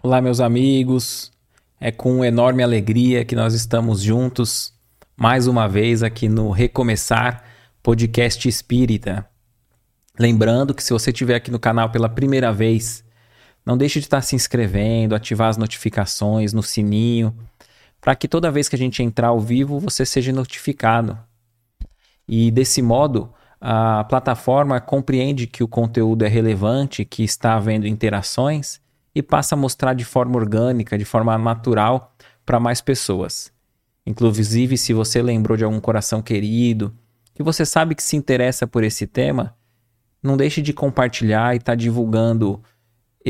Olá, meus amigos. É com enorme alegria que nós estamos juntos mais uma vez aqui no Recomeçar Podcast Espírita. Lembrando que se você estiver aqui no canal pela primeira vez, não deixe de estar se inscrevendo, ativar as notificações no sininho, para que toda vez que a gente entrar ao vivo você seja notificado. E desse modo, a plataforma compreende que o conteúdo é relevante, que está havendo interações e passa a mostrar de forma orgânica, de forma natural para mais pessoas. Inclusive, se você lembrou de algum coração querido, que você sabe que se interessa por esse tema, não deixe de compartilhar e estar tá divulgando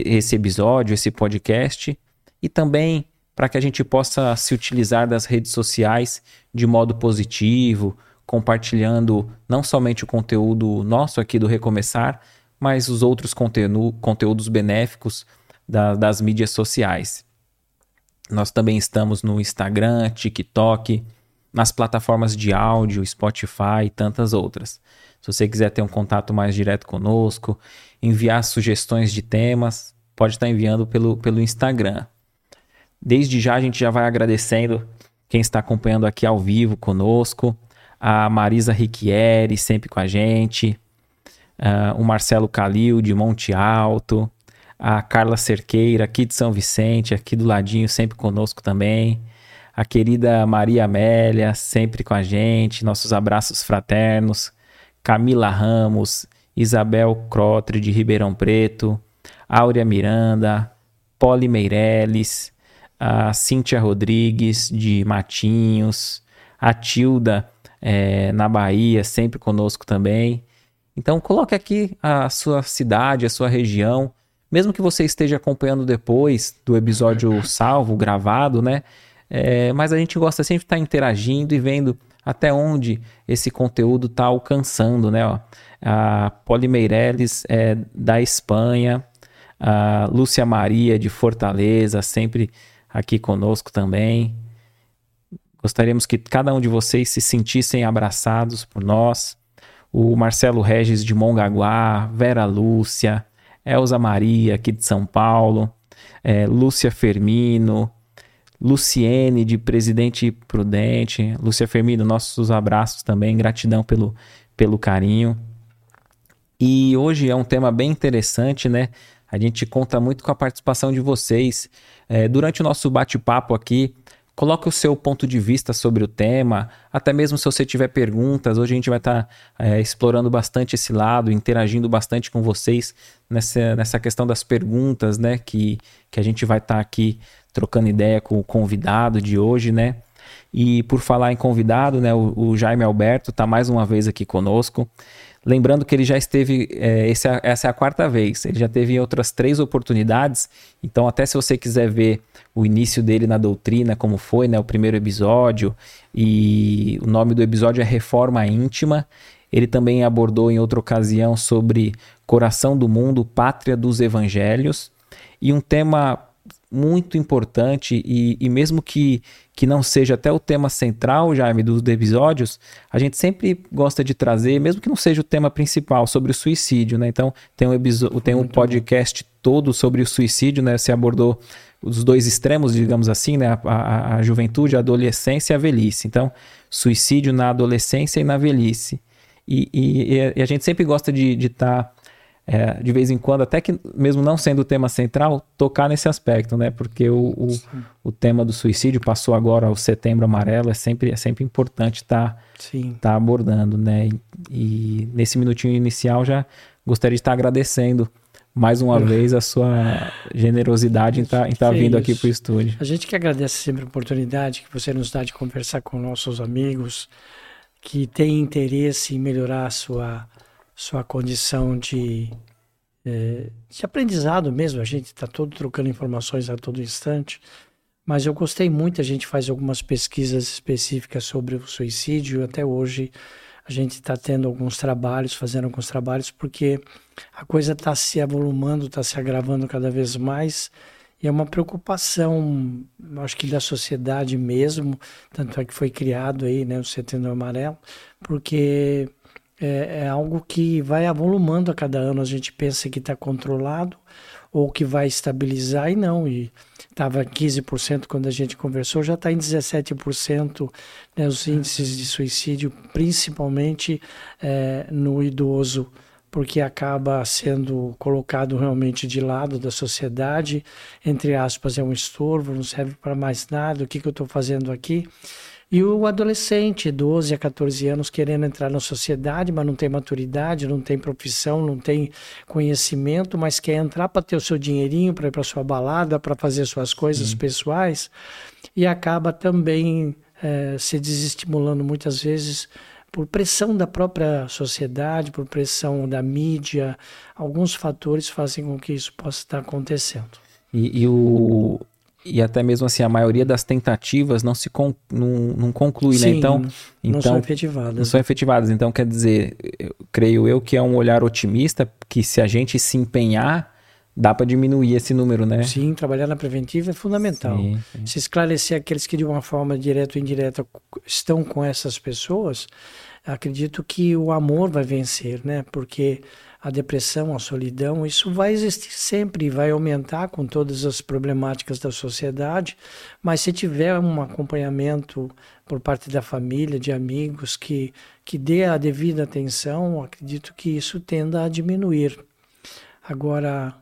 esse episódio, esse podcast e também para que a gente possa se utilizar das redes sociais de modo positivo, compartilhando não somente o conteúdo nosso aqui do Recomeçar, mas os outros conteúdo, conteúdos benéficos da, das mídias sociais. Nós também estamos no Instagram, TikTok, nas plataformas de áudio, Spotify e tantas outras. Se você quiser ter um contato mais direto conosco, enviar sugestões de temas, pode estar enviando pelo, pelo Instagram. Desde já a gente já vai agradecendo quem está acompanhando aqui ao vivo conosco, a Marisa Riquieri, sempre com a gente, uh, o Marcelo Calil, de Monte Alto, a Carla Cerqueira, aqui de São Vicente, aqui do ladinho, sempre conosco também, a querida Maria Amélia, sempre com a gente, nossos abraços fraternos, Camila Ramos, Isabel Crotre, de Ribeirão Preto, Áurea Miranda, Poli Meirelles, a Cíntia Rodrigues, de Matinhos, a Tilda, é, na Bahia, sempre conosco também. Então, coloque aqui a sua cidade, a sua região, mesmo que você esteja acompanhando depois do episódio salvo, gravado, né? É, mas a gente gosta sempre de estar interagindo e vendo até onde esse conteúdo está alcançando, né? Ó, a Polimeireles é da Espanha, a Lúcia Maria de Fortaleza, sempre aqui conosco também. Gostaríamos que cada um de vocês se sentissem abraçados por nós. O Marcelo Regis de Mongaguá, Vera Lúcia, Elza Maria, aqui de São Paulo, é, Lúcia Fermino, Luciene, de Presidente Prudente. Lúcia Fermino, nossos abraços também, gratidão pelo, pelo carinho. E hoje é um tema bem interessante, né? A gente conta muito com a participação de vocês. É, durante o nosso bate-papo aqui, Coloque o seu ponto de vista sobre o tema, até mesmo se você tiver perguntas. Hoje a gente vai estar tá, é, explorando bastante esse lado, interagindo bastante com vocês nessa, nessa questão das perguntas, né? Que, que a gente vai estar tá aqui trocando ideia com o convidado de hoje, né? E por falar em convidado, né? O, o Jaime Alberto está mais uma vez aqui conosco. Lembrando que ele já esteve, é, esse, é essa é a quarta vez, ele já teve outras três oportunidades, então até se você quiser ver o início dele na doutrina, como foi, né, o primeiro episódio, e o nome do episódio é Reforma Íntima, ele também abordou em outra ocasião sobre Coração do Mundo, Pátria dos Evangelhos, e um tema muito importante e, e, mesmo que, que não seja até o tema central, Jaime, dos episódios, a gente sempre gosta de trazer, mesmo que não seja o tema principal, sobre o suicídio, né? Então, tem um, tem um podcast bom. todo sobre o suicídio, né? Você abordou os dois extremos, digamos assim, né? A, a, a, juventude, a adolescência e a velhice. Então, suicídio na adolescência e na velhice. E, e, e a gente sempre gosta de estar, é, de vez em quando, até que mesmo não sendo o tema central, tocar nesse aspecto, né? Porque o, o, o tema do suicídio passou agora ao setembro amarelo, é sempre, é sempre importante estar tá, tá abordando, né? E, e nesse minutinho inicial já gostaria de estar agradecendo mais uma vez a sua generosidade em tá, estar tá vindo isso. aqui para o estúdio. A gente que agradece sempre a oportunidade que você nos dá de conversar com nossos amigos que têm interesse em melhorar a sua, sua condição de, é, de aprendizado mesmo. A gente está todo trocando informações a todo instante. Mas eu gostei muito, a gente faz algumas pesquisas específicas sobre o suicídio. Até hoje a gente está tendo alguns trabalhos, fazendo alguns trabalhos, porque a coisa está se avolumando, está se agravando cada vez mais. E é uma preocupação, acho que da sociedade mesmo, tanto é que foi criado aí, né, o Setembro Amarelo, porque é, é algo que vai avolumando a cada ano. A gente pensa que está controlado ou que vai estabilizar e não. E estava 15% quando a gente conversou, já está em 17% né, os índices de suicídio, principalmente é, no idoso, porque acaba sendo colocado realmente de lado da sociedade, entre aspas, é um estorvo, não serve para mais nada, o que, que eu estou fazendo aqui? E o adolescente, 12 a 14 anos, querendo entrar na sociedade, mas não tem maturidade, não tem profissão, não tem conhecimento, mas quer entrar para ter o seu dinheirinho, para ir para sua balada, para fazer suas coisas Sim. pessoais, e acaba também é, se desestimulando muitas vezes por pressão da própria sociedade, por pressão da mídia. Alguns fatores fazem com que isso possa estar acontecendo. E, e o, e até mesmo assim a maioria das tentativas não se con, não, não conclui, né? Sim, né? Então, não então são efetivadas. Não são efetivadas. Então quer dizer, eu, creio eu que é um olhar otimista que se a gente se empenhar dá para diminuir esse número, né? Sim, trabalhar na preventiva é fundamental. Sim, sim. Se esclarecer aqueles que de uma forma direta ou indireta estão com essas pessoas, acredito que o amor vai vencer, né? Porque a depressão, a solidão, isso vai existir sempre e vai aumentar com todas as problemáticas da sociedade, mas se tiver um acompanhamento por parte da família, de amigos, que, que dê a devida atenção, acredito que isso tenda a diminuir. Agora,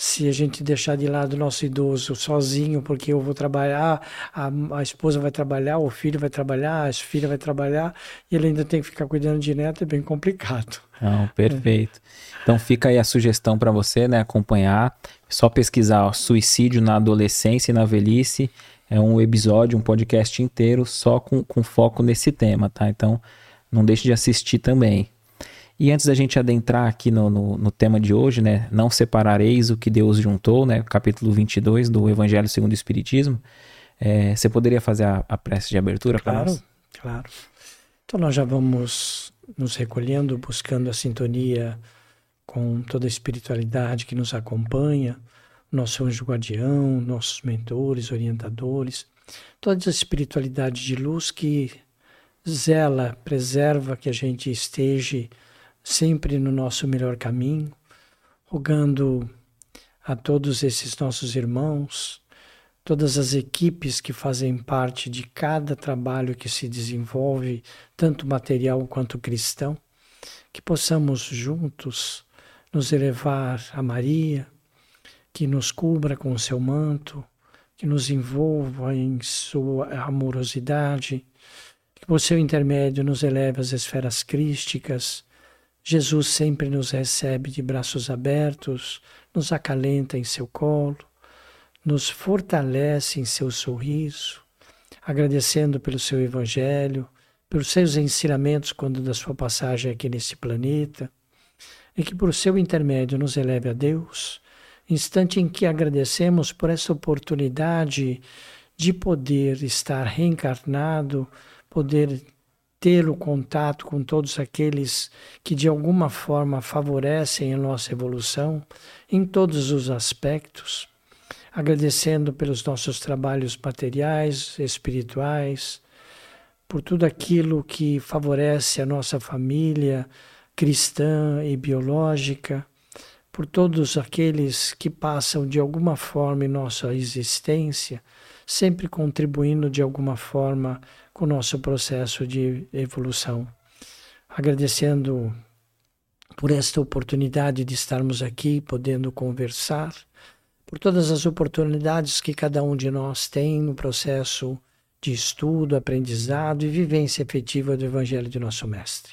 se a gente deixar de lado o nosso idoso sozinho, porque eu vou trabalhar, a, a esposa vai trabalhar, o filho vai trabalhar, a filha vai trabalhar, e ele ainda tem que ficar cuidando de neto, é bem complicado. Não, perfeito. É. Então fica aí a sugestão para você, né, acompanhar, só pesquisar ó, suicídio na adolescência e na velhice, é um episódio, um podcast inteiro só com, com foco nesse tema, tá? Então não deixe de assistir também. E antes da gente adentrar aqui no, no, no, tema de hoje, né? Não separareis o que Deus juntou, né? Capítulo 22 do Evangelho segundo o Espiritismo. É, você poderia fazer a, a prece de abertura claro, para nós? Claro. Então nós já vamos nos recolhendo, buscando a sintonia com toda a espiritualidade que nos acompanha, nosso anjo guardião, nossos mentores, orientadores, toda a espiritualidade de luz que zela, preserva que a gente esteja sempre no nosso melhor caminho, rogando a todos esses nossos irmãos, todas as equipes que fazem parte de cada trabalho que se desenvolve, tanto material quanto cristão, que possamos juntos nos elevar a Maria, que nos cubra com o seu manto, que nos envolva em sua amorosidade, que por seu intermédio nos eleve às esferas crísticas, Jesus sempre nos recebe de braços abertos, nos acalenta em seu colo, nos fortalece em seu sorriso, agradecendo pelo seu evangelho, pelos seus ensinamentos quando da sua passagem aqui nesse planeta, e que por seu intermédio nos eleve a Deus, instante em que agradecemos por essa oportunidade de poder estar reencarnado, poder ter o contato com todos aqueles que de alguma forma favorecem a nossa evolução em todos os aspectos, agradecendo pelos nossos trabalhos materiais, espirituais, por tudo aquilo que favorece a nossa família cristã e biológica, por todos aqueles que passam de alguma forma em nossa existência, sempre contribuindo de alguma forma com o nosso processo de evolução. Agradecendo por esta oportunidade de estarmos aqui, podendo conversar, por todas as oportunidades que cada um de nós tem no processo de estudo, aprendizado e vivência efetiva do Evangelho de nosso Mestre.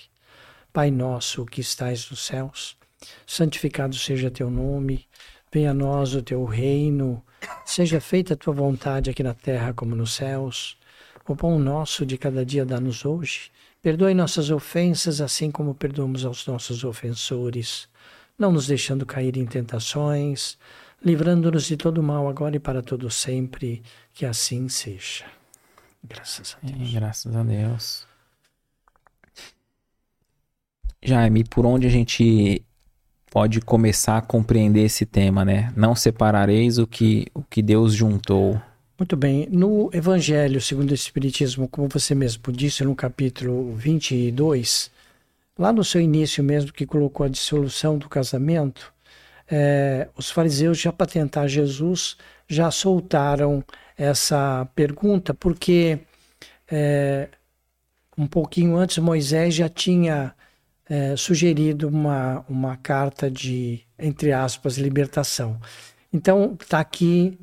Pai nosso que estais nos céus, santificado seja teu nome, venha a nós o teu reino, seja feita a tua vontade aqui na terra como nos céus. O pão nosso de cada dia dá-nos hoje. Perdoe nossas ofensas, assim como perdoamos aos nossos ofensores, não nos deixando cair em tentações, livrando-nos de todo mal agora e para todo sempre, que assim seja. Graças a Deus. graças a Deus. Jaime, por onde a gente pode começar a compreender esse tema, né? Não separareis o que, o que Deus juntou. Muito bem. No Evangelho segundo o Espiritismo, como você mesmo disse, no capítulo 22, lá no seu início mesmo, que colocou a dissolução do casamento, é, os fariseus, já para tentar Jesus, já soltaram essa pergunta, porque é, um pouquinho antes Moisés já tinha é, sugerido uma, uma carta de, entre aspas, libertação. Então, está aqui.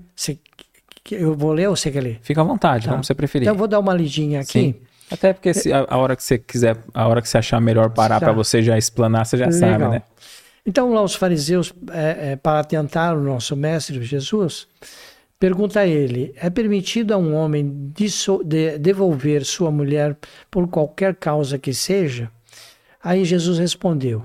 Você, eu vou ler ou você quer ler? Fica à vontade, tá. como você preferir. Então, eu vou dar uma lidinha aqui. Sim. Até porque se, a, a, hora que você quiser, a hora que você achar melhor parar para você já explanar, você já Legal. sabe, né? Então, lá os fariseus, é, é, para tentar o nosso mestre Jesus, pergunta a ele: é permitido a um homem de, devolver sua mulher por qualquer causa que seja? Aí Jesus respondeu: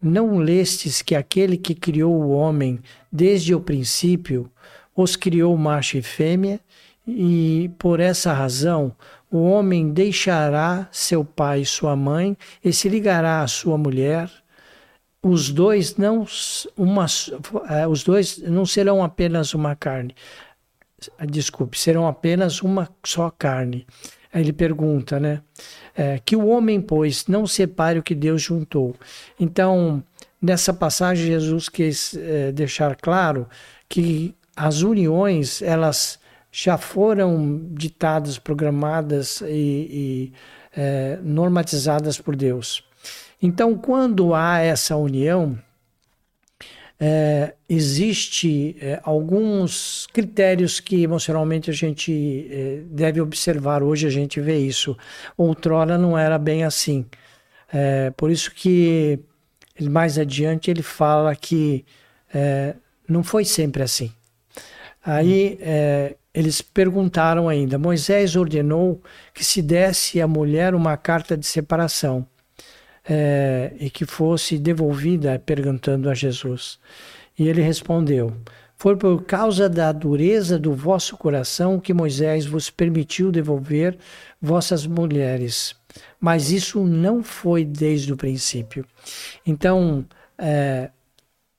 Não lestes que aquele que criou o homem desde o princípio os criou macho e fêmea, e por essa razão o homem deixará seu pai e sua mãe e se ligará à sua mulher. Os dois não uma, eh, os dois não serão apenas uma carne. Desculpe, serão apenas uma só carne. Aí ele pergunta, né? É, que o homem, pois, não separe o que Deus juntou. Então, nessa passagem, Jesus quis é, deixar claro que as uniões, elas já foram ditadas, programadas e, e é, normatizadas por Deus. Então, quando há essa união, é, existe é, alguns critérios que emocionalmente a gente é, deve observar. Hoje a gente vê isso. Outrora não era bem assim. É, por isso que mais adiante ele fala que é, não foi sempre assim. Aí é, eles perguntaram ainda: Moisés ordenou que se desse à mulher uma carta de separação é, e que fosse devolvida perguntando a Jesus. E ele respondeu: Foi por causa da dureza do vosso coração que Moisés vos permitiu devolver vossas mulheres. Mas isso não foi desde o princípio. Então, é,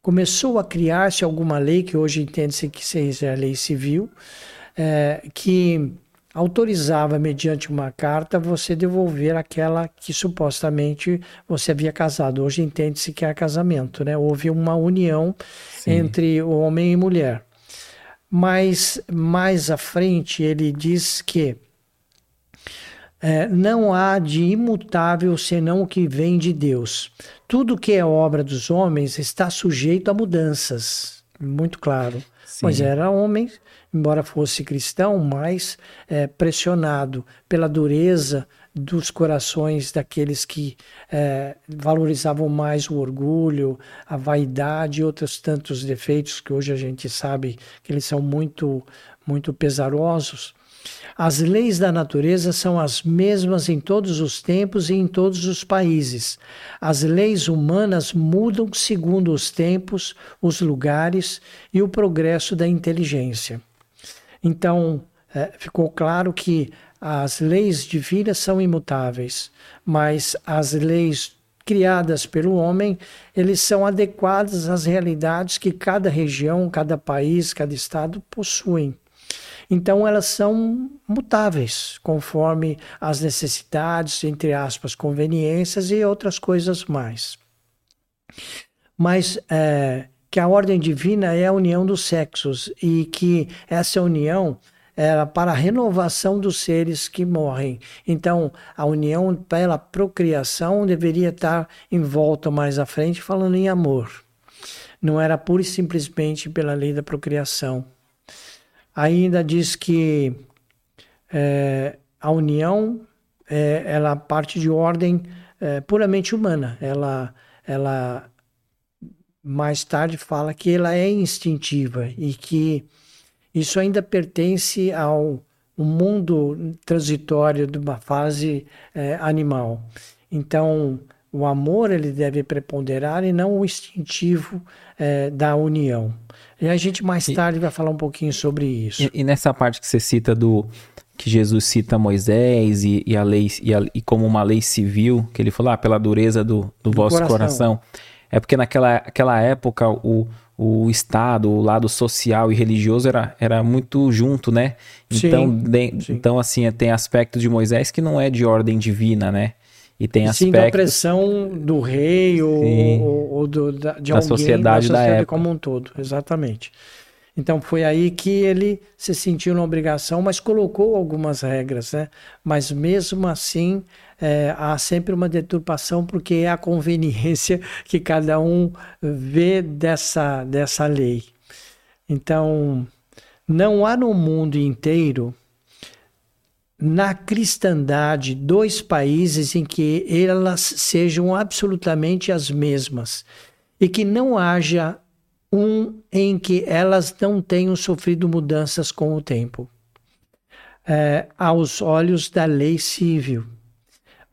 começou a criar-se alguma lei, que hoje entende-se que seja a lei civil, é, que autorizava, mediante uma carta, você devolver aquela que supostamente você havia casado. Hoje entende-se que é casamento, né? Houve uma união Sim. entre homem e mulher. Mas mais à frente ele diz que é, não há de imutável senão o que vem de Deus. Tudo que é obra dos homens está sujeito a mudanças. Muito claro. Sim. Mas era homem embora fosse cristão, mais é, pressionado pela dureza dos corações daqueles que é, valorizavam mais o orgulho, a vaidade e outros tantos defeitos que hoje a gente sabe que eles são muito, muito pesarosos. As leis da natureza são as mesmas em todos os tempos e em todos os países. As leis humanas mudam segundo os tempos, os lugares e o progresso da inteligência. Então, é, ficou claro que as leis divinas são imutáveis, mas as leis criadas pelo homem, eles são adequadas às realidades que cada região, cada país, cada estado possuem. Então elas são mutáveis, conforme as necessidades, entre aspas, conveniências e outras coisas mais. mas é, que a ordem divina é a união dos sexos e que essa união era para a renovação dos seres que morrem. Então, a união pela procriação deveria estar em volta mais à frente, falando em amor. Não era pura e simplesmente pela lei da procriação. Ainda diz que é, a união é, ela parte de ordem é, puramente humana. Ela, ela mais tarde fala que ela é instintiva e que isso ainda pertence ao mundo transitório de uma fase é, animal. Então, o amor ele deve preponderar e não o instintivo é, da união. E a gente mais tarde e, vai falar um pouquinho sobre isso. E, e, nessa parte que você cita do que Jesus cita Moisés e, e a lei e, a, e, como uma lei civil, que ele falou ah, pela dureza do, do, do vosso coração. coração. É porque naquela aquela época o o Estado, o lado social e religioso era, era muito junto, né? Então, sim, de, sim. então assim, tem aspectos de Moisés que não é de ordem divina, né? E tem aspectos... Sim, da pressão do rei ou, ou, ou do, da, de da alguém, sociedade da sociedade como um todo, exatamente. Então foi aí que ele se sentiu na obrigação, mas colocou algumas regras, né? Mas mesmo assim é, há sempre uma deturpação porque é a conveniência que cada um vê dessa, dessa lei. Então, não há no mundo inteiro, na cristandade, dois países em que elas sejam absolutamente as mesmas e que não haja um em que elas não tenham sofrido mudanças com o tempo. É, aos olhos da lei civil.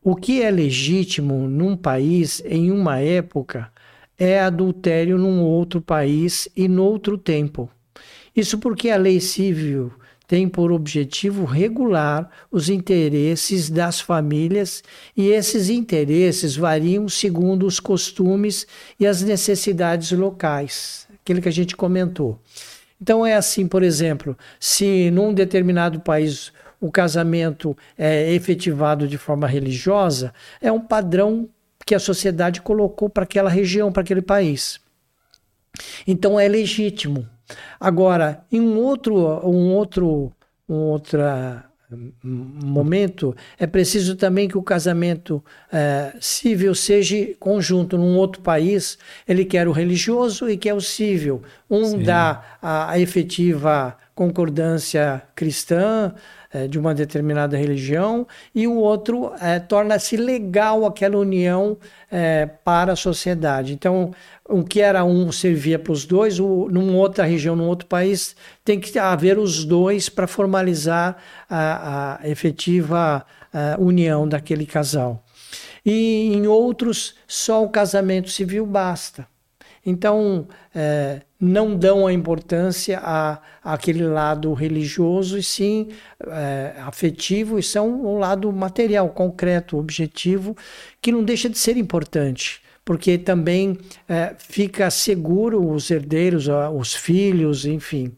O que é legítimo num país em uma época é adultério num outro país e noutro tempo. Isso porque a lei civil tem por objetivo regular os interesses das famílias e esses interesses variam segundo os costumes e as necessidades locais, aquilo que a gente comentou. Então é assim, por exemplo, se num determinado país o casamento é efetivado de forma religiosa, é um padrão que a sociedade colocou para aquela região, para aquele país. Então é legítimo. Agora, em um outro, um outro, um outra momento, é preciso também que o casamento é, civil seja conjunto num outro país. Ele quer o religioso e quer o civil. Um Sim. dá a, a efetiva concordância cristã, é, de uma determinada religião, e o outro é, torna-se legal aquela união é, para a sociedade. Então, o que era um servia para os dois, o, numa outra região, num outro país, tem que haver os dois para formalizar a, a efetiva a união daquele casal. E em outros, só o casamento civil basta. Então, é, não dão a importância a, àquele lado religioso, e sim é, afetivo, e são o lado material, concreto, objetivo, que não deixa de ser importante, porque também é, fica seguro os herdeiros, os filhos, enfim.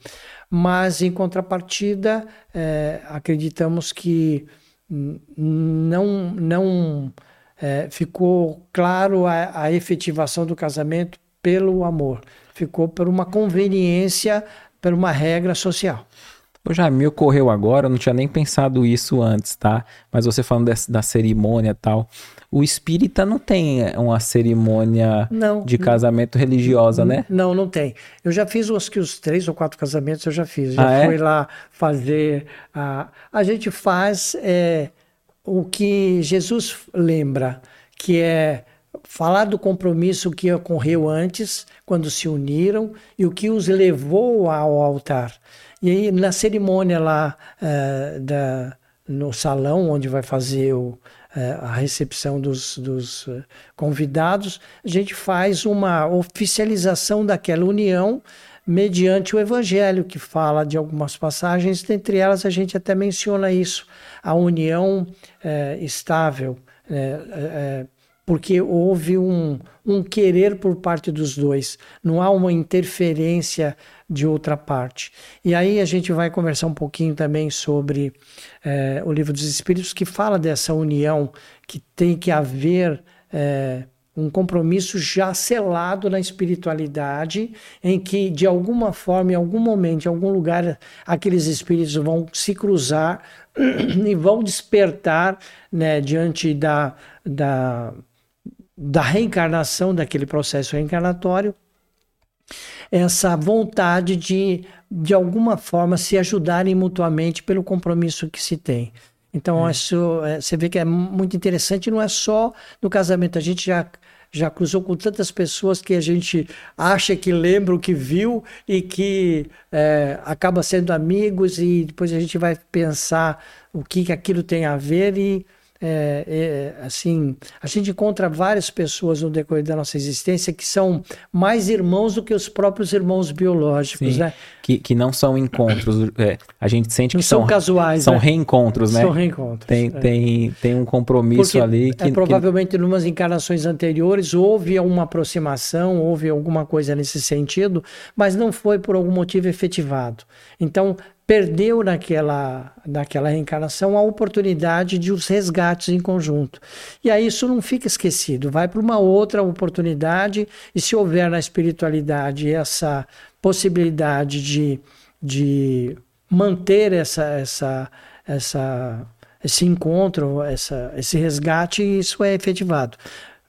Mas, em contrapartida, é, acreditamos que não, não é, ficou claro a, a efetivação do casamento pelo amor ficou por uma conveniência, por uma regra social. Já me ocorreu agora, eu não tinha nem pensado isso antes, tá? Mas você falando dessa, da cerimônia e tal. O espírita não tem uma cerimônia não, de casamento não, religiosa, né? Não, não tem. Eu já fiz os que os três ou quatro casamentos eu já fiz. Já ah, é? fui é? lá fazer. A, a gente faz é, o que Jesus lembra, que é falar do compromisso que ocorreu antes, quando se uniram, e o que os levou ao altar. E aí, na cerimônia lá uh, da, no salão, onde vai fazer o, uh, a recepção dos, dos uh, convidados, a gente faz uma oficialização daquela união mediante o Evangelho, que fala de algumas passagens, dentre elas a gente até menciona isso, a união estável porque houve um, um querer por parte dos dois, não há uma interferência de outra parte. E aí a gente vai conversar um pouquinho também sobre é, o Livro dos Espíritos, que fala dessa união, que tem que haver é, um compromisso já selado na espiritualidade, em que de alguma forma, em algum momento, em algum lugar, aqueles espíritos vão se cruzar e vão despertar né, diante da, da, da reencarnação, daquele processo reencarnatório, essa vontade de, de alguma forma, se ajudarem mutuamente pelo compromisso que se tem. Então, é. isso é, você vê que é muito interessante, não é só no casamento, a gente já já cruzou com tantas pessoas que a gente acha que lembra o que viu e que é, acaba sendo amigos e depois a gente vai pensar o que, que aquilo tem a ver e é, é, assim, a gente encontra várias pessoas no decorrer da nossa existência que são mais irmãos do que os próprios irmãos biológicos, Sim, né? Que, que não são encontros, é, a gente sente não que são, são casuais, são né? reencontros, né? São reencontros. Tem, é. tem, tem um compromisso Porque ali que, é, provavelmente que... em umas encarnações anteriores houve uma aproximação, houve alguma coisa nesse sentido, mas não foi por algum motivo efetivado. Então, perdeu naquela, naquela reencarnação a oportunidade de os resgates em conjunto. E aí isso não fica esquecido, vai para uma outra oportunidade, e se houver na espiritualidade essa possibilidade de, de manter essa, essa, essa, esse encontro, essa, esse resgate, isso é efetivado.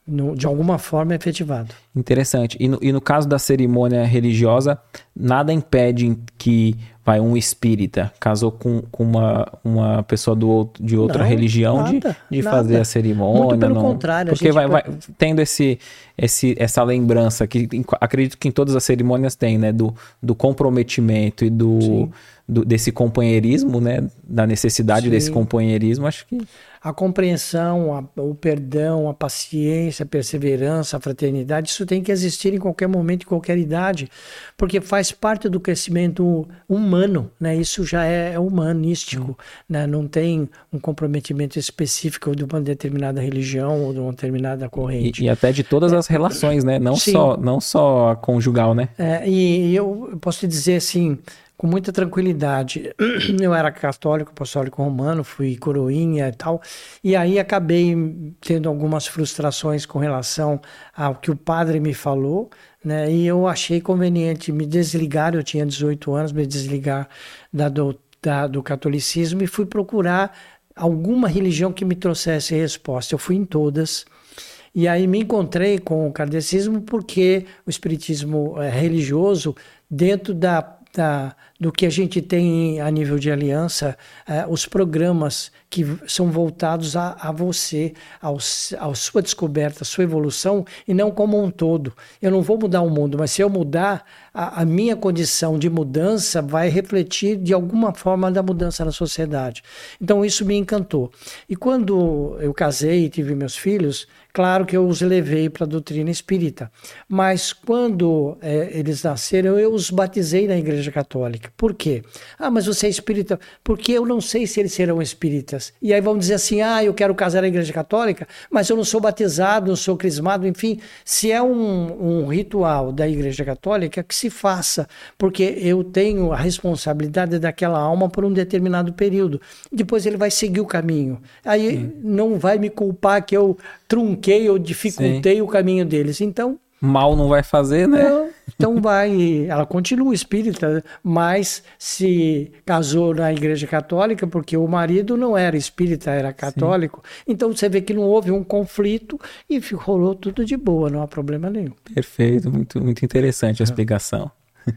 No, de alguma forma é efetivado. Interessante. E no, e no caso da cerimônia religiosa, nada impede que vai um espírita casou com, com uma, uma pessoa do, de outra não, religião nada, de, de fazer a cerimônia. Muito pelo não, contrário. Porque vai, vai, tendo esse, esse, essa lembrança que acredito que em todas as cerimônias tem, né? Do, do comprometimento e do, do desse companheirismo, né? Da necessidade Sim. desse companheirismo, acho que a compreensão, a, o perdão, a paciência, a perseverança, a fraternidade, isso tem que existir em qualquer momento, em qualquer idade, porque faz parte do crescimento humano, né? Isso já é, é humanístico, hum. né? Não tem um comprometimento específico de uma determinada religião ou de uma determinada corrente. E, e até de todas as relações, né? Não só, não só a conjugal, né? É, e eu posso te dizer assim, com muita tranquilidade. Eu era católico, apostólico romano, fui coroinha e tal, e aí acabei tendo algumas frustrações com relação ao que o padre me falou, né? E eu achei conveniente me desligar, eu tinha 18 anos, me desligar da, do, da, do catolicismo e fui procurar alguma religião que me trouxesse resposta. Eu fui em todas. E aí me encontrei com o kardecismo porque o espiritismo é, religioso, dentro da da, do que a gente tem a nível de aliança, eh, os programas que são voltados a, a você, à sua descoberta, à sua evolução, e não como um todo. Eu não vou mudar o mundo, mas se eu mudar, a, a minha condição de mudança vai refletir de alguma forma da mudança na sociedade. Então isso me encantou. E quando eu casei e tive meus filhos, Claro que eu os levei para a doutrina espírita, mas quando é, eles nasceram, eu os batizei na Igreja Católica. Por quê? Ah, mas você é espírita? Porque eu não sei se eles serão espíritas. E aí vão dizer assim: ah, eu quero casar na Igreja Católica, mas eu não sou batizado, não sou crismado, enfim. Se é um, um ritual da Igreja Católica, que se faça, porque eu tenho a responsabilidade daquela alma por um determinado período. Depois ele vai seguir o caminho. Aí hum. não vai me culpar que eu trunquei ou dificultei Sim. o caminho deles. Então. Mal não vai fazer, né? Não, então vai. Ela continua espírita, mas se casou na Igreja Católica porque o marido não era espírita, era católico. Sim. Então você vê que não houve um conflito e rolou tudo de boa, não há problema nenhum. Perfeito, muito, muito interessante a é. explicação.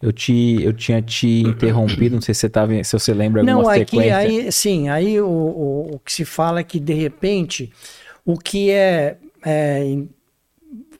Eu, te, eu tinha te interrompido, não sei se você, tava, se você lembra alguma não, aqui, sequência. Aí, sim, aí o, o, o que se fala é que de repente o que é, é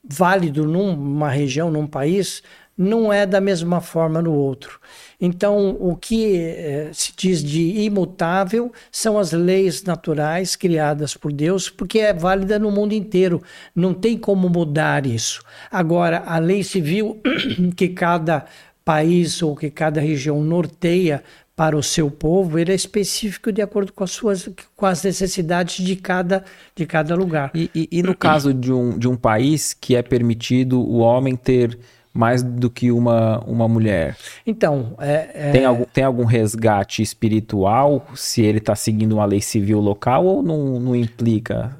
válido numa região, num país, não é da mesma forma no outro. Então, o que eh, se diz de imutável são as leis naturais criadas por Deus, porque é válida no mundo inteiro. Não tem como mudar isso. Agora, a lei civil que cada país ou que cada região norteia para o seu povo, ele é específico de acordo com as suas com as necessidades de cada, de cada lugar. E, e, e no caso de um, de um país que é permitido o homem ter mais do que uma, uma mulher. Então, é, é... Tem, algum, tem algum resgate espiritual se ele está seguindo uma lei civil local ou não, não implica?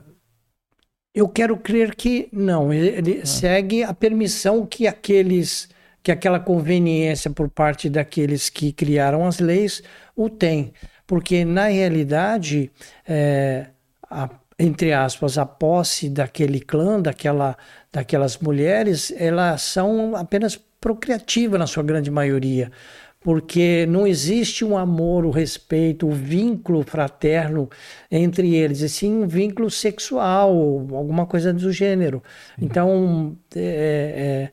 Eu quero crer que não. Ele ah. segue a permissão que aqueles que aquela conveniência por parte daqueles que criaram as leis o tem. Porque, na realidade, é, a, entre aspas, a posse daquele clã, daquela, daquelas mulheres, elas são apenas procriativas na sua grande maioria porque não existe um amor, o respeito, o vínculo fraterno entre eles, e sim um vínculo sexual, alguma coisa do gênero. Então, é, é,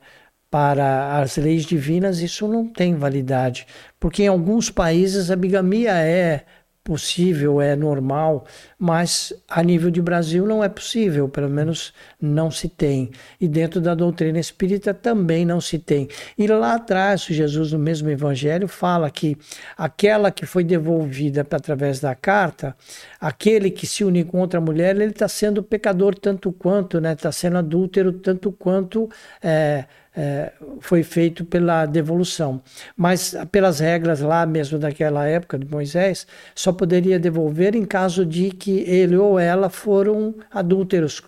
para as leis divinas, isso não tem validade, porque em alguns países a bigamia é possível, é normal, mas a nível de Brasil não é possível, pelo menos não se tem. E dentro da doutrina espírita também não se tem. E lá atrás, Jesus, no mesmo evangelho, fala que aquela que foi devolvida através da carta, aquele que se une com outra mulher, ele está sendo pecador tanto quanto, né? Está sendo adúltero tanto quanto. É, é, foi feito pela devolução. Mas pelas regras lá mesmo daquela época de Moisés, só poderia devolver em caso de que ele ou ela foram adúlteros,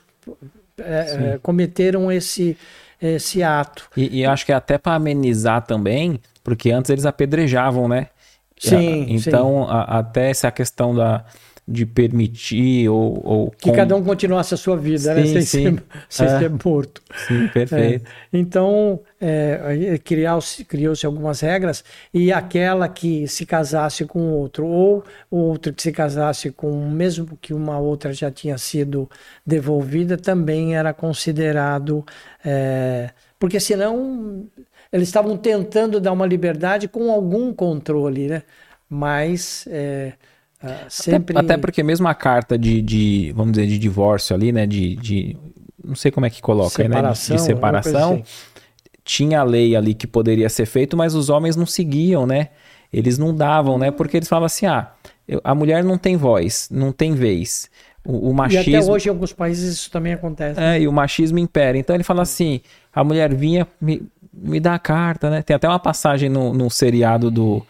é, cometeram esse, esse ato. E, e acho que é até para amenizar também, porque antes eles apedrejavam, né? Sim. Então, sim. A, até essa questão da de permitir ou, ou que com... cada um continuasse a sua vida, né? sim, né? Sem, sim. Ser, sem é. ser morto. Sim, perfeito. É. Então é, criou-se criou algumas regras e aquela que se casasse com outro ou outro que se casasse com mesmo que uma outra já tinha sido devolvida também era considerado é, porque senão eles estavam tentando dar uma liberdade com algum controle, né? Mas é, ah, sempre... Até, até, porque mesmo a carta de, de, vamos dizer, de divórcio ali, né? De, de não sei como é que coloca, separação, né? De, de separação. Assim. Tinha a lei ali que poderia ser feito, mas os homens não seguiam, né? Eles não davam, né? Porque eles falavam assim: ah, a mulher não tem voz, não tem vez. O, o, machismo. E até hoje em alguns países isso também acontece. É, e o machismo impera. Então ele fala assim: a mulher vinha, me, me dá a carta, né? Tem até uma passagem no, no seriado do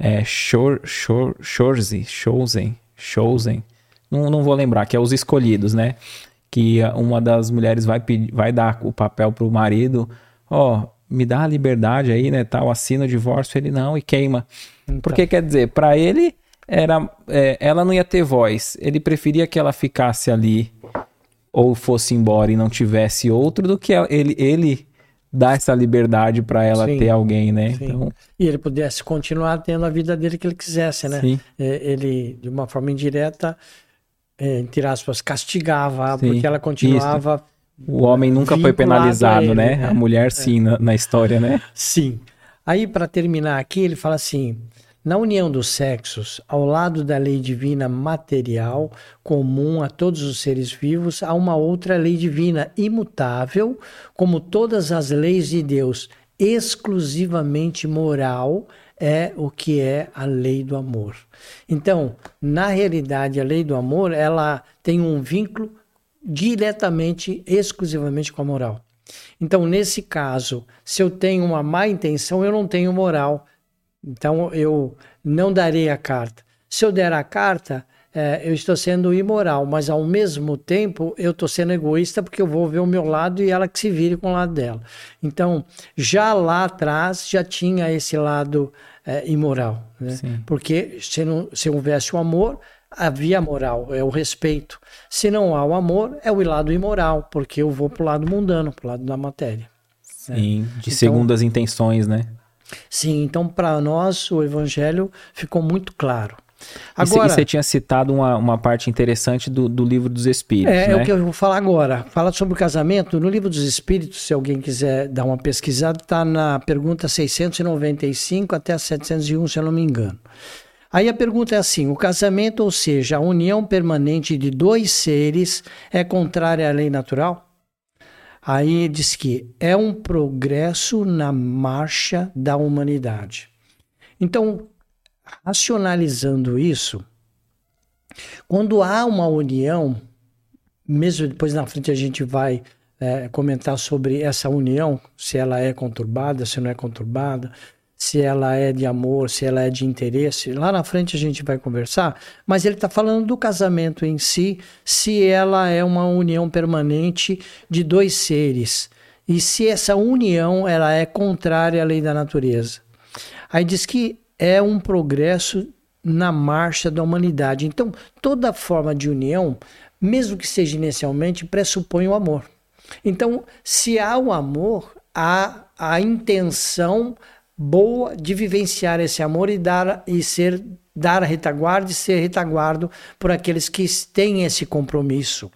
é, Shor, Shor, Shorze, Chosen, Chosen, não, não vou lembrar, que é os escolhidos, né? Que uma das mulheres vai, pedir, vai dar o papel pro marido, ó, oh, me dá a liberdade aí, né, tal, assina o divórcio, ele não, e queima. Então. Porque quer dizer, para ele, era, é, ela não ia ter voz, ele preferia que ela ficasse ali ou fosse embora e não tivesse outro do que ele, ele dar essa liberdade para ela sim, ter alguém, né? Então... E ele pudesse continuar tendo a vida dele que ele quisesse, né? Sim. É, ele, de uma forma indireta, é, entre aspas, castigava, sim. porque ela continuava. Isso. O homem nunca foi penalizado, ele, né? né? A mulher, é. sim, na, na história, né? Sim. Aí, para terminar aqui, ele fala assim: na união dos sexos, ao lado da lei divina material comum a todos os seres vivos, há uma outra lei divina imutável, como todas as leis de Deus, exclusivamente moral, é o que é a lei do amor. Então, na realidade, a lei do amor, ela tem um vínculo diretamente, exclusivamente com a moral. Então, nesse caso, se eu tenho uma má intenção, eu não tenho moral. Então eu não darei a carta. Se eu der a carta, é, eu estou sendo imoral, mas ao mesmo tempo eu estou sendo egoísta porque eu vou ver o meu lado e ela que se vire com o lado dela. Então, já lá atrás já tinha esse lado é, imoral, né? porque se, não, se houvesse o amor, havia moral, é o respeito. Se não há o amor, é o lado imoral, porque eu vou para o lado mundano, para o lado da matéria. Sim, né? de então, segundas intenções, né? Sim, então para nós o evangelho ficou muito claro. Agora, e você tinha citado uma, uma parte interessante do, do livro dos Espíritos. É, né? é o que eu vou falar agora. Fala sobre o casamento. No livro dos Espíritos, se alguém quiser dar uma pesquisada, está na pergunta 695 até 701, se eu não me engano. Aí a pergunta é assim: o casamento, ou seja, a união permanente de dois seres, é contrária à lei natural? Aí diz que é um progresso na marcha da humanidade. Então, racionalizando isso, quando há uma união, mesmo depois na frente a gente vai é, comentar sobre essa união, se ela é conturbada, se não é conturbada, se ela é de amor, se ela é de interesse. Lá na frente a gente vai conversar, mas ele está falando do casamento em si, se ela é uma união permanente de dois seres e se essa união ela é contrária à lei da natureza. Aí diz que é um progresso na marcha da humanidade. Então, toda forma de união, mesmo que seja inicialmente, pressupõe o amor. Então, se há o amor, há a intenção boa de vivenciar esse amor e dar e ser dar a retaguarda e ser retaguardo por aqueles que têm esse compromisso.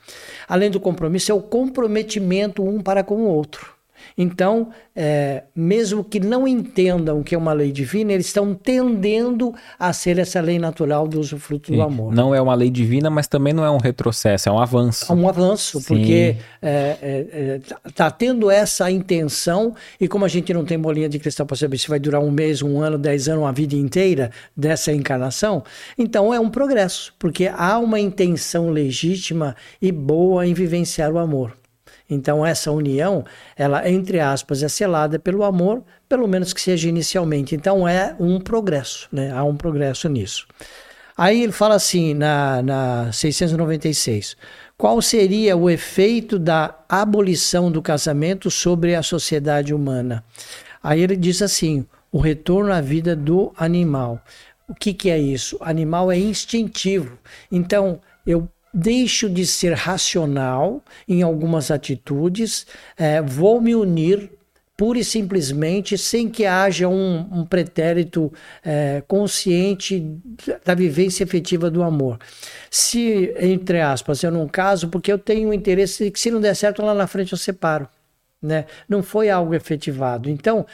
Além do compromisso, é o comprometimento um para com o outro. Então, é, mesmo que não entendam que é uma lei divina, eles estão tendendo a ser essa lei natural do usufruto Sim. do amor. Não é uma lei divina, mas também não é um retrocesso, é um avanço. É um avanço, Sim. porque está é, é, é tá tendo essa intenção, e como a gente não tem bolinha de cristal para saber se vai durar um mês, um ano, dez anos, uma vida inteira dessa encarnação, então é um progresso, porque há uma intenção legítima e boa em vivenciar o amor. Então essa união, ela entre aspas é selada pelo amor, pelo menos que seja inicialmente. Então é um progresso, né? Há um progresso nisso. Aí ele fala assim na, na 696, qual seria o efeito da abolição do casamento sobre a sociedade humana? Aí ele diz assim, o retorno à vida do animal. O que, que é isso? Animal é instintivo. Então, eu deixo de ser racional em algumas atitudes, é, vou me unir pura e simplesmente sem que haja um, um pretérito é, consciente da vivência efetiva do amor. Se, entre aspas, eu não caso porque eu tenho interesse que se não der certo lá na frente eu separo né? Não foi algo efetivado. Então,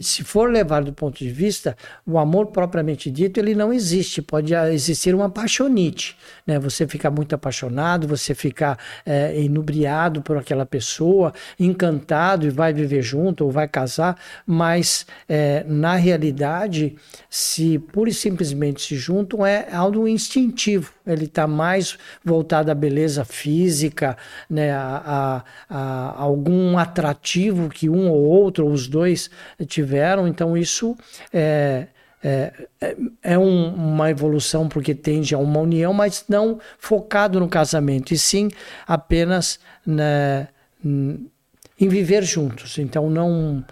se for levar do ponto de vista, o amor propriamente dito, ele não existe. Pode existir uma paixonite, né? Você ficar muito apaixonado, você ficar é, inubriado por aquela pessoa, encantado e vai viver junto ou vai casar, mas é, na realidade, se pura e simplesmente se juntam, é algo instintivo. Ele está mais voltado à beleza física, né? a, a, a algum atrativo que um ou outro, ou os dois, tiveram. Então, isso é, é, é, é um, uma evolução porque tende a uma união, mas não focado no casamento, e sim apenas né, em viver juntos. Então, não,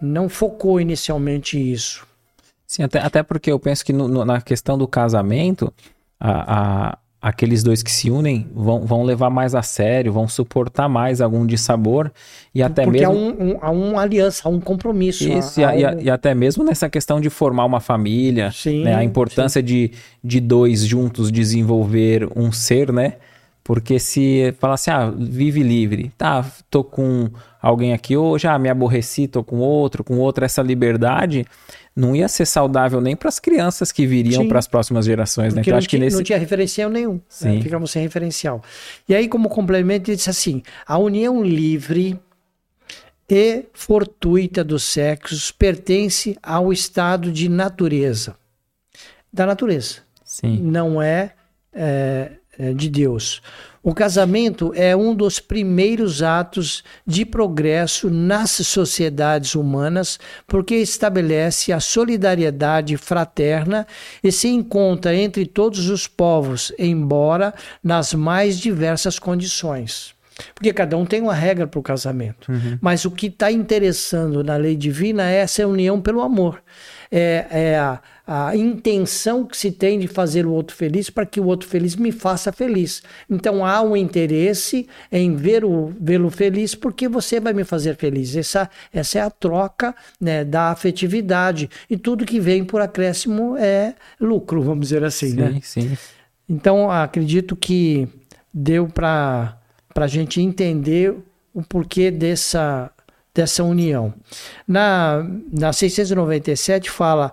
não focou inicialmente isso. Sim, até, até porque eu penso que no, no, na questão do casamento, a, a aqueles dois que se unem vão, vão levar mais a sério, vão suportar mais algum dissabor e até Porque mesmo... há, um, um, há uma aliança, há um compromisso. Isso, há, há e, um... e, até mesmo nessa questão de formar uma família, sim, né? a importância de, de dois juntos desenvolver um ser, né? Porque se falar assim, ah, vive livre, tá, tô com alguém aqui hoje, ah, me aborreci, tô com outro, com outro, essa liberdade não ia ser saudável nem para as crianças que viriam para as próximas gerações, né? Porque então, acho que nesse... não tinha referencial nenhum. Né? Sim. Né? Ficamos sem referencial. E aí, como complemento, ele disse assim: a união livre e fortuita dos sexos pertence ao estado de natureza. Da natureza. Sim. Não é, é de Deus. O casamento é um dos primeiros atos de progresso nas sociedades humanas, porque estabelece a solidariedade fraterna e se encontra entre todos os povos, embora nas mais diversas condições. Porque cada um tem uma regra para o casamento. Uhum. Mas o que está interessando na lei divina é essa união pelo amor. É, é a, a intenção que se tem de fazer o outro feliz para que o outro feliz me faça feliz. Então há um interesse em vê-lo feliz porque você vai me fazer feliz. Essa, essa é a troca né, da afetividade. E tudo que vem por acréscimo é lucro, vamos dizer assim. Sim, né? sim. Então acredito que deu para a gente entender o porquê dessa, dessa união. Na, na 697 fala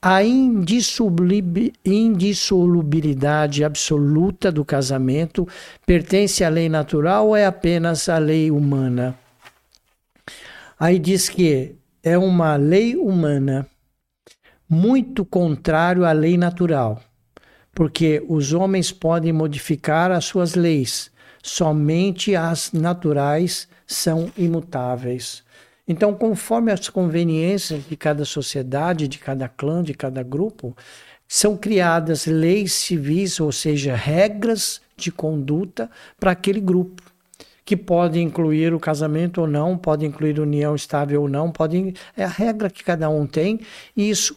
a indissolubilidade absoluta do casamento pertence à lei natural ou é apenas à lei humana? Aí diz que é uma lei humana muito contrário à lei natural, porque os homens podem modificar as suas leis, somente as naturais são imutáveis. Então, conforme as conveniências de cada sociedade, de cada clã, de cada grupo, são criadas leis civis, ou seja, regras de conduta para aquele grupo, que pode incluir o casamento ou não, pode incluir união estável ou não, pode é a regra que cada um tem, e isso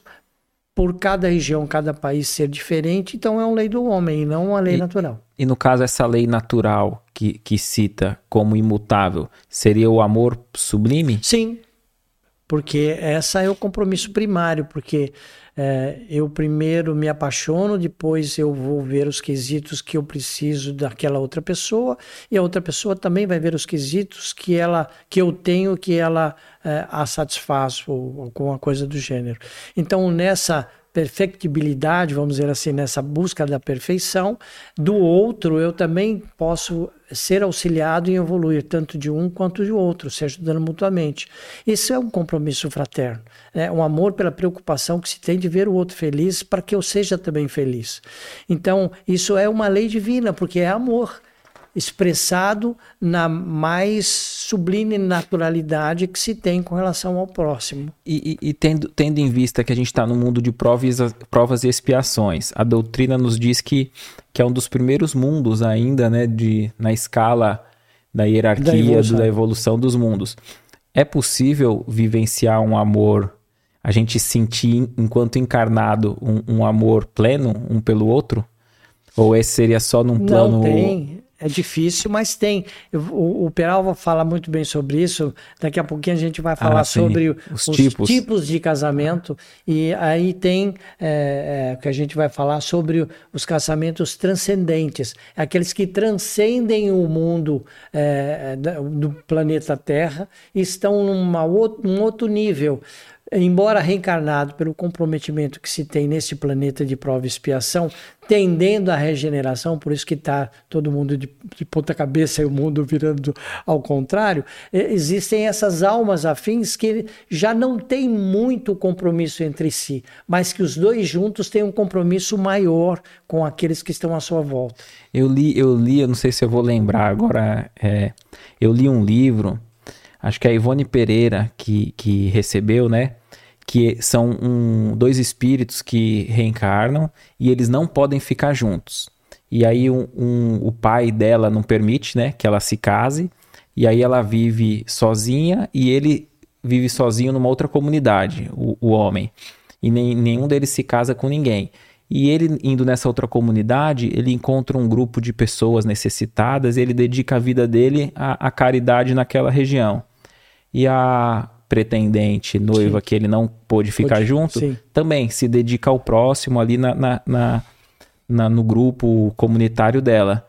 por cada região, cada país ser diferente, então é uma lei do homem e não uma lei e, natural. E no caso, essa lei natural que, que cita como imutável, seria o amor sublime? Sim, porque essa é o compromisso primário, porque é, eu primeiro me apaixono, depois eu vou ver os quesitos que eu preciso daquela outra pessoa e a outra pessoa também vai ver os quesitos que ela que eu tenho que ela é, a satisfaz ou alguma coisa do gênero. Então nessa perfectibilidade, vamos dizer assim, nessa busca da perfeição, do outro eu também posso ser auxiliado e evoluir tanto de um quanto de outro, se ajudando mutuamente. Isso é um compromisso fraterno, é um amor pela preocupação que se tem de ver o outro feliz para que eu seja também feliz. Então, isso é uma lei divina, porque é amor expressado na mais sublime naturalidade que se tem com relação ao próximo. E, e, e tendo, tendo em vista que a gente está no mundo de provas, provas e expiações, a doutrina nos diz que, que é um dos primeiros mundos ainda, né, de, na escala da hierarquia, da evolução. da evolução dos mundos. É possível vivenciar um amor, a gente sentir enquanto encarnado um, um amor pleno um pelo outro? Ou esse seria só num plano. Não tem. É difícil, mas tem. O, o Peralva fala muito bem sobre isso. Daqui a pouquinho a gente vai ah, falar ah, sobre os, os tipos. tipos. de casamento. E aí tem é, é, que a gente vai falar sobre os casamentos transcendentes aqueles que transcendem o mundo é, do planeta Terra e estão num outro nível embora reencarnado pelo comprometimento que se tem nesse planeta de prova e expiação, tendendo à regeneração, por isso que está todo mundo de, de ponta cabeça e o mundo virando ao contrário, existem essas almas afins que já não têm muito compromisso entre si, mas que os dois juntos têm um compromisso maior com aqueles que estão à sua volta. Eu li, eu li, eu não sei se eu vou lembrar agora, é, eu li um livro acho que é a Ivone Pereira que, que recebeu, né? Que são um, dois espíritos que reencarnam e eles não podem ficar juntos. E aí um, um, o pai dela não permite, né, que ela se case. E aí ela vive sozinha e ele vive sozinho numa outra comunidade, o, o homem. E nem, nenhum deles se casa com ninguém. E ele indo nessa outra comunidade, ele encontra um grupo de pessoas necessitadas e ele dedica a vida dele à, à caridade naquela região. E a pretendente noiva sim. que ele não pôde ficar Pode, junto, sim. também se dedica ao próximo ali na, na, na, na, no grupo comunitário dela.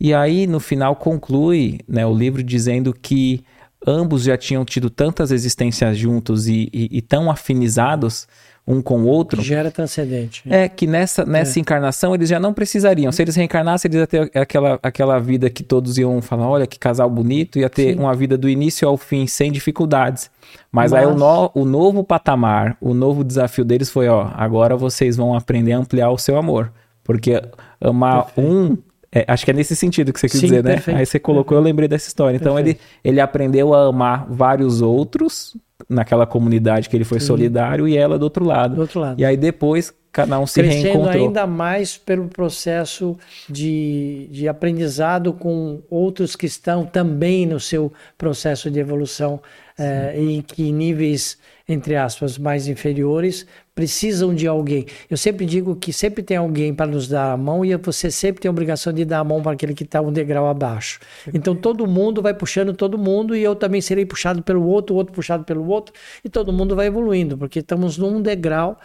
E aí, no final, conclui né, o livro dizendo que ambos já tinham tido tantas existências juntos e, e, e tão afinizados um com o outro. Já era transcendente. É que nessa, nessa é. encarnação eles já não precisariam. Se eles reencarnassem, eles iam ter aquela, aquela vida que todos iam falar: olha que casal bonito, ia ter Sim. uma vida do início ao fim sem dificuldades. Mas, Mas... aí o, no, o novo patamar, o novo desafio deles foi: ó, agora vocês vão aprender a ampliar o seu amor. Porque amar Perfeito. um é, acho que é nesse sentido que você quis Sim, dizer, né? perfeito. né? Aí você colocou, eu lembrei dessa história. Então ele, ele aprendeu a amar vários outros naquela comunidade que ele foi Sim. solidário e ela do outro lado. Do outro lado. E aí depois cada um se Crescendo reencontrou. ainda mais pelo processo de, de aprendizado com outros que estão também no seu processo de evolução é, em que níveis entre aspas mais inferiores precisam de alguém. Eu sempre digo que sempre tem alguém para nos dar a mão e você sempre tem a obrigação de dar a mão para aquele que está um degrau abaixo. Então todo mundo vai puxando todo mundo e eu também serei puxado pelo outro, o outro puxado pelo outro e todo mundo vai evoluindo, porque estamos num degrau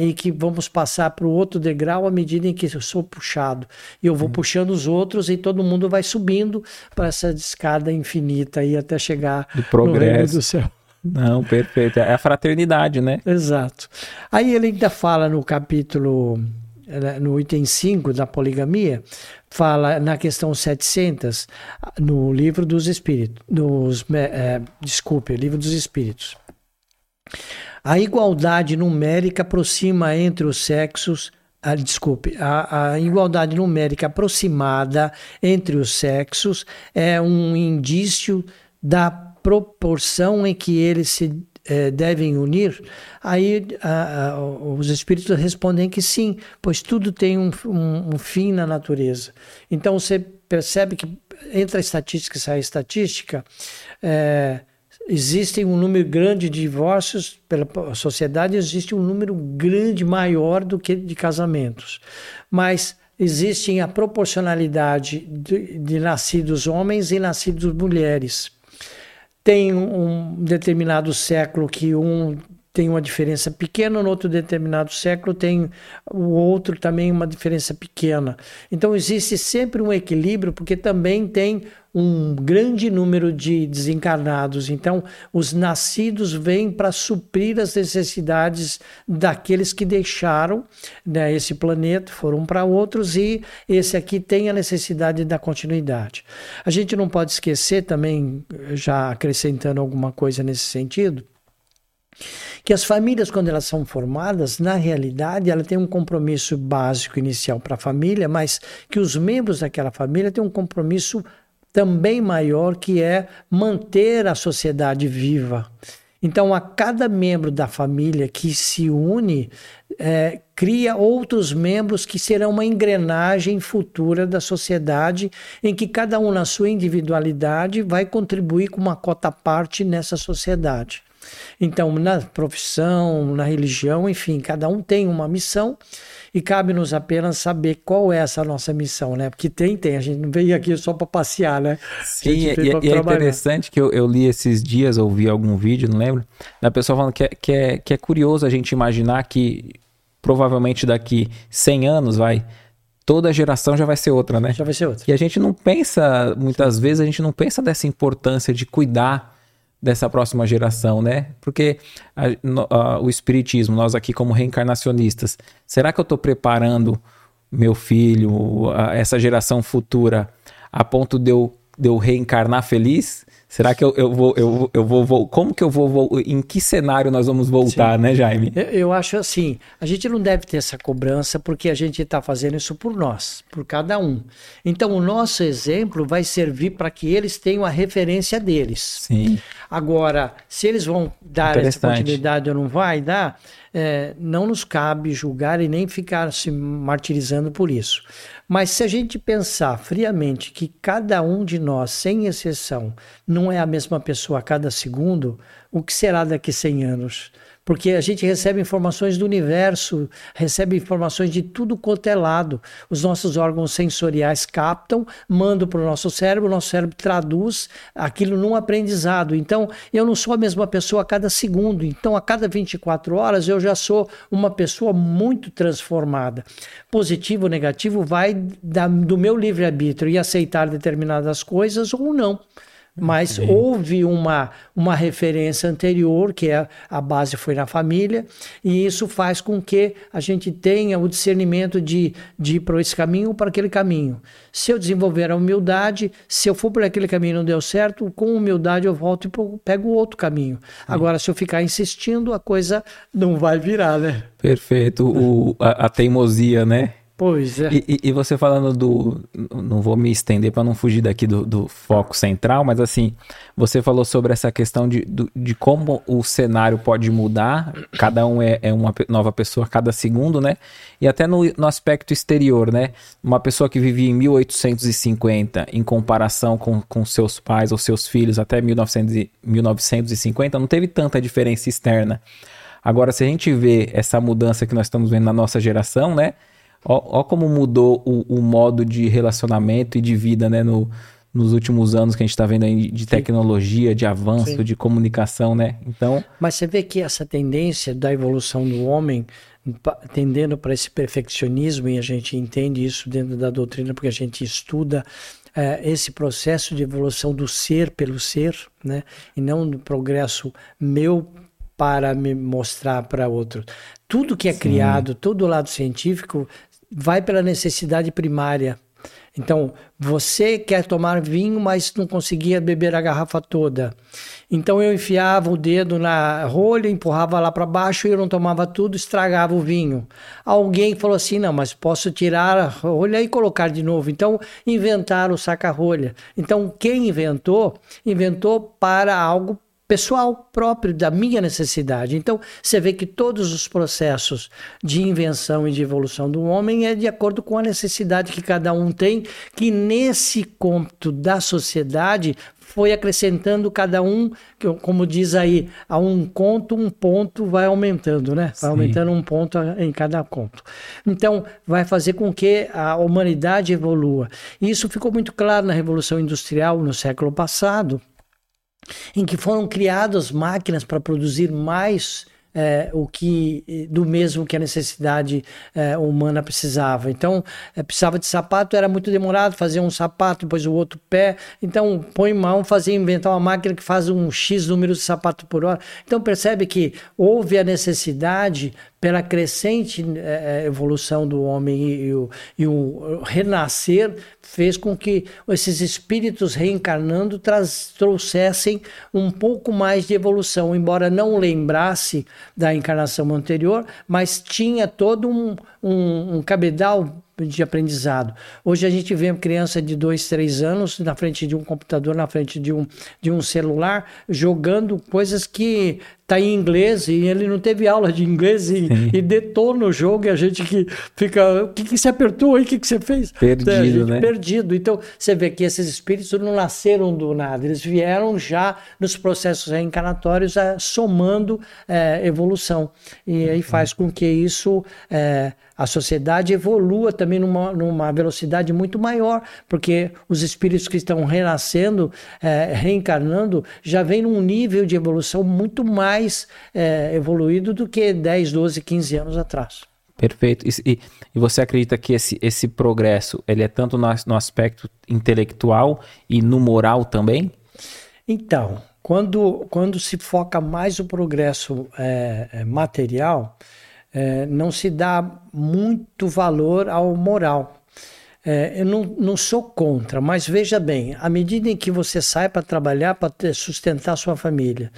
e que vamos passar para o outro degrau à medida em que eu sou puxado. E eu vou uhum. puxando os outros e todo mundo vai subindo para essa escada infinita e até chegar do progresso. no reino do céu. Não, perfeito. É a fraternidade, né? Exato. Aí ele ainda fala no capítulo, né, no item 5 da poligamia, fala na questão 700, no livro dos espíritos, dos, é, desculpe, livro dos espíritos. A igualdade numérica aproxima entre os sexos ah, desculpe, a, a, igualdade numérica aproximada entre os sexos é um indício da proporção em que eles se é, devem unir? Aí a, a, os espíritos respondem que sim, pois tudo tem um, um, um, fim na natureza. Então você percebe que entre a estatística e a estatística, é, existem um número grande de divórcios pela sociedade, existe um número grande maior do que de casamentos. Mas existe a proporcionalidade de, de nascidos homens e nascidos mulheres tem um determinado século que um tem uma diferença pequena, no outro determinado século tem o outro também uma diferença pequena. Então existe sempre um equilíbrio, porque também tem um grande número de desencarnados. Então, os nascidos vêm para suprir as necessidades daqueles que deixaram né, esse planeta, foram para outros, e esse aqui tem a necessidade da continuidade. A gente não pode esquecer também, já acrescentando alguma coisa nesse sentido, que as famílias, quando elas são formadas, na realidade, ela tem um compromisso básico inicial para a família, mas que os membros daquela família têm um compromisso também maior, que é manter a sociedade viva. Então, a cada membro da família que se une, é, cria outros membros que serão uma engrenagem futura da sociedade, em que cada um, na sua individualidade, vai contribuir com uma cota parte nessa sociedade. Então, na profissão, na religião, enfim, cada um tem uma missão e cabe-nos apenas saber qual é essa nossa missão, né? Porque tem, tem, a gente não veio aqui só para passear, né? Sim, e, e é interessante que eu, eu, li esses dias, ouvi algum vídeo, não lembro, da pessoa falando que é, que, é, que é curioso a gente imaginar que provavelmente daqui 100 anos, vai, toda geração já vai ser outra, né? Já vai ser outra. E a gente não pensa, muitas vezes, a gente não pensa dessa importância de cuidar dessa próxima geração, né? Porque a, a, o espiritismo, nós aqui como reencarnacionistas, será que eu estou preparando meu filho, a, essa geração futura, a ponto de eu, de eu reencarnar feliz? Será que eu, eu, vou, eu, eu vou, vou. Como que eu vou, vou. Em que cenário nós vamos voltar, Sim. né, Jaime? Eu, eu, acho assim: a gente não deve ter essa cobrança porque a gente está fazendo isso por nós, por cada um. Então, o nosso exemplo vai servir para que eles tenham a referência deles. Sim. Agora, se eles vão dar essa continuidade ou não vai dar, é, não nos cabe julgar e nem ficar se martirizando por isso. Mas se a gente pensar friamente que cada um de nós, sem exceção, não é a mesma pessoa a cada segundo, o que será daqui a 100 anos? Porque a gente recebe informações do universo, recebe informações de tudo quanto é lado. Os nossos órgãos sensoriais captam, mandam para o nosso cérebro, o nosso cérebro traduz aquilo num aprendizado. Então, eu não sou a mesma pessoa a cada segundo. Então, a cada 24 horas, eu já sou uma pessoa muito transformada. Positivo ou negativo vai da, do meu livre-arbítrio e aceitar determinadas coisas ou não mas Sim. houve uma, uma referência anterior, que é a base foi na família, e isso faz com que a gente tenha o discernimento de, de ir para esse caminho ou para aquele caminho. Se eu desenvolver a humildade, se eu for por aquele caminho e não deu certo, com humildade eu volto e pego o outro caminho. Sim. Agora, se eu ficar insistindo, a coisa não vai virar, né? Perfeito. O, a, a teimosia, né? Pois é. E, e, você falando do. Não vou me estender para não fugir daqui do, do, foco central, mas assim, você falou sobre essa questão de, de como o cenário pode mudar, cada um é, é uma nova pessoa cada segundo, né? E até no, no aspecto exterior, né? Uma pessoa que vivia em 1850, em comparação com, com seus pais ou seus filhos até 1900, 1950, não teve tanta diferença externa. Agora, se a gente vê essa mudança que nós estamos vendo na nossa geração, né? Ó, ó como mudou o, o, modo de relacionamento e de vida, né? No, nos últimos anos que a gente está vendo aí de tecnologia, de avanço, Sim. de comunicação, né? Então. Mas você vê que essa tendência da evolução do homem tendendo para esse perfeccionismo e a gente entende isso dentro da doutrina porque a gente estuda é, esse processo de evolução do ser pelo ser, né? E não do progresso meu para me mostrar para outro. Tudo que é Sim. criado, todo o lado científico, vai pela necessidade primária. Então, você quer tomar vinho, mas não conseguia beber a garrafa toda. Então, eu enfiava o dedo na rolha, empurrava lá para baixo e eu não tomava tudo, estragava o vinho. Alguém falou assim: não, mas posso tirar a rolha e colocar de novo. Então, inventaram o saca-rolha. Então, quem inventou, inventou para algo pessoal próprio da minha necessidade. Então, você vê que todos os processos de invenção e de evolução do homem é de acordo com a necessidade que cada um tem, que nesse conto da sociedade foi acrescentando cada um, como diz aí, a um conto, um ponto vai aumentando, né? Vai Sim. aumentando um ponto em cada conto. Então, vai fazer com que a humanidade evolua. E isso ficou muito claro na Revolução Industrial no século passado, em que foram criadas máquinas para produzir mais é, o que do mesmo que a necessidade é, humana precisava. Então, é, precisava de sapato, era muito demorado fazer um sapato, depois o outro pé. Então, põe mão, fazer inventar uma máquina que faz um X número de sapato por hora. Então, percebe que houve a necessidade pela crescente é, evolução do homem e, e, o, e, o, renascer fez com que esses espíritos reencarnando traz, trouxessem um pouco mais de evolução, embora não lembrasse da encarnação anterior, mas tinha todo um, um, um cabedal de aprendizado. Hoje a gente vê uma criança de dois, três anos na frente de um computador, na frente de um, de um celular, jogando coisas que tá em inglês e ele não teve aula de inglês e, e detona o jogo e a gente que fica, o que, que você apertou aí, o que, que você fez? Perdido, né? Perdido. Então, você vê que esses espíritos não nasceram do nada, eles vieram já nos processos reencarnatórios é, somando é, evolução. E aí faz com que isso... É, a sociedade evolua também numa, numa velocidade muito maior, porque os espíritos que estão renascendo, é, reencarnando, já vem num nível de evolução muito mais é, evoluído do que 10, 12, 15 anos atrás. Perfeito. E, e, você acredita que esse, esse progresso ele é tanto no, no aspecto intelectual e no moral também? Então, quando, quando se foca mais o progresso é, material, é, não se dá muito valor ao moral. É, eu não, não sou contra, mas veja bem, à medida em que você sai para trabalhar, para sustentar sua família,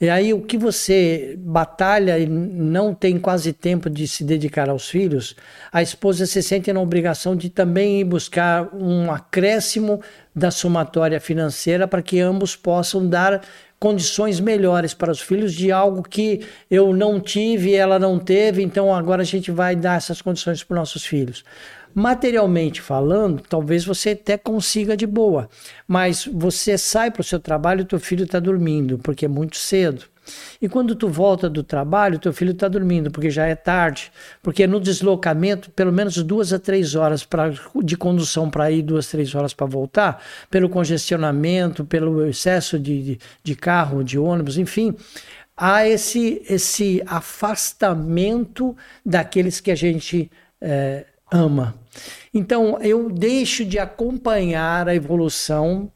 e aí o que você batalha e não tem quase tempo de se dedicar aos filhos, a esposa se sente na obrigação de também ir buscar um acréscimo da somatória financeira para que ambos possam dar condições melhores para os filhos de algo que eu não tive ela não teve, então agora a gente vai dar essas condições para os nossos filhos. Materialmente falando, talvez você até consiga de boa, mas você sai para o seu trabalho e teu filho está dormindo, porque é muito cedo. E quando tu volta do trabalho, teu filho está dormindo, porque já é tarde. Porque no deslocamento, pelo menos duas a três horas pra, de condução para ir, duas, três horas para voltar, pelo congestionamento, pelo excesso de, de, de carro, de ônibus, enfim, há esse, esse afastamento daqueles que a gente é, ama. Então, eu deixo de acompanhar a evolução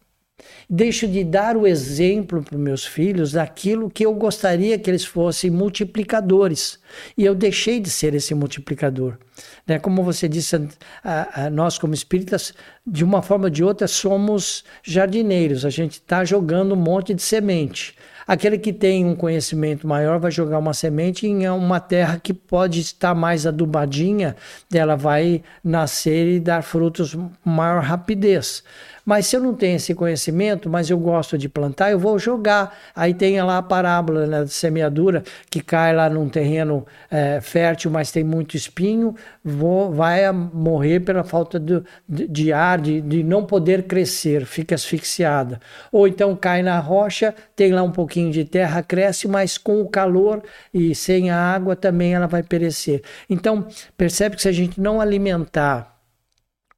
deixo de dar o exemplo para meus filhos daquilo que eu gostaria que eles fossem multiplicadores. E eu deixei de ser esse multiplicador. Né? Como você disse, a, a, nós como espíritas, de uma forma ou de outra, somos jardineiros. A gente está jogando um monte de semente. Aquele que tem um conhecimento maior vai jogar uma semente em uma terra que pode estar mais adubadinha, ela vai nascer e dar frutos com maior rapidez. Mas se eu não tenho esse conhecimento, mas eu gosto de plantar, eu vou jogar. Aí tem lá a parábola né, de semeadura, que cai lá num terreno é, fértil, mas tem muito espinho, vou, vai morrer pela falta de, de, de ar, de, de não poder crescer, fica asfixiada. Ou então cai na rocha, tem lá um pouquinho de terra, cresce, mas com o calor e sem a água também ela vai perecer. Então, percebe que se a gente não alimentar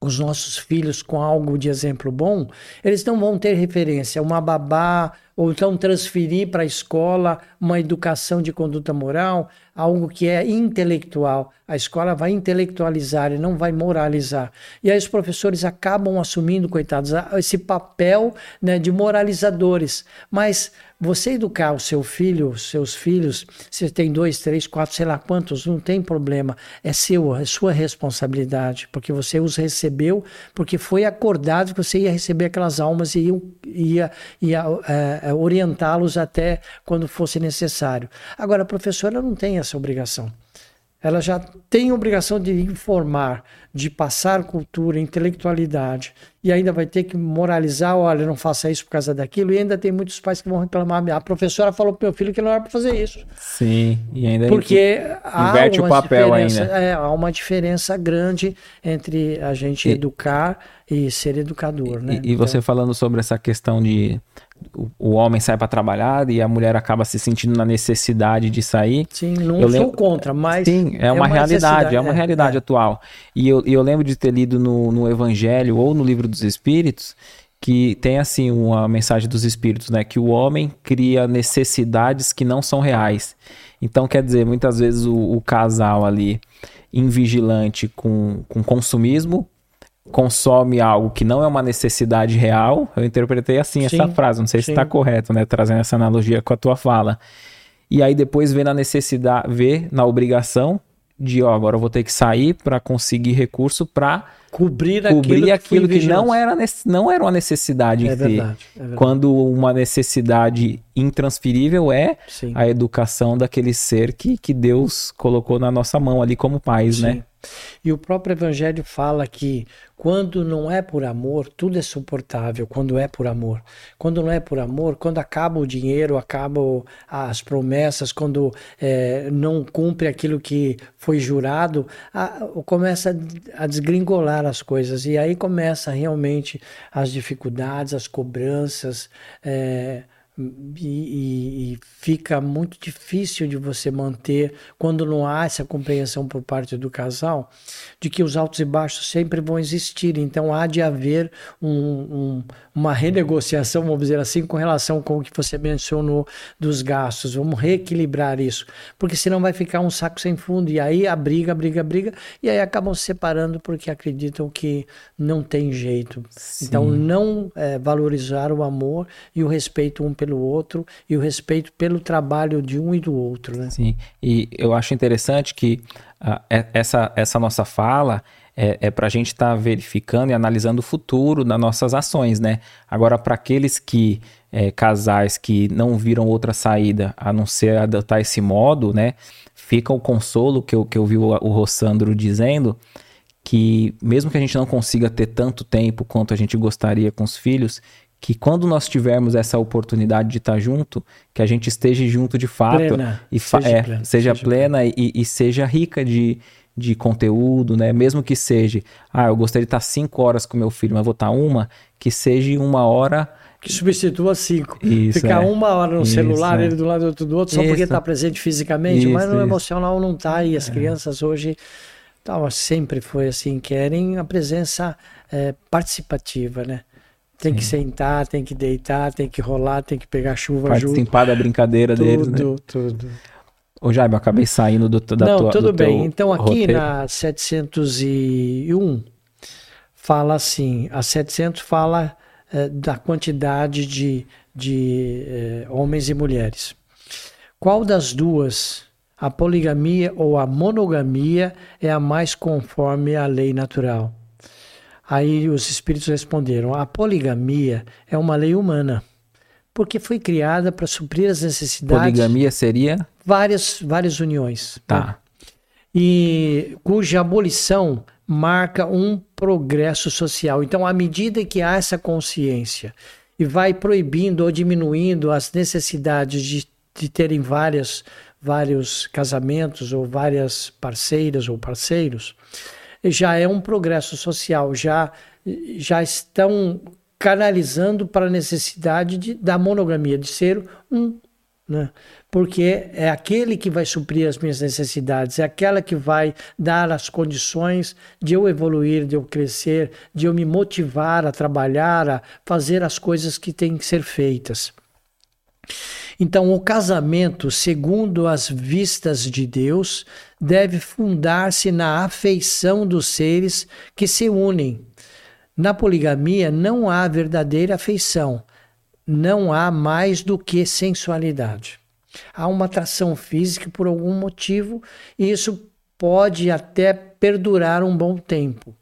os nossos filhos com algo de exemplo bom, eles não vão ter referência, uma babá, ou então transferir para a escola uma educação de conduta moral. algo que é intelectual. A escola vai intelectualizar e não vai moralizar. E aí os professores acabam assumindo, coitados, esse papel né, de moralizadores. Mas você educar o seu filho, seus filhos, você tem dois, três, quatro, sei lá quantos, não tem problema. É seu, é sua responsabilidade, porque você os recebeu, porque foi acordado que você ia receber aquelas almas e ia, ia, ia é, orientá-los até quando fosse necessário. Agora, a professora não tem essa obrigação ela já tem obrigação de informar, de passar cultura, intelectualidade, e ainda vai ter que moralizar, olha, não faça isso por causa daquilo, e ainda tem muitos pais que vão reclamar, a professora falou para meu filho que não era para fazer isso. Sim, e ainda porque inverte o papel ainda. É, há uma diferença grande entre a gente e, educar e ser educador, né? E, e você então falando sobre essa questão de o, homem sai para trabalhar e a mulher acaba se sentindo na necessidade de sair. Sim, não eu sou lembro... contra, mas. Sim, é, é uma, realidade, é uma é, realidade é. atual. E eu, eu lembro de ter lido no, no Evangelho ou no Livro dos Espíritos que tem assim uma mensagem dos Espíritos, né? Que o homem cria necessidades que não são reais. Então, quer dizer, muitas vezes o, o casal ali invigilante com, com consumismo consome algo que não é uma necessidade real, eu interpretei assim sim, essa frase, não sei sim. se está correto, né, trazendo essa analogia com a tua fala. E aí depois vê na necessidade, vê na obrigação de, ó, agora eu vou ter que sair para conseguir recurso para cobrir, cobrir aquilo, que, aquilo que não era não era uma necessidade é verdade, é verdade. Quando uma necessidade intransferível é Sim. a educação daquele ser que, que Deus colocou na nossa mão ali como pais, né? Sim. né? E o próprio Evangelho fala que quando não é por amor, tudo é suportável. Quando é por amor. Quando não é por amor, quando acaba o dinheiro, acabam as promessas, quando é, não cumpre aquilo que foi jurado, a, começa a desgringolar as coisas. E aí começa realmente as dificuldades, as cobranças. É, e, e, fica muito difícil de você manter quando não há essa compreensão por parte do casal de que os altos e baixos sempre vão existir. Então há de haver um, um, uma renegociação, vamos dizer assim, com relação com o que você mencionou dos gastos. Vamos reequilibrar isso, porque senão vai ficar um saco sem fundo. E aí a briga, briga, briga, e aí acabam se separando porque acreditam que não tem jeito. Sim. Então não é, valorizar o amor e o respeito um pelo outro e o respeito pelo trabalho de um e do outro. Né? Sim, e eu acho interessante que uh, essa, essa nossa fala é, é para a gente estar tá verificando e analisando o futuro das nossas ações, né? Agora, para aqueles que, é, casais que não viram outra saída a não ser adotar esse modo, né? Fica o consolo que eu, que eu vi o, o Rossandro dizendo, que mesmo que a gente não consiga ter tanto tempo quanto a gente gostaria com os filhos, que quando nós tivermos essa oportunidade de estar junto, que a gente esteja junto de fato plena, e fa seja, é, plena, seja, seja plena, plena. E, e, seja rica de, de conteúdo, né? Mesmo que seja, ah, eu gostaria de estar cinco horas com meu filho, mas vou estar uma, que seja uma hora que substitua cinco. Isso, Ficar é. uma hora no Isso, celular, é. ele do lado outro do outro, só Isso. porque está presente fisicamente, mas no emocional não está. E as é. crianças hoje, tal, sempre foi assim, querem a presença é, participativa, né? Tem que sentar, tem que deitar, tem que rolar, tem que pegar chuva Participar da brincadeira tudo, deles, né? Tudo, tudo. Ô Jaime, eu acabei saindo do, da Não, tua tudo bem. Então aqui roteiro. na 701 fala assim, a 700 fala eh, da quantidade de, de eh, homens e mulheres. Qual das duas, a poligamia ou a monogamia, é a mais conforme à lei natural? Aí os espíritos responderam: a poligamia é uma lei humana, porque foi criada para suprir as necessidades. Poligamia seria? Várias, várias uniões. Tá. Né? E cuja abolição marca um progresso social. Então, à medida que há essa consciência e vai proibindo ou diminuindo as necessidades de, de terem várias, vários casamentos ou várias parceiras ou parceiros, já é um progresso social, já, já estão canalizando para a necessidade de, da monogamia, de ser um. Né? Porque é aquele que vai suprir as minhas necessidades, é aquela que vai dar as condições de eu evoluir, de eu crescer, de eu me motivar a trabalhar, a fazer as coisas que têm que ser feitas. Então, o casamento, segundo as vistas de Deus, deve fundar-se na afeição dos seres que se unem. Na poligamia não há verdadeira afeição, não há mais do que sensualidade. Há uma atração física por algum motivo e isso pode até perdurar um bom tempo.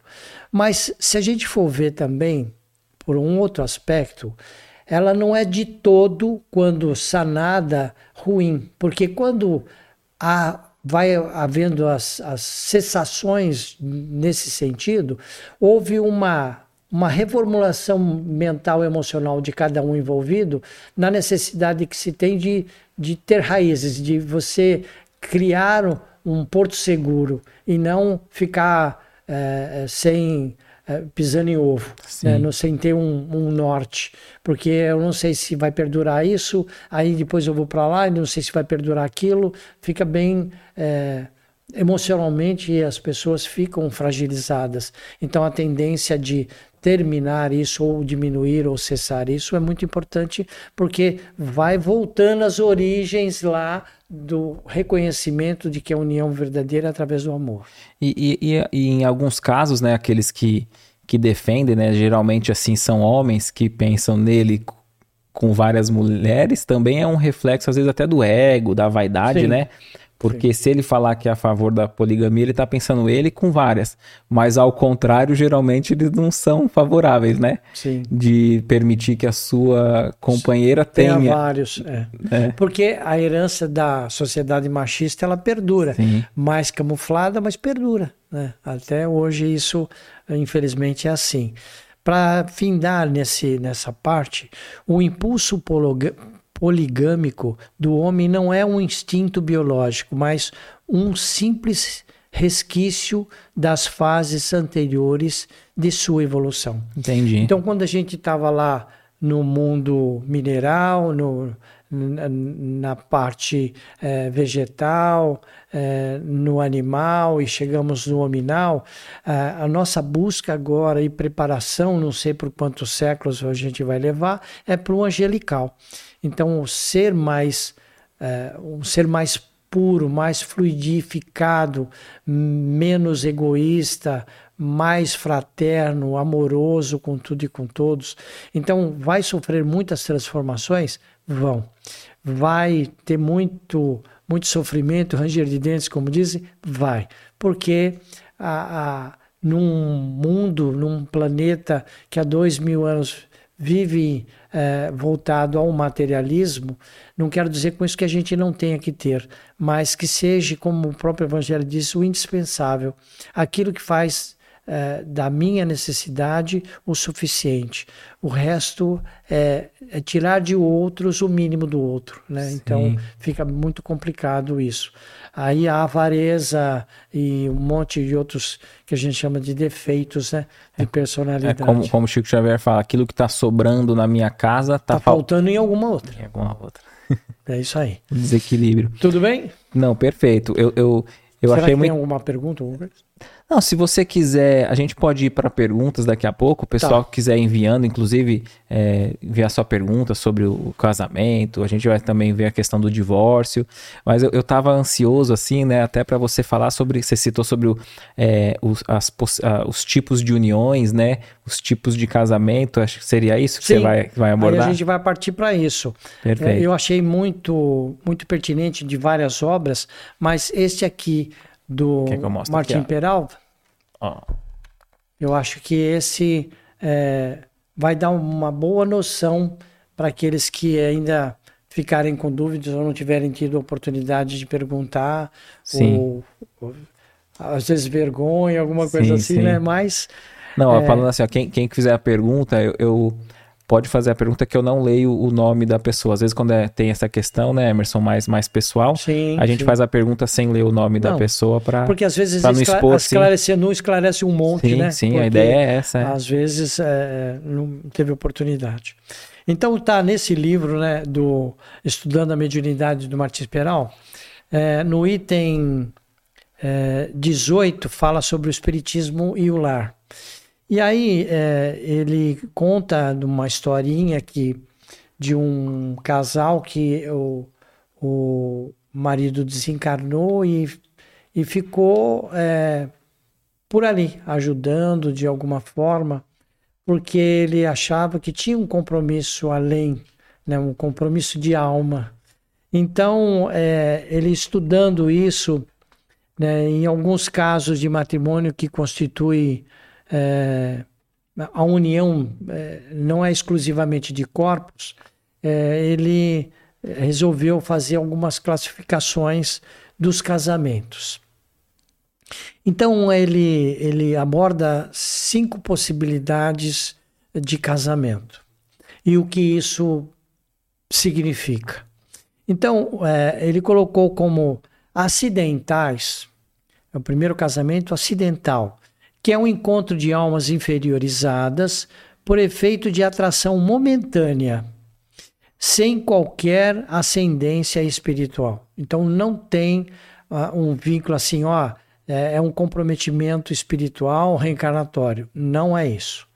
Mas se a gente for ver também por um outro aspecto, ela não é de todo, quando sanada, ruim, porque quando há, vai havendo as, as cessações nesse sentido, houve uma uma reformulação mental emocional de cada um envolvido na necessidade que se tem de, de ter raízes, de você criar um porto seguro e não ficar é, sem pisando em ovo, né? não, sem ter um, um, norte, porque eu não sei se vai perdurar isso, aí depois eu vou para lá e não sei se vai perdurar aquilo, fica bem é, emocionalmente as pessoas ficam fragilizadas. Então a tendência de terminar isso ou diminuir ou cessar isso é muito importante porque vai voltando às origens lá do reconhecimento de que a união verdadeira é através do amor. E, e, e, em alguns casos, né, aqueles que, que defendem, né, geralmente assim são homens que pensam nele com várias mulheres, também é um reflexo às vezes até do ego, da vaidade, Sim. né? Porque Sim. se ele falar que é a favor da poligamia, ele está pensando ele com várias. Mas ao contrário, geralmente eles não são favoráveis, né? Sim. De permitir que a sua companheira tenha. Tenha vários. É. É. Porque a herança da sociedade machista ela perdura. Sim. Mais camuflada, mas perdura. Né? Até hoje isso, infelizmente, é assim. Para findar nesse, nessa parte, o impulso poligâmico do homem não é um instinto biológico, mas um simples resquício das fases anteriores de sua evolução. Entendi. Então, quando a gente estava lá no mundo mineral, no, na, na parte é, vegetal, é, no animal e chegamos no hominal, a, a nossa busca agora e preparação, não sei por quantos séculos a gente vai levar, é para o angelical. Então, o ser mais, é, um ser mais puro, mais fluidificado, menos egoísta, mais fraterno, amoroso com tudo e com todos. Então, vai sofrer muitas transformações? Vão. Vai ter muito, muito sofrimento, ranger de dentes, como dizem? Vai. Porque a, a, num mundo, num planeta que há dois mil anos vive é, voltado ao materialismo, não quero dizer com isso que a gente não tenha que ter, mas que seja, como o próprio Evangelho diz, o indispensável, aquilo que faz é, da minha necessidade o suficiente. O resto é, é, tirar de outros o mínimo do outro. Né? Então fica muito complicado isso. Aí a avareza e um monte de outros que a gente chama de defeitos né? de é, personalidade. É como, como o Chico Xavier fala, aquilo que está sobrando na minha casa está tá faltando em alguma outra. Em alguma outra. É isso aí. Desequilíbrio. Tudo bem? Não, perfeito. Eu, eu, eu Será achei que muito... tem alguma pergunta? Não, se você quiser, a gente pode ir para perguntas daqui a pouco. O pessoal tá. quiser enviando, inclusive, é, enviar sua pergunta sobre o casamento. A gente vai também ver a questão do divórcio. Mas eu, eu tava ansioso, assim, né? Até para você falar sobre. Você citou sobre o, é, os, as, os tipos de uniões, né? Os tipos de casamento. Acho que seria isso que Sim. você vai, vai abordar. Aí a gente vai partir para isso. Perfeito. É, eu achei muito, muito pertinente de várias obras, mas este aqui do Martin Peralta. Oh. Eu acho que esse é, vai dar uma boa noção para aqueles que ainda ficarem com dúvidas ou não tiverem tido oportunidade de perguntar, ou, ou, às vezes vergonha, alguma coisa sim, assim, sim. né? Mas. Não, é... falando assim, ó, quem, quem fizer a pergunta, eu, eu pode fazer a pergunta que eu não leio o nome da pessoa. Às vezes, quando é, tem essa questão, né, Emerson, mais, mais pessoal, sim, a gente sim. faz a pergunta sem ler o nome não, da pessoa para. Porque às vezes não expor, esclarecer não esclarece um monte, sim, né? Sim, Porque a ideia é essa. É. Às vezes é, não teve oportunidade. Então tá nesse livro, né, do Estudando a Mediunidade do Martins Peral, é, no item é, 18 fala sobre o Espiritismo e o lar. E aí é, ele conta uma historinha que de um casal que o, o marido desencarnou e, e ficou é, por ali, ajudando de alguma forma, porque ele achava que tinha um compromisso além, né, um compromisso de alma. Então, é, ele estudando isso, né, em alguns casos de matrimônio que constitui é, a união é, não é exclusivamente de corpos, é, ele resolveu fazer algumas classificações dos casamentos. Então ele, ele aborda cinco possibilidades de casamento e o que isso significa. Então é, ele colocou como acidentais, é o primeiro casamento acidental, que é um encontro de almas inferiorizadas por efeito de atração momentânea, sem qualquer ascendência espiritual. Então não tem uh, um vínculo assim, ó, é, é um comprometimento espiritual reencarnatório. Não é isso.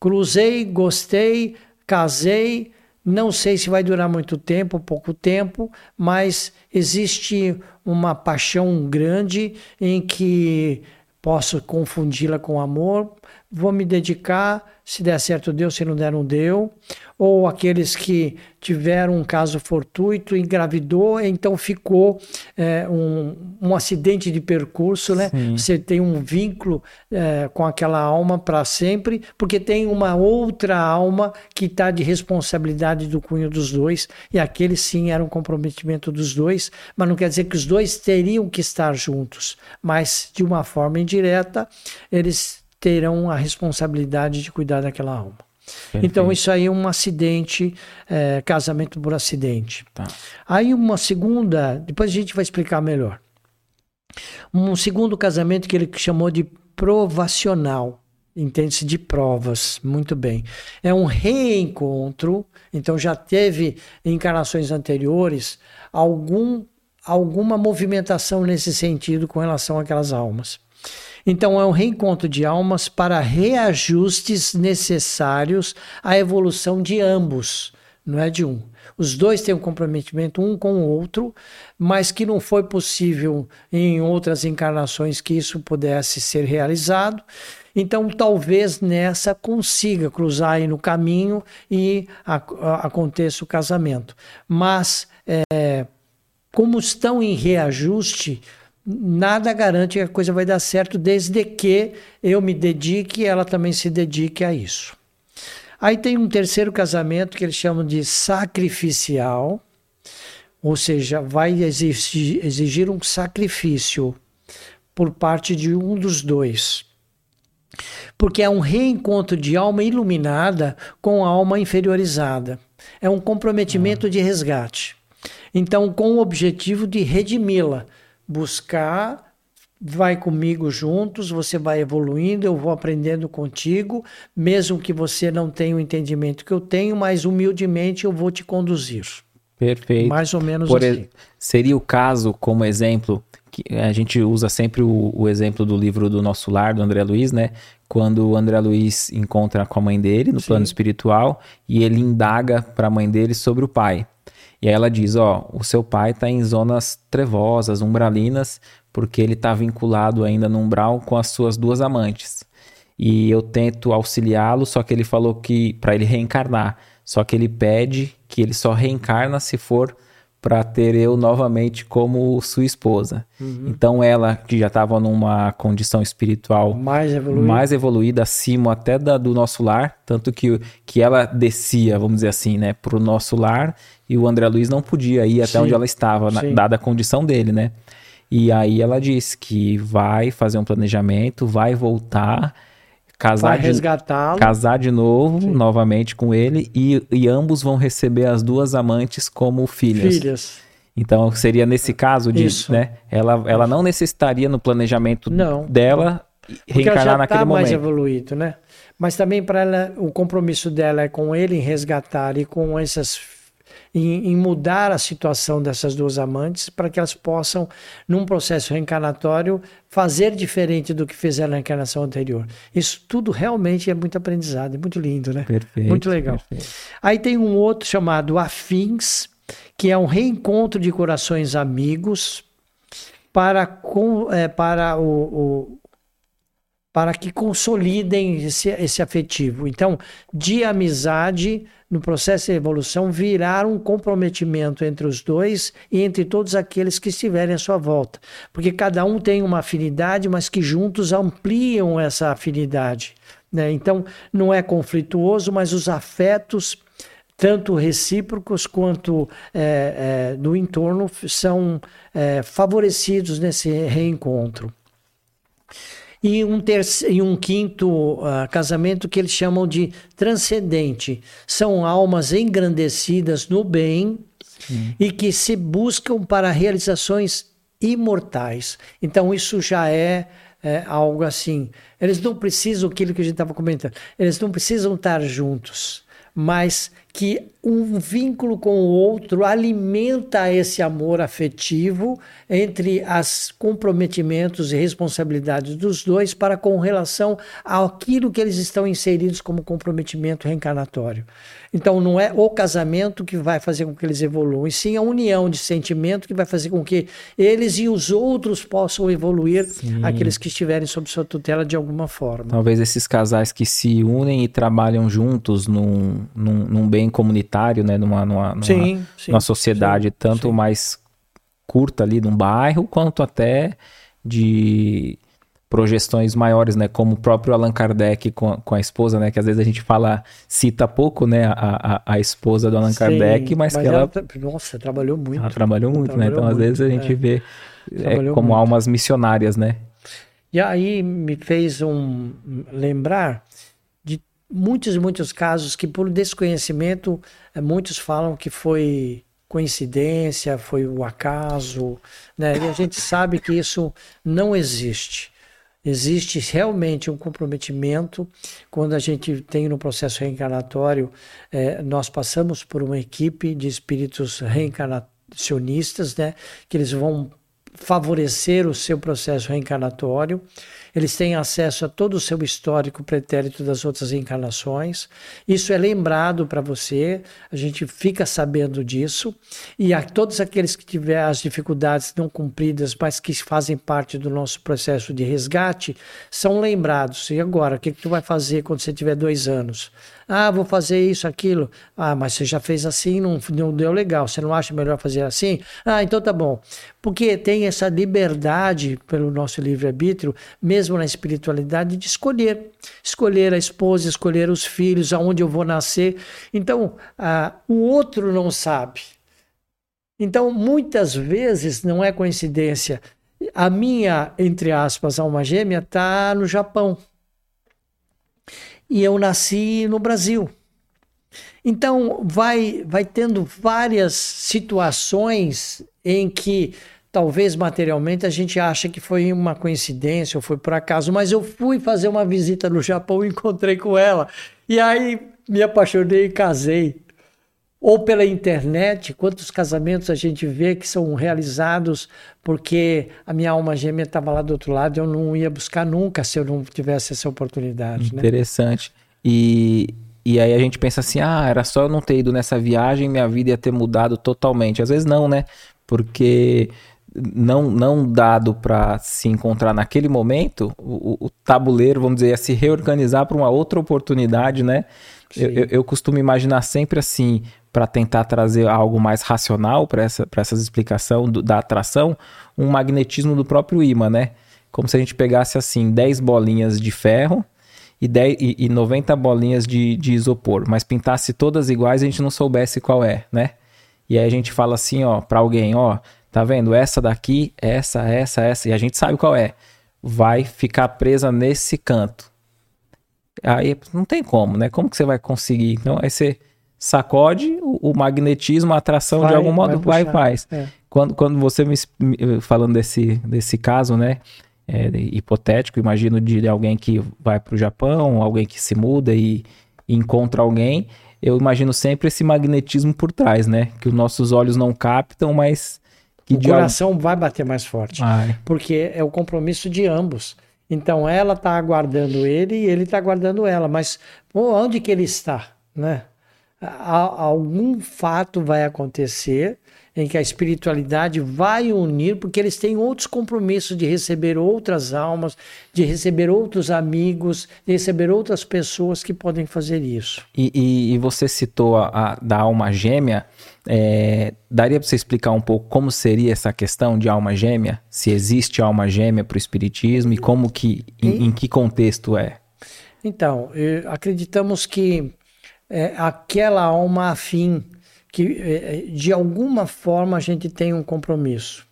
Cruzei, gostei, casei, não sei se vai durar muito tempo, pouco tempo, mas existe uma paixão grande em que posso confundi-la com amor, vou me dedicar, se der certo deu, se não der não deu, ou aqueles que tiveram um caso fortuito, engravidou, então ficou é, um, um acidente de percurso, né? Sim. Você tem um vínculo é, com aquela alma para sempre, porque tem uma outra alma que está de responsabilidade do cunho dos dois, e aquele sim era um comprometimento dos dois, mas não quer dizer que os dois teriam que estar juntos, mas de uma forma indireta, eles terão a responsabilidade de cuidar daquela alma. Perfeito. Então, isso aí é um acidente, é, casamento por acidente. Tá. Aí, uma segunda, depois a gente vai explicar melhor. Um segundo casamento que ele chamou de provacional, entende-se de provas, muito bem. É um reencontro, então já teve em encarnações anteriores algum, alguma movimentação nesse sentido com relação àquelas almas. Então, é um reencontro de almas para reajustes necessários à evolução de ambos, não é de um. Os dois têm um comprometimento um com o outro, mas que não foi possível em outras encarnações que isso pudesse ser realizado. Então, talvez nessa consiga cruzar aí no caminho e a, a, aconteça o casamento. Mas, é, como estão em reajuste, nada garante que a coisa vai dar certo desde que eu me dedique e ela também se dedique a isso. Aí tem um terceiro casamento que eles chamam de sacrificial, ou seja, vai exigir, exigir um sacrifício por parte de um dos dois. Porque é um reencontro de alma iluminada com alma inferiorizada. É um comprometimento ah. de resgate. Então, com o objetivo de redimi-la, buscar, vai comigo juntos, você vai evoluindo, eu vou aprendendo contigo, mesmo que você não tenha o entendimento que eu tenho, mas humildemente eu vou te conduzir. Perfeito. Mais ou menos Por assim. Seria o caso, como exemplo, que a gente usa sempre o, o, exemplo do livro do Nosso Lar, do André Luiz, né? Quando o André Luiz encontra com a mãe dele no Sim. plano espiritual e ele indaga para a mãe dele sobre o pai. E aí ela diz, ó, o seu pai está em zonas trevosas, umbralinas, porque ele está vinculado ainda no umbral com as suas duas amantes. E eu tento auxiliá-lo, só que ele falou que para ele reencarnar, só que ele pede que ele só reencarna se for para ter eu novamente como sua esposa. Uhum. Então ela, que já estava numa condição espiritual mais evoluída, mais evoluída acima até da, do nosso lar, tanto que, que ela descia, vamos dizer assim, né, para o nosso lar e o André Luiz não podia ir até sim, onde ela estava, na, dada a condição dele, né? E aí ela disse que vai fazer um planejamento, vai voltar casar de, casar de novo, Sim. novamente com ele, e, e ambos vão receber as duas amantes como filhas. Filhas. Então seria nesse caso disso, né? Ela, ela não necessitaria no planejamento não. dela reencarnar ela já naquele tá momento. mais evoluído, né? Mas também para ela, o compromisso dela é com ele em resgatar e com essas em, em, mudar a situação dessas duas amantes para que elas possam, num processo reencarnatório, fazer diferente do que fizeram na encarnação anterior. Isso tudo realmente é muito aprendizado, é muito lindo, né? Perfeito. Muito legal. Perfeito. Aí tem um outro chamado Afins, que é um reencontro de corações amigos para, com, é, para o, o para que consolidem esse, esse afetivo. Então, de amizade, no processo de evolução, virar um comprometimento entre os dois e entre todos aqueles que estiverem à sua volta. Porque cada um tem uma afinidade, mas que juntos ampliam essa afinidade. Né? Então, não é conflituoso, mas os afetos tanto recíprocos quanto é, é, do entorno são é, favorecidos nesse reencontro e um, terceiro, e um quinto uh, casamento que eles chamam de transcendente. São almas engrandecidas no bem Sim. e que se buscam para realizações imortais. Então, isso já é, é algo assim. Eles não precisam, aquilo que a gente estava comentando, eles não precisam estar juntos, mas que um vínculo com o outro alimenta esse amor afetivo entre os comprometimentos e responsabilidades dos dois para com relação àquilo que eles estão inseridos como comprometimento reencarnatório. Então não é o casamento que vai fazer com que eles evoluam, e sim a união de sentimento que vai fazer com que eles e os outros possam evoluir, sim. aqueles que estiverem sob sua tutela de alguma forma. Talvez esses casais que se unem e trabalham juntos num, num, num bem comunitário, né? numa, numa, numa, sim, sim, numa sociedade sim, tanto mais curta ali num bairro, quanto até de projeções maiores, né? Como o próprio Allan Kardec com, com a esposa, né? Que às vezes a gente fala, cita pouco, né? A, a, a esposa do Allan Sim, Kardec, mas, mas que ela, ela... Nossa, trabalhou muito. Ela trabalhou muito, trabalhou né? Então muito, às vezes a gente é. vê é, como muito. almas missionárias, né? E aí me fez um lembrar muitos muitos casos que por desconhecimento eh, muitos falam que foi coincidência, foi o acaso, né? E a gente sabe que isso não existe. Existe realmente um comprometimento. Quando a gente tem no processo reencarnatório, é, nós passamos por uma equipe de espíritos reencarnacionistas, né, que eles vão favorecer o seu processo reencarnatório eles têm acesso a todo o seu histórico pretérito das outras encarnações. Isso é lembrado para você, a gente fica sabendo disso. E a todos aqueles que tiverem as dificuldades não cumpridas, mas que fazem parte do nosso processo de resgate, são lembrados. E agora, o que, que tu vai fazer quando você tiver dois anos? Ah, vou fazer isso, aquilo. Ah, mas você já fez assim, não, não deu legal. Você não acha melhor fazer assim? Ah, então tá bom. Porque tem essa liberdade pelo nosso livre-arbítrio, mesmo na espiritualidade, de escolher. Escolher a esposa, escolher os filhos, aonde eu vou nascer. Então, ah, o outro não sabe. Então, muitas vezes, não é coincidência, a minha, entre aspas, alma gêmea está no Japão e eu nasci no Brasil. Então vai vai tendo várias situações em que talvez materialmente a gente acha que foi uma coincidência ou foi por acaso, mas eu fui fazer uma visita no Japão e encontrei com ela. E aí me apaixonei e casei ou pela internet, quantos casamentos a gente vê que são realizados porque a minha alma gêmea estava lá do outro lado, eu não ia buscar nunca se eu não tivesse essa oportunidade. Né? Interessante. Né? E, e aí a gente pensa assim, ah, era só eu não ter ido nessa viagem, minha vida ia ter mudado totalmente. Às vezes não, né? Porque não, não dado para se encontrar naquele momento, o, o, tabuleiro, vamos dizer, ia se reorganizar para uma outra oportunidade, né? Eu, eu, eu, costumo imaginar sempre assim, para tentar trazer algo mais racional para essa, essa explicação do, da atração, um magnetismo do próprio imã, né? Como se a gente pegasse assim 10 bolinhas de ferro e, 10, e, e 90 bolinhas de, de isopor, mas pintasse todas iguais e a gente não soubesse qual é, né? E aí a gente fala assim, ó, para alguém, ó, tá vendo? Essa daqui, essa, essa, essa, e a gente sabe qual é. Vai ficar presa nesse canto. Aí não tem como, né? Como que você vai conseguir? Então aí você sacode o, o magnetismo, a atração vai, de algum modo vai, vai faz. É. Quando, quando você me falando desse, desse caso, né? É, hipotético, imagino de alguém que vai para o Japão, alguém que se muda e, e encontra alguém. eu imagino sempre esse magnetismo por trás, né? Que os nossos olhos não captam, mas que o coração vai bater mais forte, Ai. porque é o compromisso de ambos. Então ela está aguardando ele e ele está aguardando ela, mas pô, onde que ele está, né? Algum fato vai acontecer em que a espiritualidade vai unir, porque eles têm outros compromissos de receber outras almas, de receber outros amigos, de receber outras pessoas que podem fazer isso. E, e, e você citou a, a, da alma gêmea. É, daria para você explicar um pouco como seria essa questão de alma gêmea? Se existe alma gêmea para o espiritismo e como que, em, em que contexto é? Então, acreditamos que é, aquela alma afim que é, é, de alguma forma a gente tem um compromisso.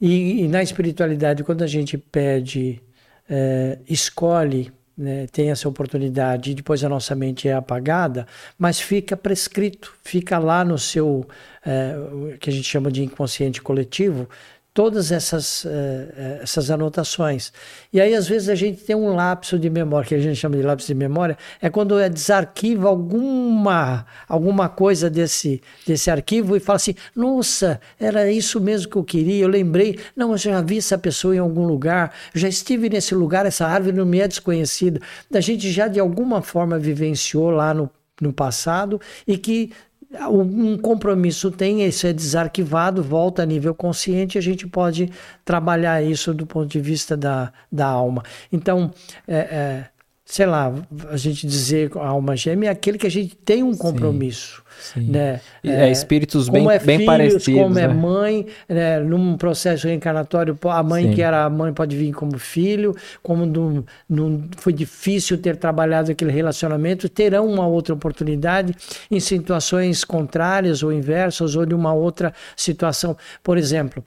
E, e na espiritualidade, quando a gente pede, é, escolhe, né, tem essa oportunidade, e depois a nossa mente é apagada, mas fica prescrito, fica lá no seu, é, que a gente chama de inconsciente coletivo, todas essas, uh, essas anotações. E aí, às vezes, a gente tem um lapso de memória, que a gente chama de lapso de memória, é quando é desarquiva alguma, alguma coisa desse, desse arquivo e fala assim: nossa, era isso mesmo que eu queria, eu lembrei, não, eu já vi essa pessoa em algum lugar, já estive nesse lugar, essa árvore não me é desconhecida. A gente já, de alguma forma, vivenciou lá no, no passado e que um compromisso tem, isso é desarquivado, volta a nível consciente, a gente pode trabalhar isso do ponto de vista da, da alma. Então, é, é, sei lá, a gente dizer a alma gêmea é aquele que a gente tem um compromisso. Sim, sim. Né? É, é, espíritos bem, é bem filhos, parecidos. Como é né? é mãe, né? num processo reencarnatório, a mãe sim. que era a mãe pode vir como filho, como não, não foi difícil ter trabalhado aquele relacionamento, terão uma outra oportunidade em situações contrárias ou inversas ou de uma outra situação. Por exemplo,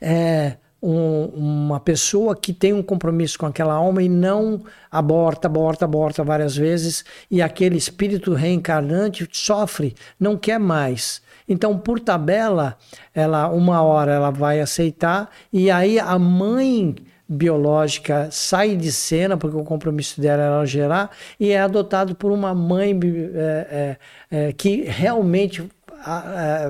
é, um, uma pessoa que tem um compromisso com aquela alma e não aborta, aborta, aborta várias vezes, e aquele espírito reencarnante sofre, não quer mais. Então, por tabela, ela uma hora ela vai aceitar, e aí a mãe biológica sai de cena, porque o compromisso dela era gerar, e é adotado por uma mãe é, é, é, que realmente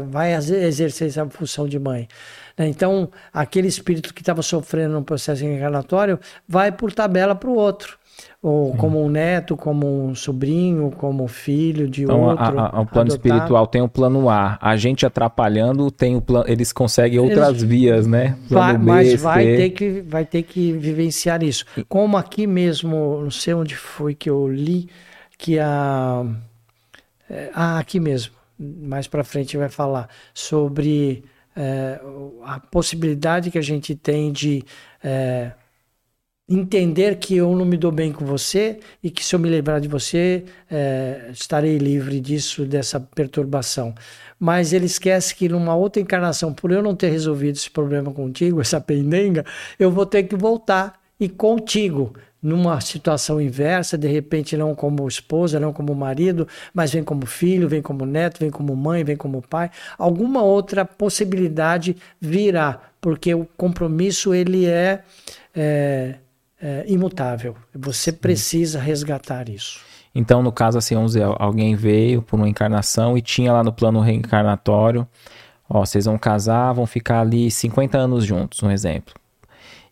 vai exercer essa função de mãe. Né? Então, aquele espírito que estava sofrendo no processo encarnatório vai por tabela para o outro. Ou como um neto, como um sobrinho, como filho de então, outro. Então, o plano adotado. espiritual tem o plano A. A gente atrapalhando, tem o plano, eles conseguem outras eles, vias, né? Vai, B, mas vai ter, que, vai ter que vivenciar isso. Como aqui mesmo, não sei onde foi que eu li, que a. É, ah, aqui mesmo. Mais para frente vai falar sobre é, a possibilidade que a gente tem de é, entender que eu não me dou bem com você e que se eu me lembrar de você é, estarei livre disso dessa perturbação. Mas ele esquece que numa outra encarnação por eu não ter resolvido esse problema contigo essa pendenga eu vou ter que voltar e contigo numa situação inversa, de repente não como esposa, não como marido, mas vem como filho, vem como neto, vem como mãe, vem como pai, alguma outra possibilidade virá, porque o compromisso ele é, é, é imutável. Você precisa resgatar isso. Então, no caso, assim, vamos dizer, alguém veio por uma encarnação e tinha lá no plano reencarnatório, ó, vocês vão casar, vão ficar ali 50 anos juntos, um exemplo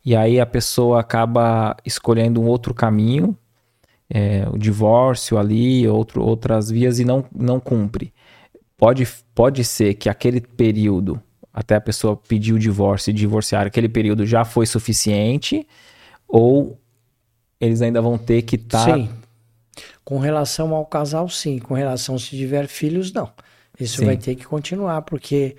e aí a pessoa acaba escolhendo um outro caminho, é, o divórcio ali, outro, outras vias e não, não cumpre. Pode, pode ser que aquele período, até a pessoa pedir o divórcio e divorciar, aquele período já foi suficiente, ou eles ainda vão ter que estar. Tá... Sim. Com relação ao casal, sim. Com relação se tiver filhos, não. Isso sim. vai ter que continuar, porque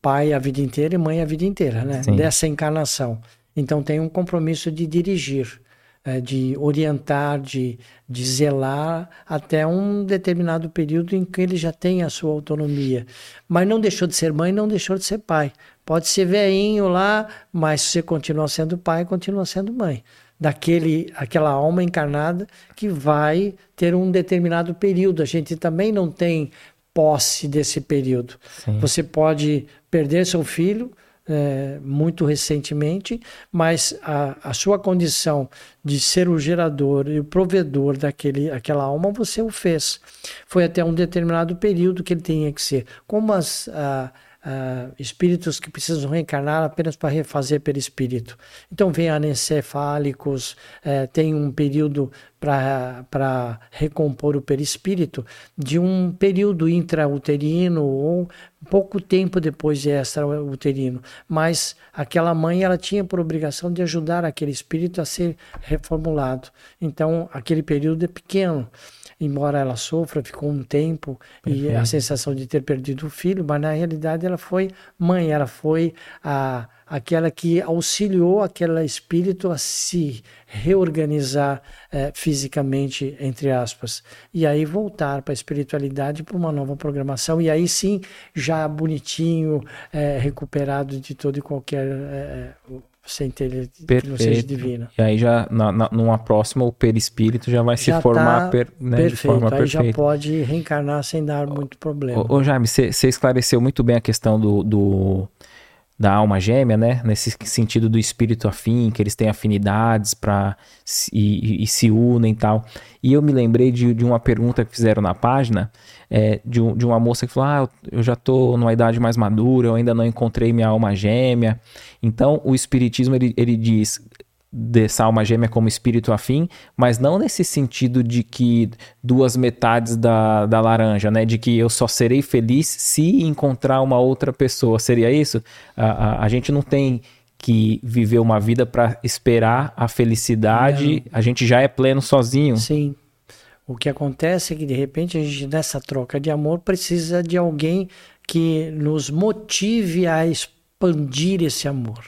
pai a vida inteira e mãe a vida inteira, né? Sim. Dessa encarnação. Então tem um compromisso de dirigir, é, de orientar, de, de zelar até um determinado período em que ele já tem a sua autonomia. Mas não deixou de ser mãe, não deixou de ser pai. Pode ser veinho lá, mas você continua sendo pai, continua sendo mãe. Daquele, aquela alma encarnada que vai ter um determinado período. A gente também não tem posse desse período. Sim. Você pode perder seu filho, é, muito recentemente, mas a, a sua condição de ser o gerador e o provedor daquele, aquela alma, você o fez. Foi até um determinado período que ele tinha que ser. Como as. A, uh, espíritos que precisam reencarnar apenas para refazer perispírito. Então, vem anencefálicos, uh, tem um período para recompor o perispírito de um período intrauterino ou pouco tempo depois de extrauterino. Mas aquela mãe ela tinha por obrigação de ajudar aquele espírito a ser reformulado. Então, aquele período é pequeno embora ela sofra, ficou um tempo Perfeito. e a sensação de ter perdido o filho, mas na realidade ela foi mãe, ela foi a, aquela que auxiliou aquele espírito a se reorganizar eh, fisicamente, entre aspas, e aí voltar para a espiritualidade para uma nova programação, e aí sim, já bonitinho, eh, recuperado de todo e qualquer eh, sem ter que não seja divina. E aí já na, na, numa próxima o perispírito já vai já se formar tá per, né, perfeito. de forma aí perfeita. já pode reencarnar sem dar muito problema. Ô, ô Jaime, você esclareceu muito bem a questão do, do da alma gêmea, né? Nesse sentido do espírito afim, que eles têm afinidades para e, e, se unem e tal. E eu me lembrei de, de uma pergunta que fizeram na página é, de, um, de uma moça que falou: Ah, eu já tô numa idade mais madura, eu ainda não encontrei minha alma gêmea. Então, o espiritismo ele, ele diz: dessa alma gêmea como espírito afim, mas não nesse sentido de que duas metades da, da laranja, né? De que eu só serei feliz se encontrar uma outra pessoa. Seria isso? A, a, a gente não tem que viver uma vida para esperar a felicidade, não. a gente já é pleno sozinho. Sim. O que acontece é que de repente a gente nessa troca de amor precisa de alguém que nos motive a expandir esse amor.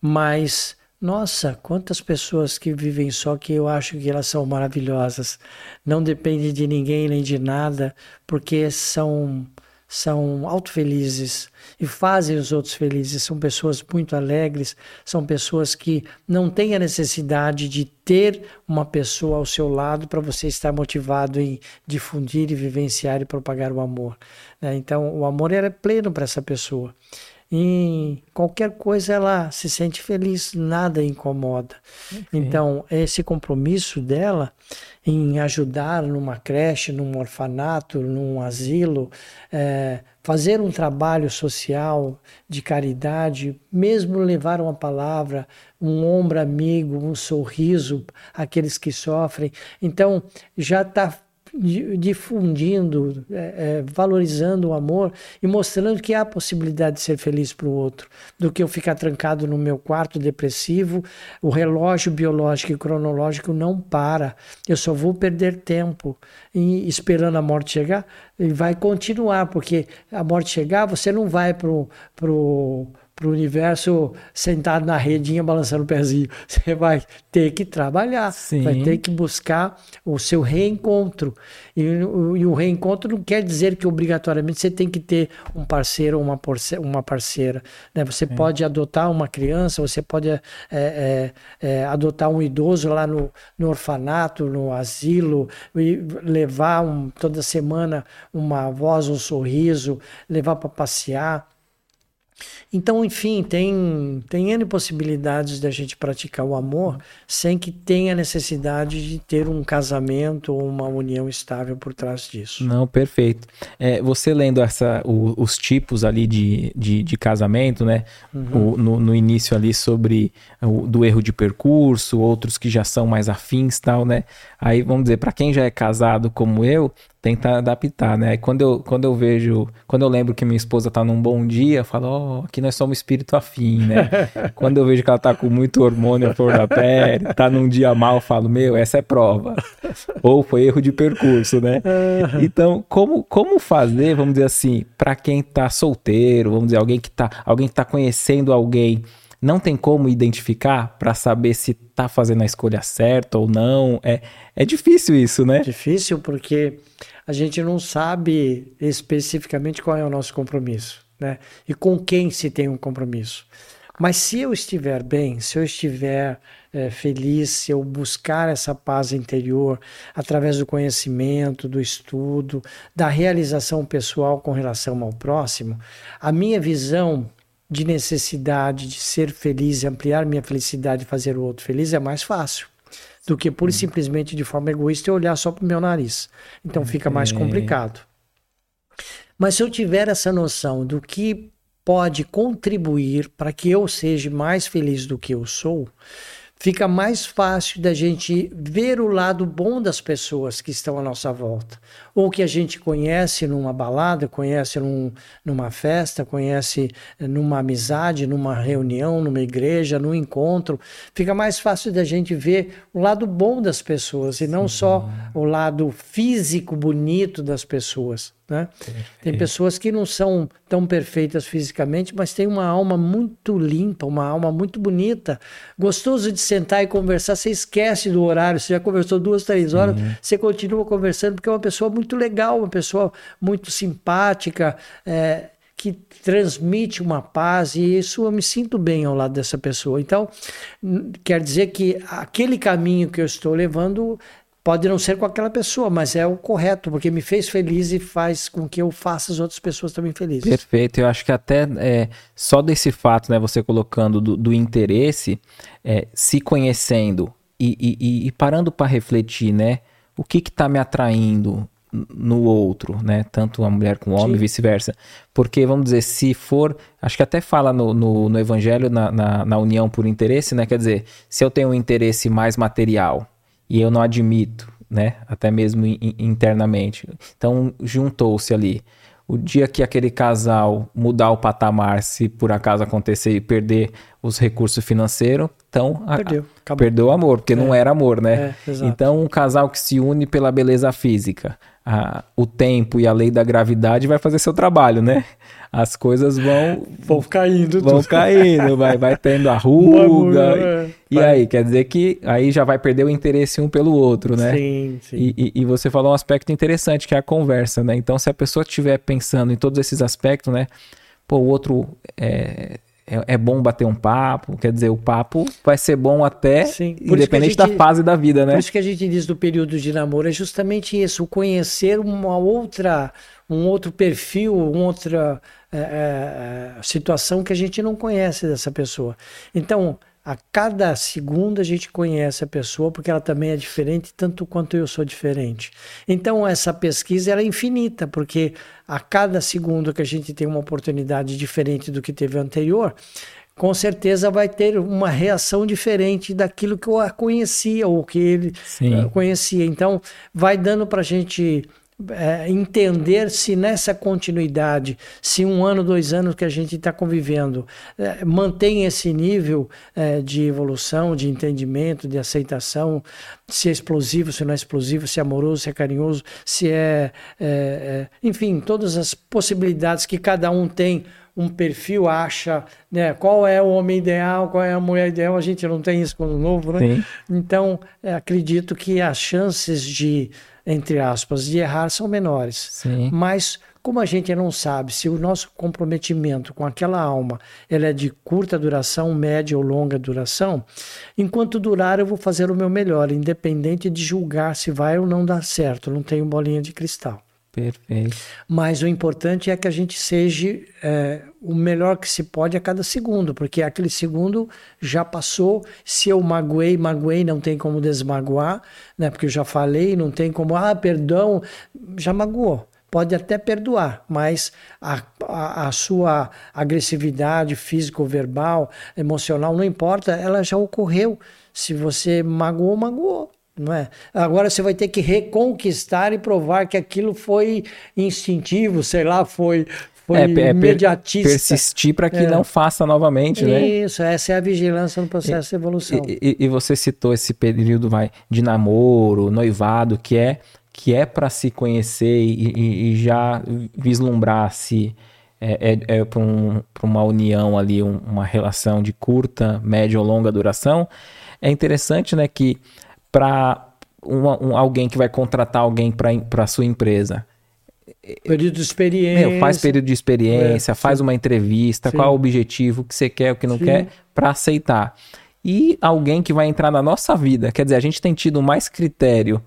Mas nossa, quantas pessoas que vivem só que eu acho que elas são maravilhosas. Não depende de ninguém nem de nada, porque são são autofelizes e fazem os outros felizes. São pessoas muito alegres, são pessoas que não têm a necessidade de ter uma pessoa ao seu lado para você estar motivado em difundir e vivenciar e propagar o amor. Né? Então, o amor era pleno para essa pessoa em qualquer coisa ela se sente feliz, nada incomoda. Então, esse compromisso dela em ajudar numa creche, num orfanato, num asilo, é, fazer um trabalho social de caridade, mesmo levar uma palavra, um ombro amigo, um sorriso àqueles que sofrem. Então, já está difundindo, é, é, valorizando o amor e mostrando que há possibilidade de ser feliz para o outro, do que eu ficar trancado no meu quarto depressivo, o relógio biológico e cronológico não para, eu só vou perder tempo esperando a morte chegar, e vai continuar, porque a morte chegar, você não vai para o para o universo sentado na redinha balançando o pezinho. Você vai ter que trabalhar, Sim. vai ter que buscar o seu reencontro. E, e, o reencontro não quer dizer que obrigatoriamente você tem que ter um parceiro ou uma, uma parceira. Né? Você pode adotar uma criança, você pode é, é, é, adotar um idoso lá no, no orfanato, no asilo, e levar um, toda semana uma voz, um sorriso, levar para passear então, enfim, tem, tem N possibilidades da gente praticar o amor sem que tenha necessidade de ter um casamento ou uma união estável por trás disso. Não, perfeito. É, você lendo essa, o, os tipos ali de, de, de casamento, né? Uhum. O, no, no, início ali sobre o do erro de percurso, outros que já são mais afins tal, né? Aí, vamos dizer, para quem já é casado como eu, tenta adaptar, né? Quando eu, quando eu vejo, quando eu lembro que minha esposa tá num bom dia, eu falo, ó, oh, aqui nós somos espírito afim, né? quando eu vejo que ela tá com muito hormônio a flor da pele, tá num dia mal, eu falo, meu, essa é prova. Ou foi erro de percurso, né? então, como, como fazer, vamos dizer assim, para quem tá solteiro, vamos dizer, alguém que tá, alguém que tá conhecendo alguém, não tem como identificar para saber se tá fazendo a escolha certa ou não. É, é difícil isso, né? Difícil porque a gente não sabe especificamente qual é o nosso compromisso, né? E com quem se tem um compromisso. Mas se eu estiver bem, se eu estiver é, feliz, se eu buscar essa paz interior através do conhecimento, do estudo, da realização pessoal com relação ao próximo, a minha visão de necessidade de ser feliz, ampliar minha felicidade e fazer o outro feliz, é mais fácil do que pura e simplesmente de forma egoísta eu olhar só para o meu nariz. Então fica mais complicado. Mas se eu tiver essa noção do que pode contribuir para que eu seja mais feliz do que eu sou, fica mais fácil da gente ver o lado bom das pessoas que estão à nossa volta. Ou que a gente conhece numa balada, conhece num, numa festa, conhece numa amizade, numa reunião, numa igreja, num encontro. Fica mais fácil da gente ver o lado bom das pessoas e não Sim. só o lado físico bonito das pessoas. Né? Tem pessoas que não são tão perfeitas fisicamente, mas têm uma alma muito limpa, uma alma muito bonita. Gostoso de sentar e conversar, você esquece do horário, você já conversou duas, três horas, uhum. você continua conversando, porque é uma pessoa muito legal, uma pessoa muito simpática. É, que transmite uma paz e isso eu me sinto bem ao lado dessa pessoa. Então, quer dizer que aquele caminho que eu estou levando Pode não ser com aquela pessoa, mas é o correto, porque me fez feliz e faz com que eu faça as outras pessoas também felizes. Perfeito. Eu acho que até é, só desse fato, né, você colocando do, do interesse, é, se conhecendo e, e, e parando para refletir, né? O que está me atraindo no outro, né? Tanto a mulher com o homem vice-versa. Porque, vamos dizer, se for. Acho que até fala no, no, no Evangelho, na, na, na união por interesse, né? Quer dizer, se eu tenho um interesse mais material e eu não admito, né? Até mesmo internamente. Então juntou-se ali. O dia que aquele casal mudar o patamar, se por acaso acontecer e perder os recursos financeiros, então Perdeu, a, perdeu o amor, porque é. não era amor, né? É, então um casal que se une pela beleza física, a, o tempo e a lei da gravidade vai fazer seu trabalho, né? as coisas vão vão caindo, vão tudo. caindo, vai, vai tendo a ruga. É, e vai. aí, quer dizer que aí já vai perder o interesse um pelo outro, né? Sim, sim. E, e, e, você falou um aspecto interessante que é a conversa, né? Então, se a pessoa estiver pensando em todos esses aspectos, né? Pô, o outro é, é, é, bom bater um papo, quer dizer, o papo vai ser bom até, Sim. independente gente, da fase da vida, né? Por isso que a gente diz do período de namoro, é justamente isso, conhecer uma outra, um outro perfil, uma outra é, é, é, situação que a gente não conhece dessa pessoa. Então, a cada segundo a gente conhece a pessoa porque ela também é diferente tanto quanto eu sou diferente. Então essa pesquisa é infinita porque a cada segundo que a gente tem uma oportunidade diferente do que teve anterior, com certeza vai ter uma reação diferente daquilo que eu conhecia ou que ele Sim. conhecia. Então vai dando para a gente é, entender se nessa continuidade, se um ano, dois anos que a gente está convivendo, é, mantém esse nível é, de evolução, de entendimento, de aceitação, se é explosivo, se não é explosivo, se é amoroso, se é carinhoso, se é, é, é enfim, todas as possibilidades que cada um tem um perfil acha, né, qual é o homem ideal, qual é a mulher ideal, a gente não tem isso quando novo, né? Sim. Então, é, acredito que as chances de entre aspas, de errar são menores. Sim. Mas como a gente não sabe se o nosso comprometimento com aquela alma ela é de curta duração, média ou longa duração, enquanto durar eu vou fazer o meu melhor, independente de julgar se vai ou não dar certo. Não tenho bolinha de cristal. Perfeito. Mas o importante é que a gente seja é, o melhor que se pode a cada segundo, porque aquele segundo já passou. Se eu magoei, magoei, não tem como desmagoar, né? Porque eu já falei, não tem como, ah, perdão, já magoou. Pode até perdoar, mas a, a, a sua agressividade físico, verbal, emocional, não importa, ela já ocorreu. Se você magoou, magoou não é? Agora você vai ter que reconquistar e provar que aquilo foi instintivo, sei lá, foi foi é, é imediatista. persistir para que é. não faça novamente, Isso, né? Isso, essa é a vigilância no processo e, de evolução. E, e, você citou esse período vai, de namoro, noivado, que é que é para se conhecer e, e, já vislumbrar se é, é, é para um, uma união ali, um, uma relação de curta, média ou longa duração. É interessante, né, que para um, alguém que vai contratar alguém para a sua empresa. Período de experiência. Meu, faz período de experiência, é, faz uma entrevista, sim. qual é o objetivo, o que você quer, o que não sim. quer, para aceitar. E alguém que vai entrar na nossa vida. Quer dizer, a gente tem tido mais critério,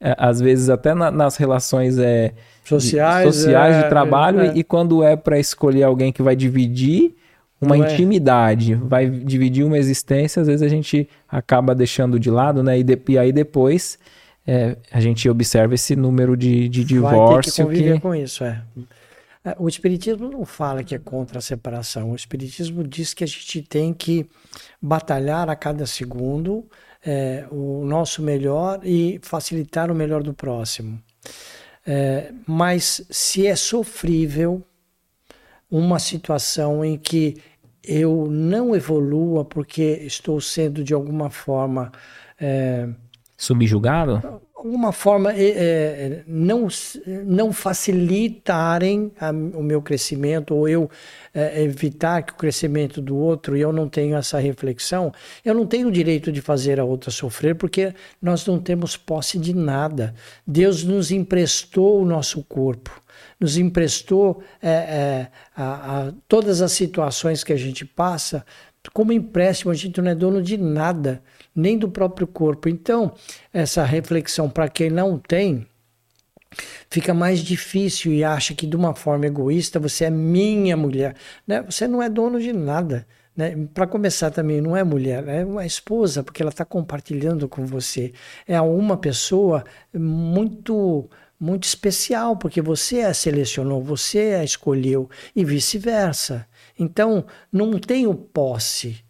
é, às vezes até na, nas relações é, sociais, de, sociais é, de trabalho, é. e quando é para escolher alguém que vai dividir uma Não é? intimidade, vai dividir uma existência, às vezes a gente acaba deixando de lado, né? E, de, e aí depois é, a gente observa esse número de, de divórcio. Vai ter que conviver que... com isso, é. é. O Espiritismo não fala que é contra a separação. O Espiritismo diz que a gente tem que batalhar a cada segundo é, o nosso melhor e facilitar o melhor do próximo. É, mas se é sofrível uma situação em que eu não evolua porque estou sendo de alguma forma é, subjugado? Alguma forma é, é, não, não facilitarem a, o meu crescimento ou eu é, evitar que o crescimento do outro e eu não tenho essa reflexão, eu não tenho o direito de fazer a outra sofrer porque nós não temos posse de nada. Deus nos emprestou o nosso corpo nos emprestou é, é, a, a, todas as situações que a gente passa como empréstimo, a gente não é dono de nada, nem do próprio corpo. Então, essa reflexão para quem não tem, fica mais difícil e acha que de uma forma egoísta você é minha mulher. Né? Você não é dono de nada. Né? Para começar também, não é mulher, é uma esposa, porque ela está compartilhando com você. É uma pessoa muito muito especial, porque você a selecionou, você a escolheu e vice-versa. Então, não tenho posse,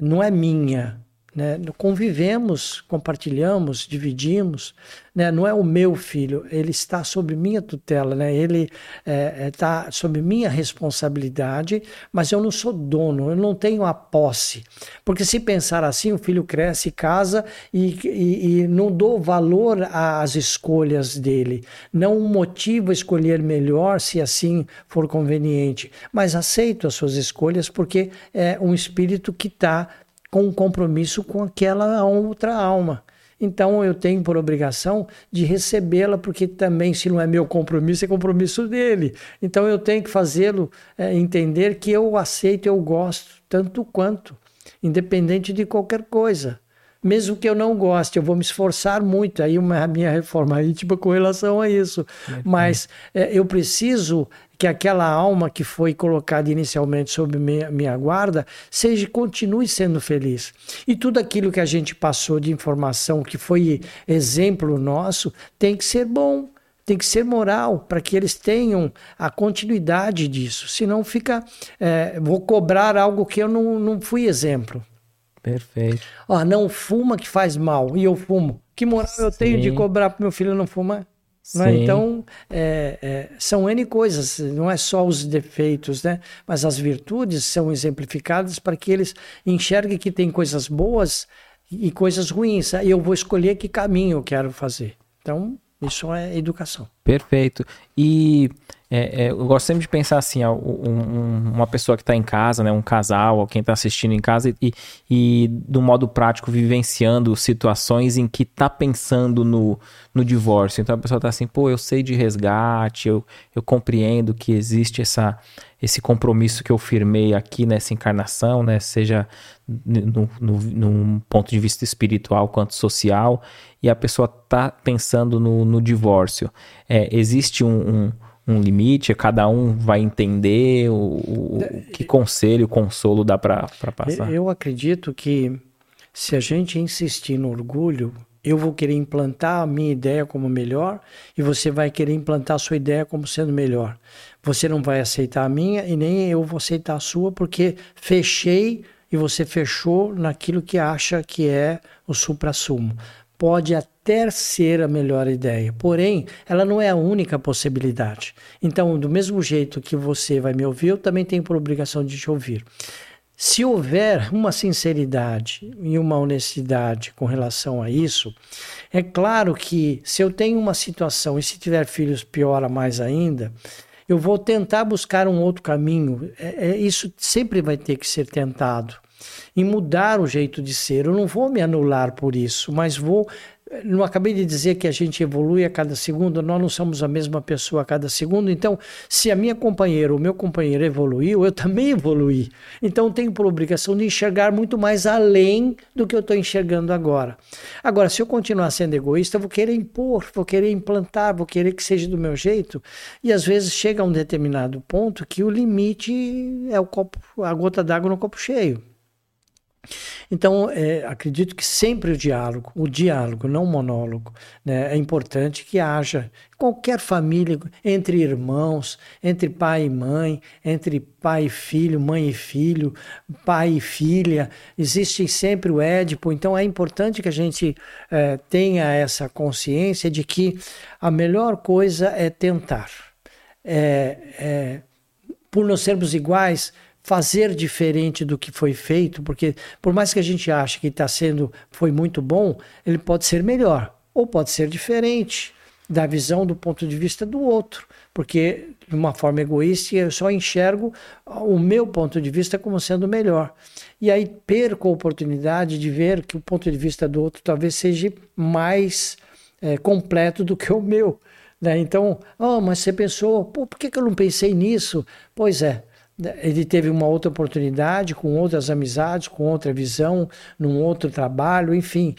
não é minha, né? Convivemos, compartilhamos, dividimos. Né? Não é o meu filho, ele está sob minha tutela, né? ele está é, é tá sob minha responsabilidade, mas eu não sou dono, eu não tenho a posse. Porque se pensar assim, o filho cresce, casa e, e, e não dou valor às escolhas dele. Não motivo a escolher melhor se assim for conveniente, mas aceito as suas escolhas porque é um espírito que está com um compromisso com aquela outra alma. Então eu tenho por obrigação de recebê-la, porque também, se não é meu compromisso, é compromisso dele. Então eu tenho que fazê-lo é, entender que eu aceito, eu gosto, tanto quanto, independente de qualquer coisa. Mesmo que eu não goste, eu vou me esforçar muito. Aí uma, a minha reforma íntima com relação a isso. Mas é, eu preciso que aquela alma que foi colocada inicialmente sob minha, minha guarda seja continue sendo feliz. E tudo aquilo que a gente passou de informação que foi exemplo nosso tem que ser bom tem que ser moral para que eles tenham a continuidade disso. Senão fica, é, vou cobrar algo que eu não, não fui exemplo. Perfeito. Ó, não fuma que faz mal e eu fumo. Que moral Sim. eu tenho de cobrar para meu filho não fumar? Né? Então, é, é, são N coisas, não é só os defeitos, né? mas as virtudes são exemplificadas para que eles enxerguem que tem coisas boas e coisas ruins. Aí eu vou escolher que caminho eu quero fazer. Então, isso é educação. Perfeito. E é, é, eu gosto sempre de pensar assim, ó, um, uma pessoa que está em casa, né, um casal, ou quem está assistindo em casa e, e, do modo prático vivenciando situações em que está pensando no, no divórcio. Então a pessoa está assim, pô, eu sei de resgate, eu, eu compreendo que existe essa, esse compromisso que eu firmei aqui nessa encarnação, né, seja no, no, num ponto de vista espiritual quanto social, e a pessoa está pensando no, no divórcio. É, existe um, um um limite, cada um vai entender o, o que conselho, consolo dá para passar? Eu acredito que se a gente insistir no orgulho, eu vou querer implantar a minha ideia como melhor e você vai querer implantar a sua ideia como sendo melhor. Você não vai aceitar a minha e nem eu vou aceitar a sua porque fechei e você fechou naquilo que acha que é o supra-sumo pode até ser a melhor ideia, porém, ela não é a única possibilidade. Então, do mesmo jeito que você vai me ouvir, eu também tenho por obrigação de te ouvir. Se houver uma sinceridade e uma honestidade com relação a isso, é claro que se eu tenho uma situação e se tiver filhos piora mais ainda, eu vou tentar buscar um outro caminho. É, é, isso sempre vai ter que ser tentado e mudar o jeito de ser. Eu não vou me anular por isso, mas vou não acabei de dizer que a gente evolui a cada segundo, nós não somos a mesma pessoa a cada segundo. Então, se a minha companheira, o meu companheiro evoluiu, eu também evoluí. Então, tenho por obrigação de enxergar muito mais além do que eu estou enxergando agora. Agora, se eu continuar sendo egoísta, eu vou querer impor, vou querer implantar, vou querer que seja do meu jeito. E às vezes chega a um determinado ponto que o limite é o copo, a gota d'água no copo cheio. Então, é, acredito que sempre o diálogo, o diálogo, não o monólogo, né, é importante que haja qualquer família, entre irmãos, entre pai e mãe, entre pai e filho, mãe e filho, pai e filha, existe sempre o Édipo, então é importante que a gente é, tenha essa consciência de que a melhor coisa é tentar. É, é por não sermos iguais, fazer diferente do que foi feito, porque por mais que a gente ache que está sendo foi muito bom, ele pode ser melhor ou pode ser diferente da visão do ponto de vista do outro, porque de uma forma egoísta eu só enxergo o meu ponto de vista como sendo melhor. E aí perco a oportunidade de ver que o ponto de vista do outro talvez seja mais é, completo do que o meu. Né? Então, oh, mas você pensou, por que, que eu não pensei nisso? Pois é, ele teve uma outra oportunidade, com outras amizades, com outra visão, num outro trabalho, enfim,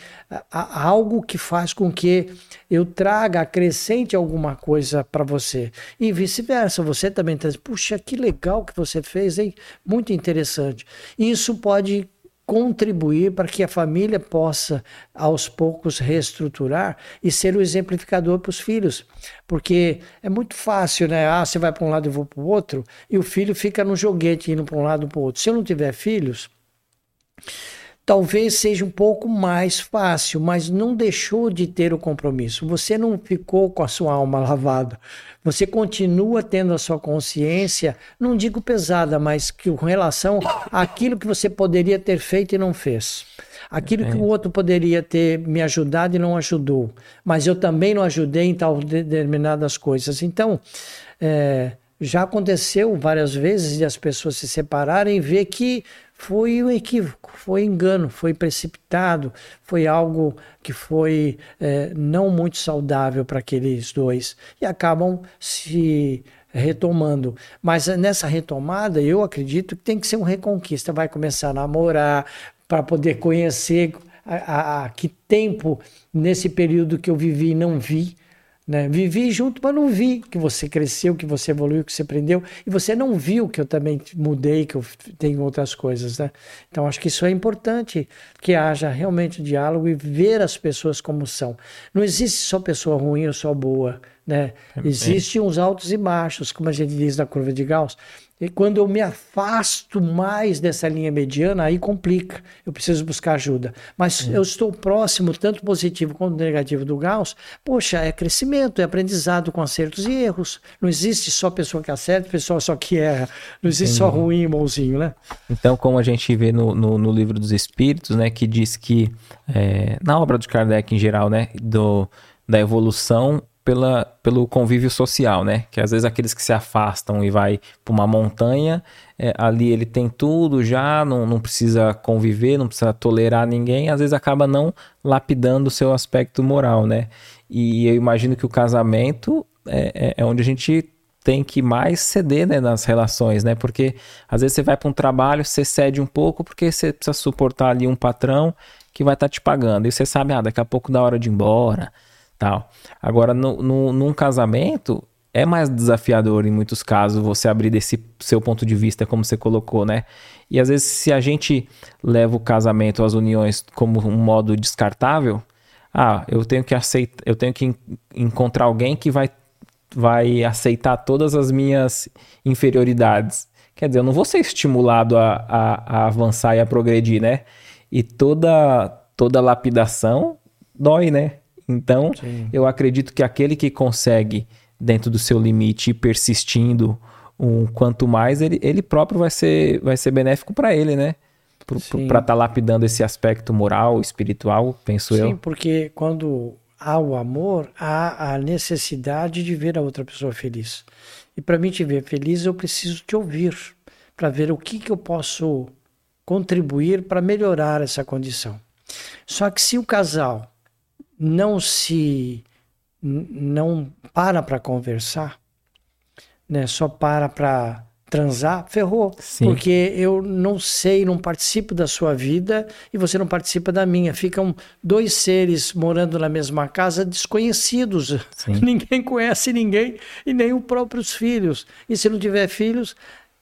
algo que faz com que eu traga, acrescente alguma coisa para você. E vice-versa, você também traz, puxa, que legal que você fez, hein? Muito interessante. Isso pode contribuir para que a família possa, aos poucos, reestruturar e ser o exemplificador para os filhos. Porque é muito fácil, né? Ah, você vai para um lado e vou para o outro, e o filho fica no joguete indo para um lado e para o outro. Se eu não tiver filhos, talvez seja um pouco mais fácil, mas não deixou de ter o compromisso. Você não ficou com a sua alma lavada. Você continua tendo a sua consciência, não digo pesada, mas que com relação àquilo que você poderia ter feito e não fez. Aquilo que o outro poderia ter me ajudado e não ajudou. Mas eu também não ajudei em tal determinadas coisas. Então, é, já aconteceu várias vezes de as pessoas se separarem e ver que foi um equívoco, foi engano, foi precipitado, foi algo que foi é, não muito saudável para aqueles dois e acabam se retomando. Mas nessa retomada, eu acredito que tem que ser um reconquista. Vai começar a namorar para poder conhecer a, a, a, que tempo nesse período que eu vivi e não vi né? Vivi junto, mas não vi que você cresceu, que você evoluiu, que você aprendeu. E você não viu que eu também mudei, que eu tenho outras coisas. Né? Então, acho que isso é importante, que haja realmente diálogo e ver as pessoas como são. Não existe só pessoa ruim ou só boa. Né? Existem uns altos e baixos, como a gente diz na curva de Gauss. E quando eu me afasto mais dessa linha mediana, aí complica. Eu preciso buscar ajuda. Mas eu estou próximo, tanto positivo quanto negativo do Gauss. Poxa, é crescimento, é aprendizado com acertos e erros. Não existe só pessoa que acerta, pessoa só que erra. Não existe Entendi. só ruim e bonzinho, né? Então, como a gente vê no, no, no livro dos Espíritos, né, que diz que, é, na obra de Kardec em geral, né, do, da evolução pela, pelo convívio social, né? Que às vezes aqueles que se afastam e vai para uma montanha, é, ali ele tem tudo já, não, não precisa conviver, não precisa tolerar ninguém, às vezes acaba não lapidando o seu aspecto moral, né? E eu imagino que o casamento é, é, é onde a gente tem que mais ceder né, nas relações, né? Porque às vezes você vai para um trabalho, você cede um pouco porque você precisa suportar ali um patrão que vai estar tá te pagando. E você sabe, ah, daqui a pouco dá hora de ir embora tal. Agora, no, no, num casamento, é mais desafiador em muitos casos você abrir desse seu ponto de vista, como você colocou, né? E às vezes, se a gente leva o casamento, as uniões, como um modo descartável, ah, eu tenho que aceitar, eu tenho que encontrar alguém que vai, vai aceitar todas as minhas inferioridades. Quer dizer, eu não vou ser estimulado a, a, a avançar e a progredir, né? E toda, toda lapidação dói, né? Então, Sim. eu acredito que aquele que consegue, dentro do seu limite, ir persistindo um quanto mais, ele, ele próprio vai ser, vai ser benéfico para ele, né? Para estar tá lapidando esse aspecto moral, espiritual, penso Sim, eu. Sim, porque quando há o amor, há a necessidade de ver a outra pessoa feliz. E para mim te ver feliz, eu preciso te ouvir, para ver o que, que eu posso contribuir para melhorar essa condição. Só que se o casal não se não para para conversar, né? Só para para transar, ferrou. Sim. Porque eu não sei, não participo da sua vida e você não participa da minha. Ficam dois seres morando na mesma casa desconhecidos. Sim. Ninguém conhece ninguém e nem os próprios filhos. E se não tiver filhos,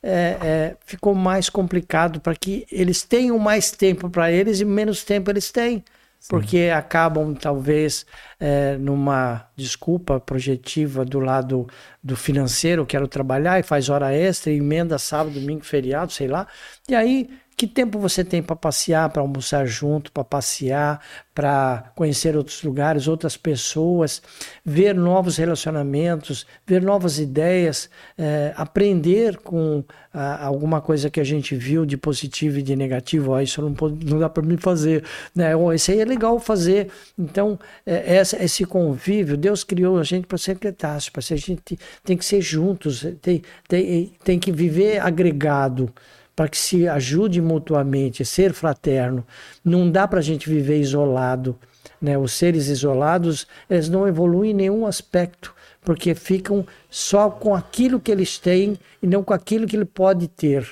é, é, ficou mais complicado para que eles tenham mais tempo para eles e menos tempo eles têm porque acabam talvez é, numa desculpa projetiva do lado do financeiro, quero trabalhar e faz hora extra, emenda sábado, domingo, feriado, sei lá, e aí que tempo você tem para passear, para almoçar junto, para passear, para conhecer outros lugares, outras pessoas, ver novos relacionamentos, ver novas ideias, é, aprender com ah, alguma coisa que a gente viu de positivo e de negativo? Oh, isso não, não dá para mim fazer. Né? Oh, isso aí é legal fazer. Então, é, essa, esse convívio, Deus criou a gente para ser cretáceo, para ser a gente tem que ser juntos, tem, tem, tem que viver agregado para que se ajude mutuamente, ser fraterno. Não dá para a gente viver isolado. Né? Os seres isolados, eles não evoluem em nenhum aspecto, porque ficam só com aquilo que eles têm e não com aquilo que ele pode ter.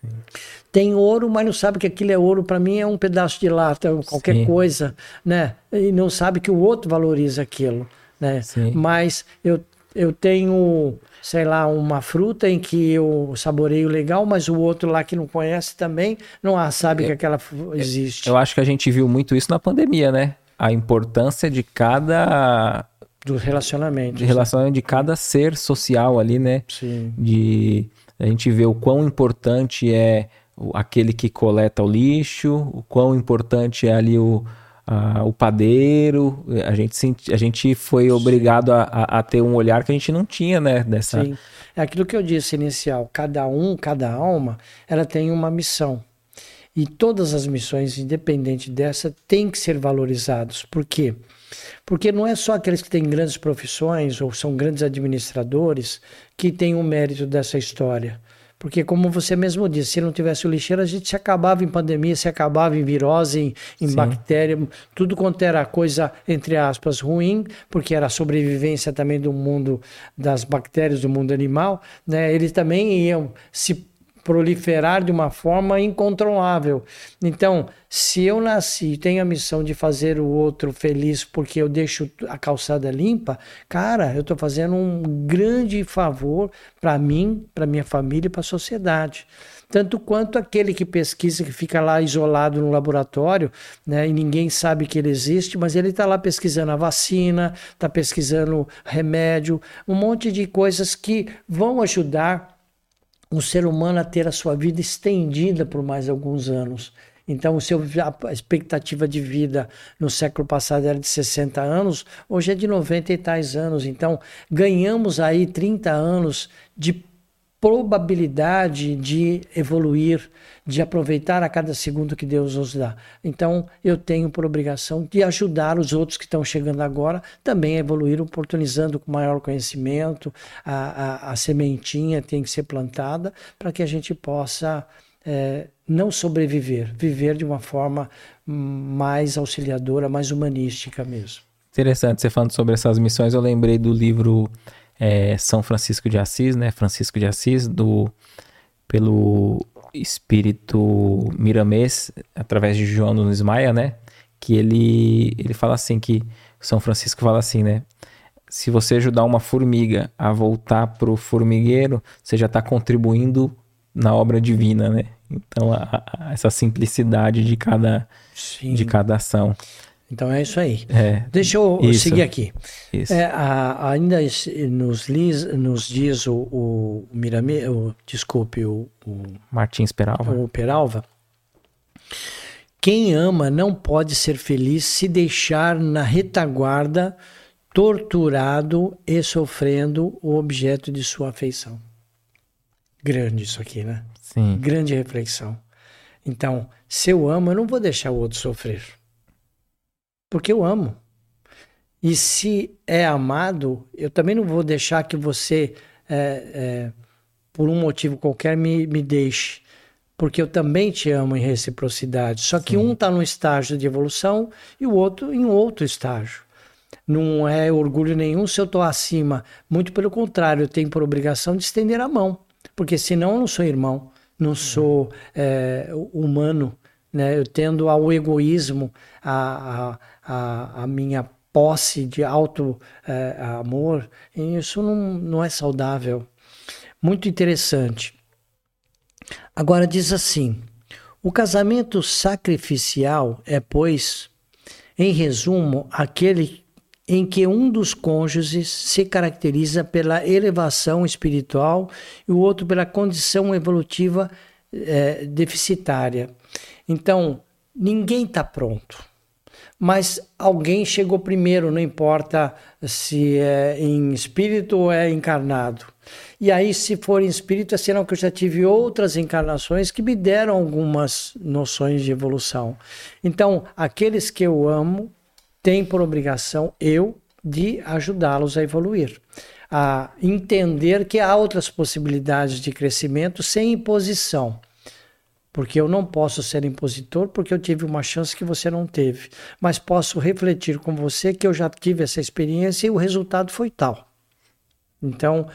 Sim. Tem ouro, mas não sabe que aquilo é ouro. Para mim é um pedaço de lata, qualquer Sim. coisa, né? E não sabe que o outro valoriza aquilo, né? Sim. Mas eu, eu tenho sei lá, uma fruta em que eu saboreio legal, mas o outro lá que não conhece também não sabe que aquela existe. Eu acho que a gente viu muito isso na pandemia, né? A importância de cada do relacionamento. De relacionamento de cada ser social ali, né? Sim. De a gente vê o quão importante é aquele que coleta o lixo, o quão importante é ali o, o padeiro, a gente, a gente foi obrigado a, a, ter um olhar que a gente não tinha, né? Dessa... Sim. É aquilo que eu disse inicial, cada um, cada alma, ela tem uma missão. E todas as missões, independente dessa, têm que ser valorizadas. Por quê? Porque não é só aqueles que têm grandes profissões ou são grandes administradores que têm o mérito dessa história. Porque, como você mesmo disse, se não tivesse o lixeiro, a gente se acabava em pandemia, se acabava em virose, em, em bactéria, tudo quanto era coisa, entre aspas, ruim, porque era a sobrevivência também do mundo das bactérias, do mundo animal, né? Eles também iam se proliferar de uma forma incontrolável. Então, se eu nasci e tenho a missão de fazer o outro feliz porque eu deixo a calçada limpa, cara, eu estou fazendo um grande favor para mim, para minha família e para a sociedade tanto quanto aquele que pesquisa, que fica lá isolado no laboratório, né, e ninguém sabe que ele existe, mas ele está lá pesquisando a vacina, está pesquisando remédio, um monte de coisas que vão ajudar um ser humano a ter a sua vida estendida por mais alguns anos. Então, o seu, a expectativa de vida no século passado era de 60 anos, hoje é de 90 e tais anos. Então, ganhamos aí 30 anos de probabilidade de evoluir, de aproveitar a cada segundo que Deus nos dá. Então, eu tenho por obrigação de ajudar os outros que estão chegando agora também a evoluir, oportunizando com maior conhecimento. A, a, a sementinha tem que ser plantada para que a gente possa é, não sobreviver, viver de uma forma mais auxiliadora, mais humanística mesmo. Interessante, você falando sobre essas missões, eu lembrei do livro é, São Francisco de Assis, né? Francisco de Assis, do, pelo espírito miramês, através de João Nunes Maia, né? Que ele, ele fala assim, que São Francisco fala assim, né? Se você ajudar uma formiga a voltar para o formigueiro, você já está contribuindo na obra divina, né? Então, a, a, essa simplicidade de cada, de cada ação. Então é isso aí. É, Deixa eu isso, seguir aqui. É, a, ainda nos, lis, nos diz o, o Mirame, o, desculpe, o, o Martins Peralva. O Peralva. Quem ama não pode ser feliz se deixar na retaguarda, torturado e sofrendo o objeto de sua afeição. Grande isso aqui, né? Sim. Grande reflexão. Então, se eu amo, eu não vou deixar o outro sofrer porque eu amo. E se é amado, eu também não vou deixar que você, é, é, por um motivo qualquer, me, me deixe. porque eu também te amo em reciprocidade. Só que Sim. um está num estágio de evolução e o outro em outro estágio. Não é orgulho nenhum se eu estou acima. Muito pelo contrário, eu tenho por obrigação de estender a mão, porque senão eu não sou irmão, não sou é, humano. Né? Eu tendo ao egoísmo, a, a, a minha posse de alto é, amor, isso não, não é saudável. Muito interessante. Agora diz assim: o casamento sacrificial é, pois, em resumo, aquele em que um dos cônjuges se caracteriza pela elevação espiritual e o outro pela condição evolutiva é, deficitária. Então, ninguém está pronto mas alguém chegou primeiro, não importa se é em espírito ou é encarnado. E aí, se for em espírito, é sinal que eu já tive outras encarnações que me deram algumas noções de evolução. Então, aqueles que eu amo têm por obrigação eu de ajudá-los a evoluir, a entender que há outras possibilidades de crescimento sem imposição porque eu não posso ser impositor porque eu tive uma chance que você não teve, mas posso refletir com você que eu já tive essa experiência e o resultado foi tal. Então,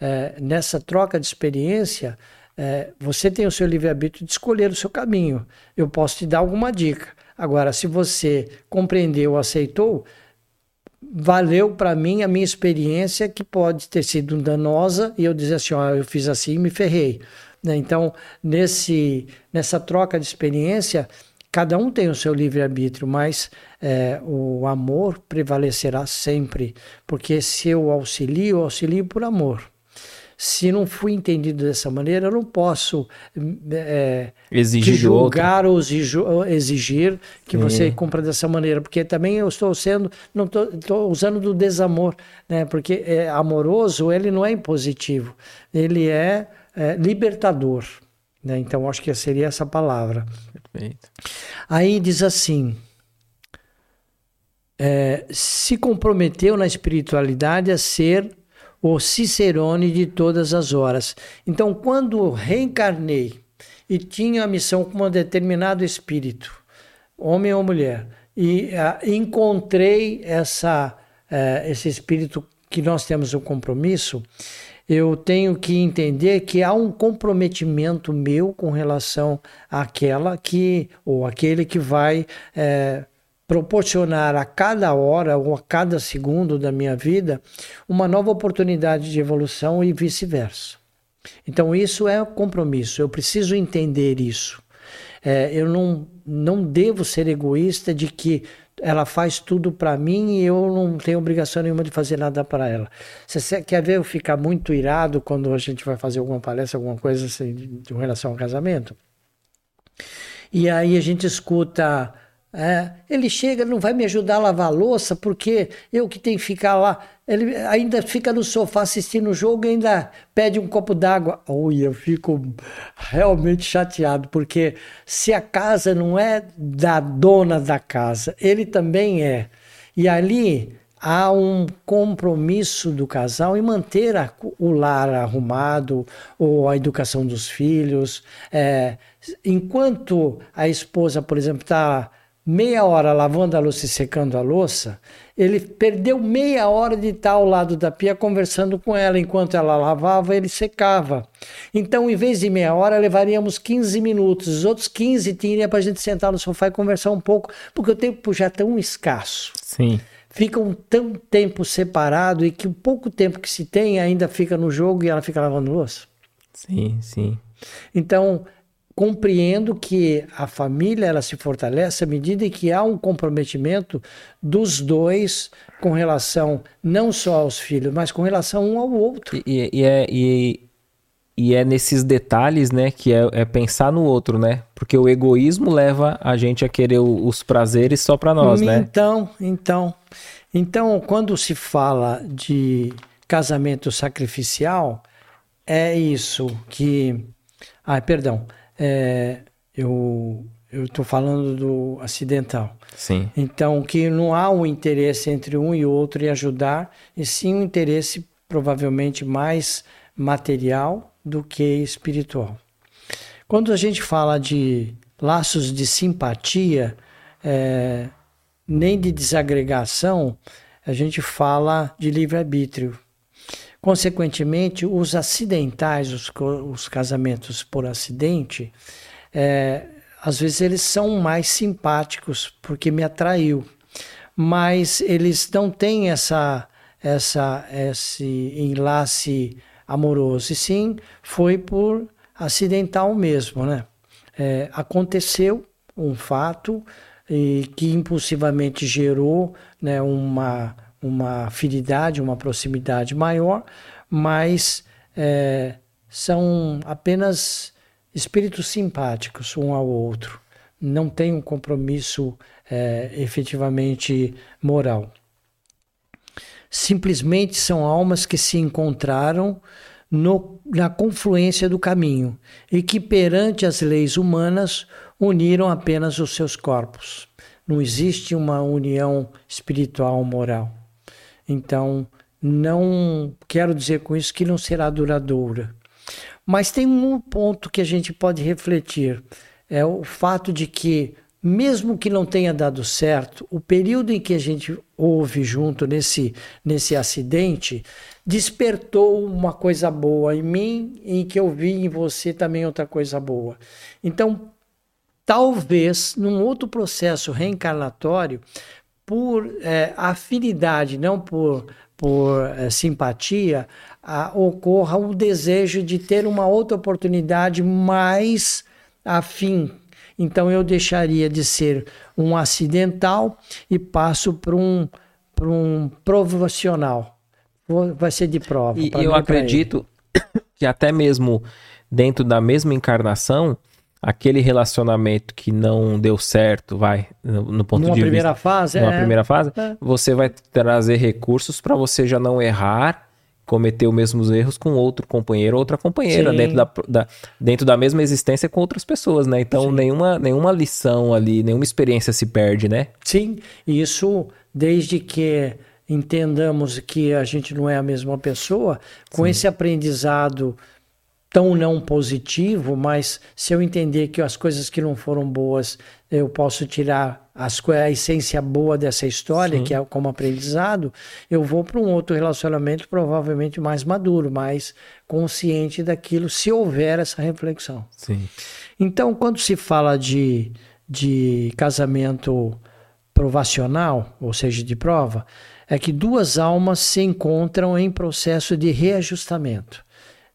é, nessa troca de experiência, é, você tem o seu livre-arbítrio de escolher o seu caminho. Eu posso te dar alguma dica. Agora, se você compreendeu, aceitou, valeu para mim a minha experiência que pode ter sido danosa e eu dizer assim, ó, eu fiz assim e me ferrei. Né? Então, nesse, nessa troca de experiência, cada um tem o seu livre-arbítrio, mas é, o amor prevalecerá sempre, porque se eu auxilio, eu auxilio por amor. Se não fui entendido dessa maneira, eu não posso é, exigir julgar ou exigir que Sim. você cumpra dessa maneira, porque também eu estou sendo, não estou usando do desamor, né? Porque é amoroso, ele não é impositivo, ele é é, libertador. Né? Então, acho que seria essa palavra. Perfeito. Aí diz assim: é, se comprometeu na espiritualidade a ser o Cicerone de todas as horas. Então, quando reencarnei e tinha a missão com um determinado espírito, homem ou mulher, e uh, encontrei essa, uh, esse espírito que nós temos um compromisso, eu tenho que entender que há um comprometimento meu com relação àquela que, ou aquele que vai é, proporcionar a cada hora ou a cada segundo da minha vida uma nova oportunidade de evolução e vice-versa. Então, isso é compromisso, eu preciso entender isso. É, eu não, não devo ser egoísta de que ela faz tudo para mim e eu não tenho obrigação nenhuma de fazer nada para ela. Você quer ver eu ficar muito irado quando a gente vai fazer alguma palestra, alguma coisa assim, de relação ao casamento? E aí a gente escuta é, ele chega, não vai me ajudar a lavar a louça, porque eu que tenho que ficar lá. Ele ainda fica no sofá assistindo o jogo e ainda pede um copo d'água. Ui, eu fico realmente chateado, porque se a casa não é da dona da casa, ele também é. E ali há um compromisso do casal em manter a, o lar arrumado ou a educação dos filhos. É, enquanto a esposa, por exemplo, está meia hora lavando a louça e secando a louça, ele perdeu meia hora de estar ao lado da pia conversando com ela. Enquanto ela lavava, ele secava. Então, em vez de meia hora, levaríamos 15 minutos. Os outros 15 tinha para a gente sentar no sofá e conversar um pouco, porque o tempo já é tão escasso. Sim. Fica um tão tempo separado e que o pouco tempo que se tem ainda fica no jogo e ela fica lavando louça. Sim, sim. Então, compreendo que a família ela se fortalece à medida em que há um comprometimento dos dois com relação não só aos filhos, mas com relação um ao outro. E, e, é, e, e é nesses detalhes, né, que é, é, pensar no outro, né? Porque o egoísmo leva a gente a querer os prazeres só para nós, então, né? Então, então, então, quando se fala de casamento sacrificial, é isso que, ah, perdão, é, eu eu estou falando do acidental. Sim. Então, que não há um interesse entre um e outro em ajudar, e sim um interesse provavelmente mais material do que espiritual. Quando a gente fala de laços de simpatia, é, nem de desagregação, a gente fala de livre-arbítrio. Consequentemente, os acidentais, os, os casamentos por acidente, é, às vezes eles são mais simpáticos porque me atraiu, mas eles não têm essa, essa, esse enlace amoroso, e sim foi por acidental mesmo, né? É, aconteceu um fato e que impulsivamente gerou né, uma, uma afinidade, uma proximidade maior, mas é, são apenas espíritos simpáticos um ao outro. Não tem um compromisso é, efetivamente moral. Simplesmente são almas que se encontraram no, na confluência do caminho e que, perante as leis humanas, uniram apenas os seus corpos. Não existe uma união espiritual moral. Então, não quero dizer com isso que não será duradoura. Mas tem um ponto que a gente pode refletir: é o fato de que, mesmo que não tenha dado certo, o período em que a gente houve junto nesse, nesse acidente despertou uma coisa boa em mim e que eu vi em você também outra coisa boa. Então, talvez num outro processo reencarnatório, por é, afinidade, não por, por é, simpatia, a, ocorra o desejo de ter uma outra oportunidade mais afim. Então eu deixaria de ser um acidental e passo para um, um provacional. Vai ser de prova. E eu acredito que até mesmo dentro da mesma encarnação, aquele relacionamento que não deu certo, vai, no, no ponto numa de primeira vista, fase, numa é, primeira fase, é. você vai trazer recursos para você já não errar, cometer os mesmos erros com outro companheiro ou outra companheira Sim. dentro da, da- dentro da mesma existência com outras pessoas, né? Então Sim. nenhuma nenhuma lição ali, nenhuma experiência se perde, né? Sim, isso desde que entendamos que a gente não é a mesma pessoa, com esse aprendizado tão não positivo, mas se eu entender que as coisas que não foram boas, eu posso tirar as, a essência boa dessa história, Sim. que é como aprendizado, eu vou para um outro relacionamento provavelmente mais maduro, mais consciente daquilo, se houver essa reflexão. Sim. Então, quando se fala de, de casamento provacional, ou seja, de prova, é que duas almas se encontram em processo de reajustamento.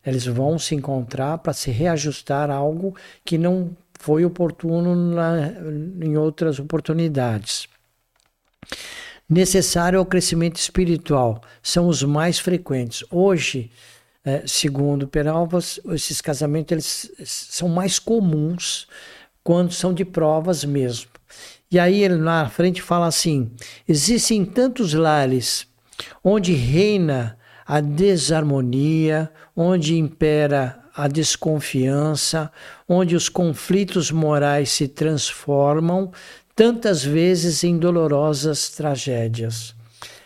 Eles vão se encontrar para se reajustar a algo que não foi oportuno na, em outras oportunidades. Necessário ao crescimento espiritual são os mais frequentes. Hoje, eh, segundo Peralvas, esses casamentos eles são mais comuns quando são de provas mesmo. E aí ele na frente fala assim: existem tantos lares onde reina a desarmonia, onde impera a desconfiança, onde os conflitos morais se transformam, tantas vezes em dolorosas tragédias.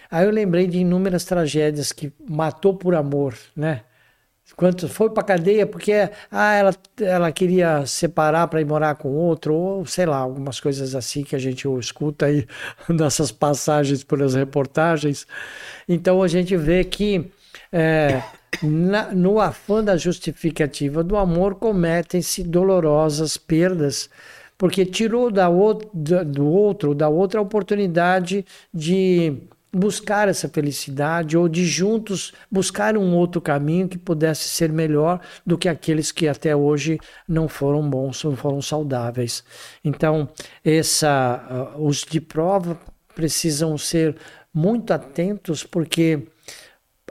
Aí eu lembrei de inúmeras tragédias que matou por amor, né? Quanto foi para cadeia porque ah, ela, ela queria separar para ir morar com outro, ou sei lá, algumas coisas assim que a gente escuta aí nessas passagens pelas reportagens. Então a gente vê que é, na- no afã da justificativa do amor cometem-se dolorosas perdas, porque tirou da da- do outro, da outra oportunidade de buscar essa felicidade ou de juntos buscar um outro caminho que pudesse ser melhor do que aqueles que até hoje não foram bons, não foram saudáveis. Então, essa, ah, os de prova precisam ser muito atentos porque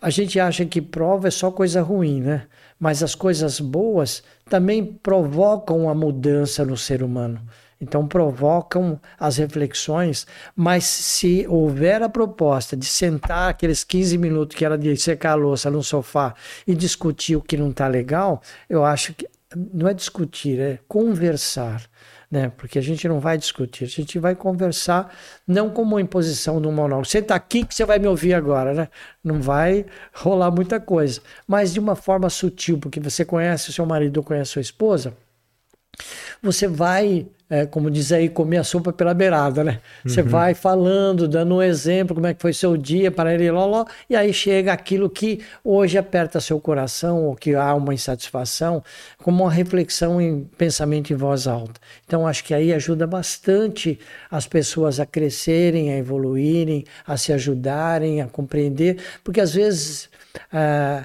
a gente acha que prova é só coisa ruim, né? Mas as coisas boas também provocam a mudança no ser humano. Então provocam as reflexões, mas se houver a proposta de sentar aqueles 15 minutos que era de secar a louça no sofá e discutir o que não está legal, eu acho que não é discutir, é conversar né? Porque a gente não vai discutir, a gente vai conversar não como uma imposição de um monólogo. Está aqui que você vai me ouvir agora, né? Não vai rolar muita coisa, mas de uma forma sutil, porque você conhece o seu marido conhece a sua esposa, você vai é, como diz aí, comer a sopa pela beirada, né? Você uhum. vai falando, dando um exemplo, como é que foi seu dia, para ele, loló, e aí chega aquilo que hoje aperta seu coração, ou que há uma insatisfação, como uma reflexão em pensamento em voz alta. Então, acho que aí ajuda bastante as pessoas a crescerem, a evoluírem, a se ajudarem, a compreender, porque às vezes é,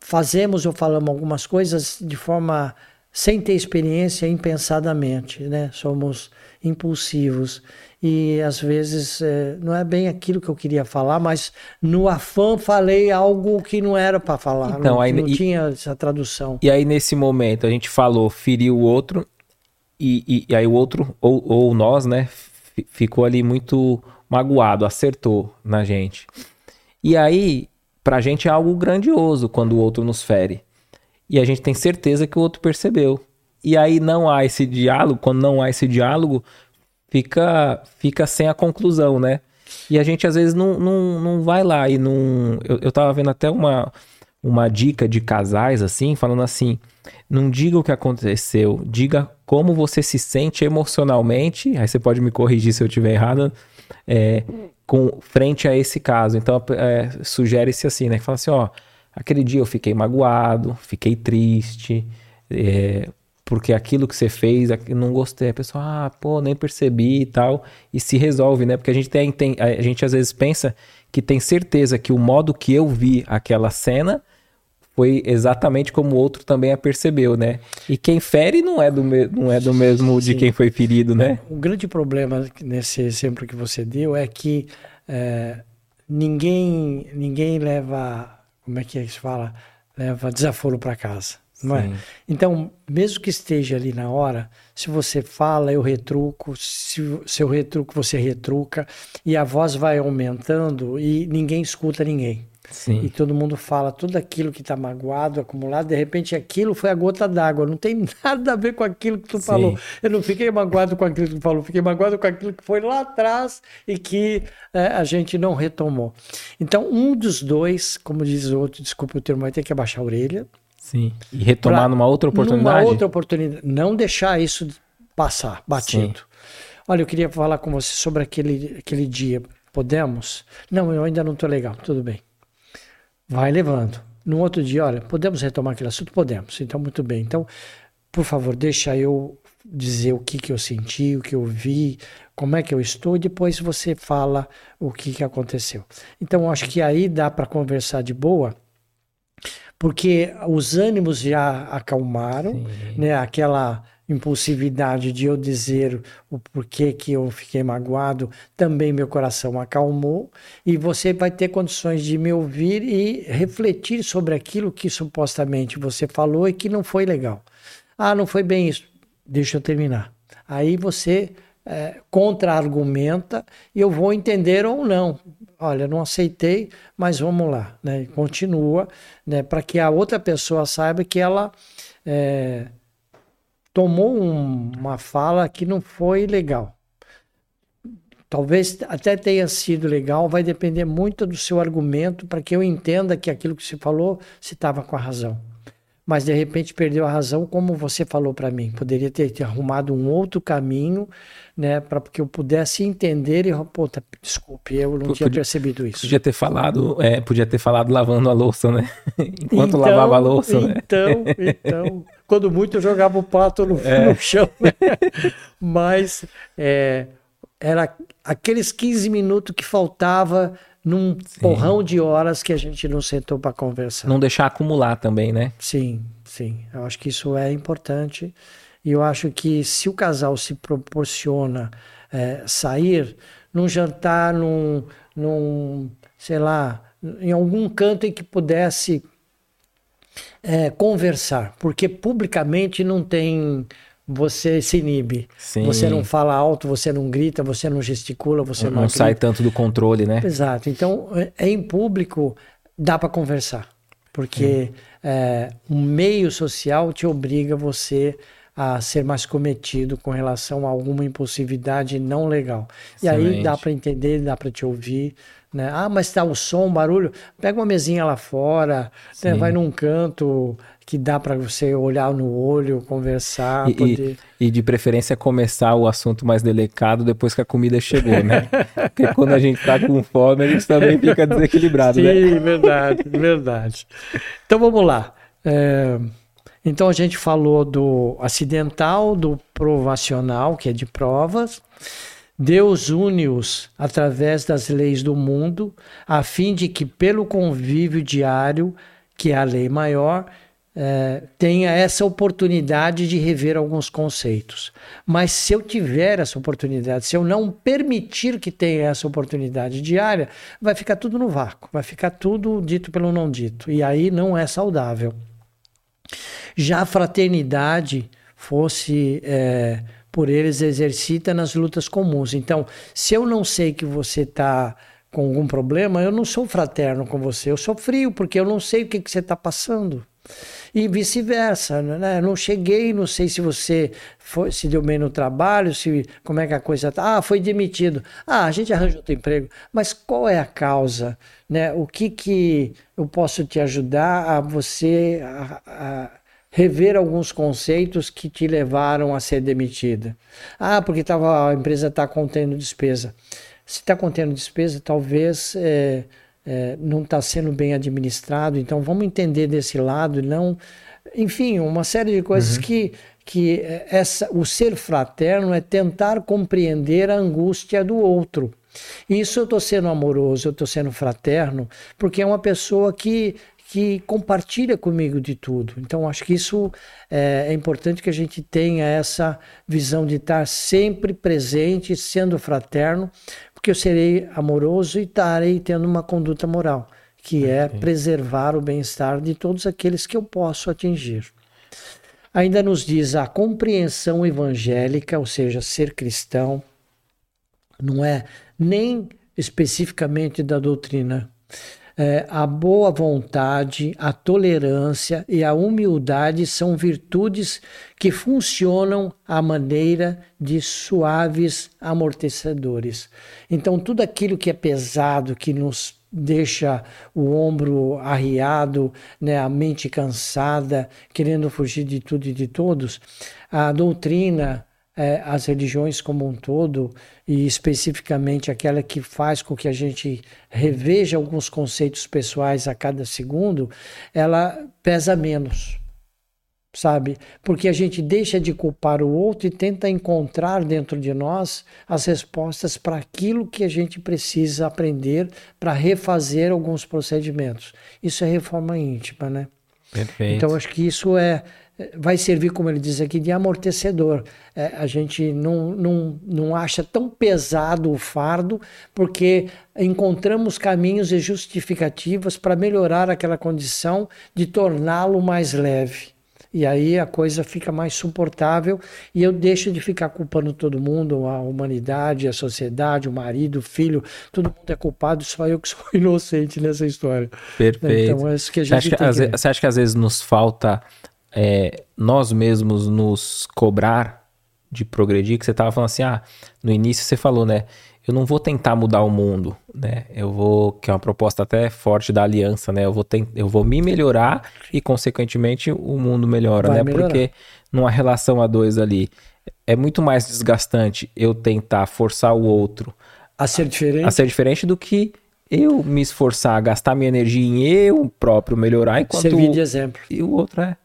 fazemos ou falamos algumas coisas de forma sem ter experiência impensadamente, né? Somos impulsivos e às vezes é, não é bem aquilo que eu queria falar, mas no afã falei algo que não era para falar, então, não, aí, não e, tinha essa tradução. E aí nesse momento a gente falou, feriu o outro e, e, e aí o outro ou, ou nós, né, ficou ali muito magoado, acertou na gente. E aí pra gente é algo grandioso quando o outro nos fere e a gente tem certeza que o outro percebeu. E aí não há esse diálogo, quando não há esse diálogo, fica, fica sem a conclusão, né? E a gente às vezes não, não, não vai lá e não. Eu, eu tava vendo até uma, uma dica de casais assim, falando assim: não diga o que aconteceu, diga como você se sente emocionalmente. Aí você pode me corrigir se eu estiver errado. É, com frente a esse caso. Então, é, sugere-se assim, né? Fala assim, ó, Aquele dia eu fiquei magoado, fiquei triste, é, porque aquilo que você fez, não gostei. A pessoa, ah, pô, nem percebi e tal, e se resolve, né? Porque a gente tem, tem, a gente às vezes pensa que tem certeza que o modo que eu vi aquela cena foi exatamente como o outro também a percebeu, né? E quem fere não é do, me, não é do mesmo Sim. de quem foi ferido, né? O grande problema nesse exemplo que você deu é que é, ninguém, ninguém leva como é que é se fala? Leva desaforo para casa. Não é? Então, mesmo que esteja ali na hora, se você fala, eu retruco, se, se eu retruco, você retruca, e a voz vai aumentando e ninguém escuta ninguém. Sim. E todo mundo fala tudo aquilo que está magoado, acumulado, de repente aquilo foi a gota d'água, não tem nada a ver com aquilo que tu Sim. falou. Eu não fiquei magoado com aquilo que tu falou, fiquei magoado com aquilo que foi lá atrás e que é, a gente não retomou. Então, um dos dois, como diz o outro, desculpa o termo, vai ter que abaixar a orelha. Sim. E retomar numa outra oportunidade. Numa outra oportunidade. Não deixar isso passar, batido. Sim. Olha, eu queria falar com você sobre aquele, aquele dia. Podemos? Não, eu ainda não estou legal. Tudo bem. Vai levando. No outro dia, olha, podemos retomar aquele assunto? Podemos. Então, muito bem. Então, por favor, deixa eu dizer o que, que eu senti, o que eu vi, como é que eu estou, e depois você fala o que, que aconteceu. Então, acho que aí dá para conversar de boa, porque os ânimos já acalmaram, Sim. né? Aquela impulsividade de eu dizer o porquê que eu fiquei magoado, também meu coração acalmou e você vai ter condições de me ouvir e refletir sobre aquilo que supostamente você falou e que não foi legal. Ah, não foi bem isso. Deixa eu terminar. Aí você é, contra-argumenta e eu vou entender ou não. Olha, não aceitei, mas vamos lá. Né? Continua, né? para que a outra pessoa saiba que ela é, tomou um, uma fala que não foi legal. Talvez até tenha sido legal, vai depender muito do seu argumento para que eu entenda que aquilo que você falou se estava com a razão. Mas de repente perdeu a razão, como você falou para mim. Poderia ter, ter, arrumado um outro caminho, né, para que eu pudesse entender e, pô, tá, desculpe, eu não tinha percebido isso. Podia ter falado, é, podia ter falado lavando a louça, né? Enquanto então, lavava a louça, então, né? Então, então. Quando muito eu jogava o prato no, é. no chão. Né? Mas é, era aqueles 15 minutos que faltava num sim. porrão de horas que a gente não sentou para conversar. Não deixar acumular também, né? Sim, sim. Eu acho que isso é importante. E eu acho que se o casal se proporciona é, sair num jantar, num, num, sei lá, em algum canto em que pudesse é, conversar, porque publicamente não tem. Você se inibe. Sim. Você não fala alto, você não grita, você não gesticula, você não. Não, não sai tanto do controle, né? Exato. Então, é, em público, dá para conversar. Porque é, o meio social te obriga você a ser mais cometido com relação a alguma impulsividade não legal. Excelente. E aí dá para entender, dá para te ouvir. Né? Ah, mas está o som, barulho. Pega uma mesinha lá fora, né? vai num canto que dá para você olhar no olho, conversar. E, poder... e, e, de preferência começar o assunto mais delicado depois que a comida chegou, né? Porque quando a gente está com fome, a gente também fica desequilibrado, Sim, né? Sim, verdade, verdade. Então vamos lá. É... Então a gente falou do acidental, do provacional, que é de provas. Deus une-os através das leis do mundo, a fim de que, pelo convívio diário, que é a lei maior, é, tenha essa oportunidade de rever alguns conceitos. Mas se eu tiver essa oportunidade, se eu não permitir que tenha essa oportunidade diária, vai ficar tudo no vácuo, vai ficar tudo dito pelo não dito. E aí não é saudável. Já a fraternidade fosse. É, por eles exercita nas lutas comuns. Então, se eu não sei que você está com algum problema, eu não sou fraterno com você, eu sou frio, porque eu não sei o que, que você está passando. E vice-versa, né? Eu não cheguei, não sei se você foi, se deu bem no trabalho, se como é que a coisa tá. Ah, foi demitido. Ah, a gente arranja outro emprego. Mas qual é a causa, né? O que que eu posso te ajudar a você a, a rever alguns conceitos que te levaram a ser demitida. Ah, porque tava, a empresa está contendo despesa. Se está contendo despesa, talvez é, é, não está sendo bem administrado. Então vamos entender desse lado, não. Enfim, uma série de coisas uhum. que que essa, o ser fraterno é tentar compreender a angústia do outro. Isso eu estou sendo amoroso, eu estou sendo fraterno, porque é uma pessoa que que compartilha comigo de tudo. Então, acho que isso é, é, importante que a gente tenha essa visão de estar sempre presente, sendo fraterno, porque eu serei amoroso e estarei tendo uma conduta moral, que é preservar o bem-estar de todos aqueles que eu posso atingir. Ainda nos diz a compreensão evangélica, ou seja, ser cristão, não é nem especificamente da doutrina é, a boa vontade, a tolerância e a humildade são virtudes que funcionam à maneira de suaves amortecedores. Então, tudo aquilo que é pesado, que nos deixa o ombro arriado, né, a mente cansada, querendo fugir de tudo e de todos, a doutrina é, as religiões como um todo, e especificamente aquela que faz com que a gente reveja alguns conceitos pessoais a cada segundo, ela pesa menos, sabe? Porque a gente deixa de culpar o outro e tenta encontrar dentro de nós as respostas para aquilo que a gente precisa aprender para refazer alguns procedimentos. Isso é reforma íntima, né? Perfeito. Então acho que isso é vai servir, como ele diz aqui, de amortecedor. É, a gente não, não, não acha tão pesado o fardo, porque encontramos caminhos e justificativas para melhorar aquela condição, de torná-lo mais leve. E aí a coisa fica mais suportável e eu deixo de ficar culpando todo mundo, a humanidade, a sociedade, o marido, o filho, todo mundo é culpado, só eu que sou inocente nessa história. Perfeito. Então é isso que a gente você acha que. Você acha que às vezes nos falta é, nós mesmos nos cobrar de progredir, que você estava falando assim, ah, no início você falou, né? Eu não vou tentar mudar o mundo, né? Eu vou, que é uma proposta até forte da aliança, né? Eu vou, tent, eu vou me melhorar e, consequentemente, o mundo melhora, Vai né? Melhorar. Porque numa relação a dois ali, é muito mais desgastante eu tentar forçar o outro a ser diferente, a ser diferente do que eu me esforçar, gastar minha energia em eu próprio melhorar enquanto servir de exemplo. E o outro é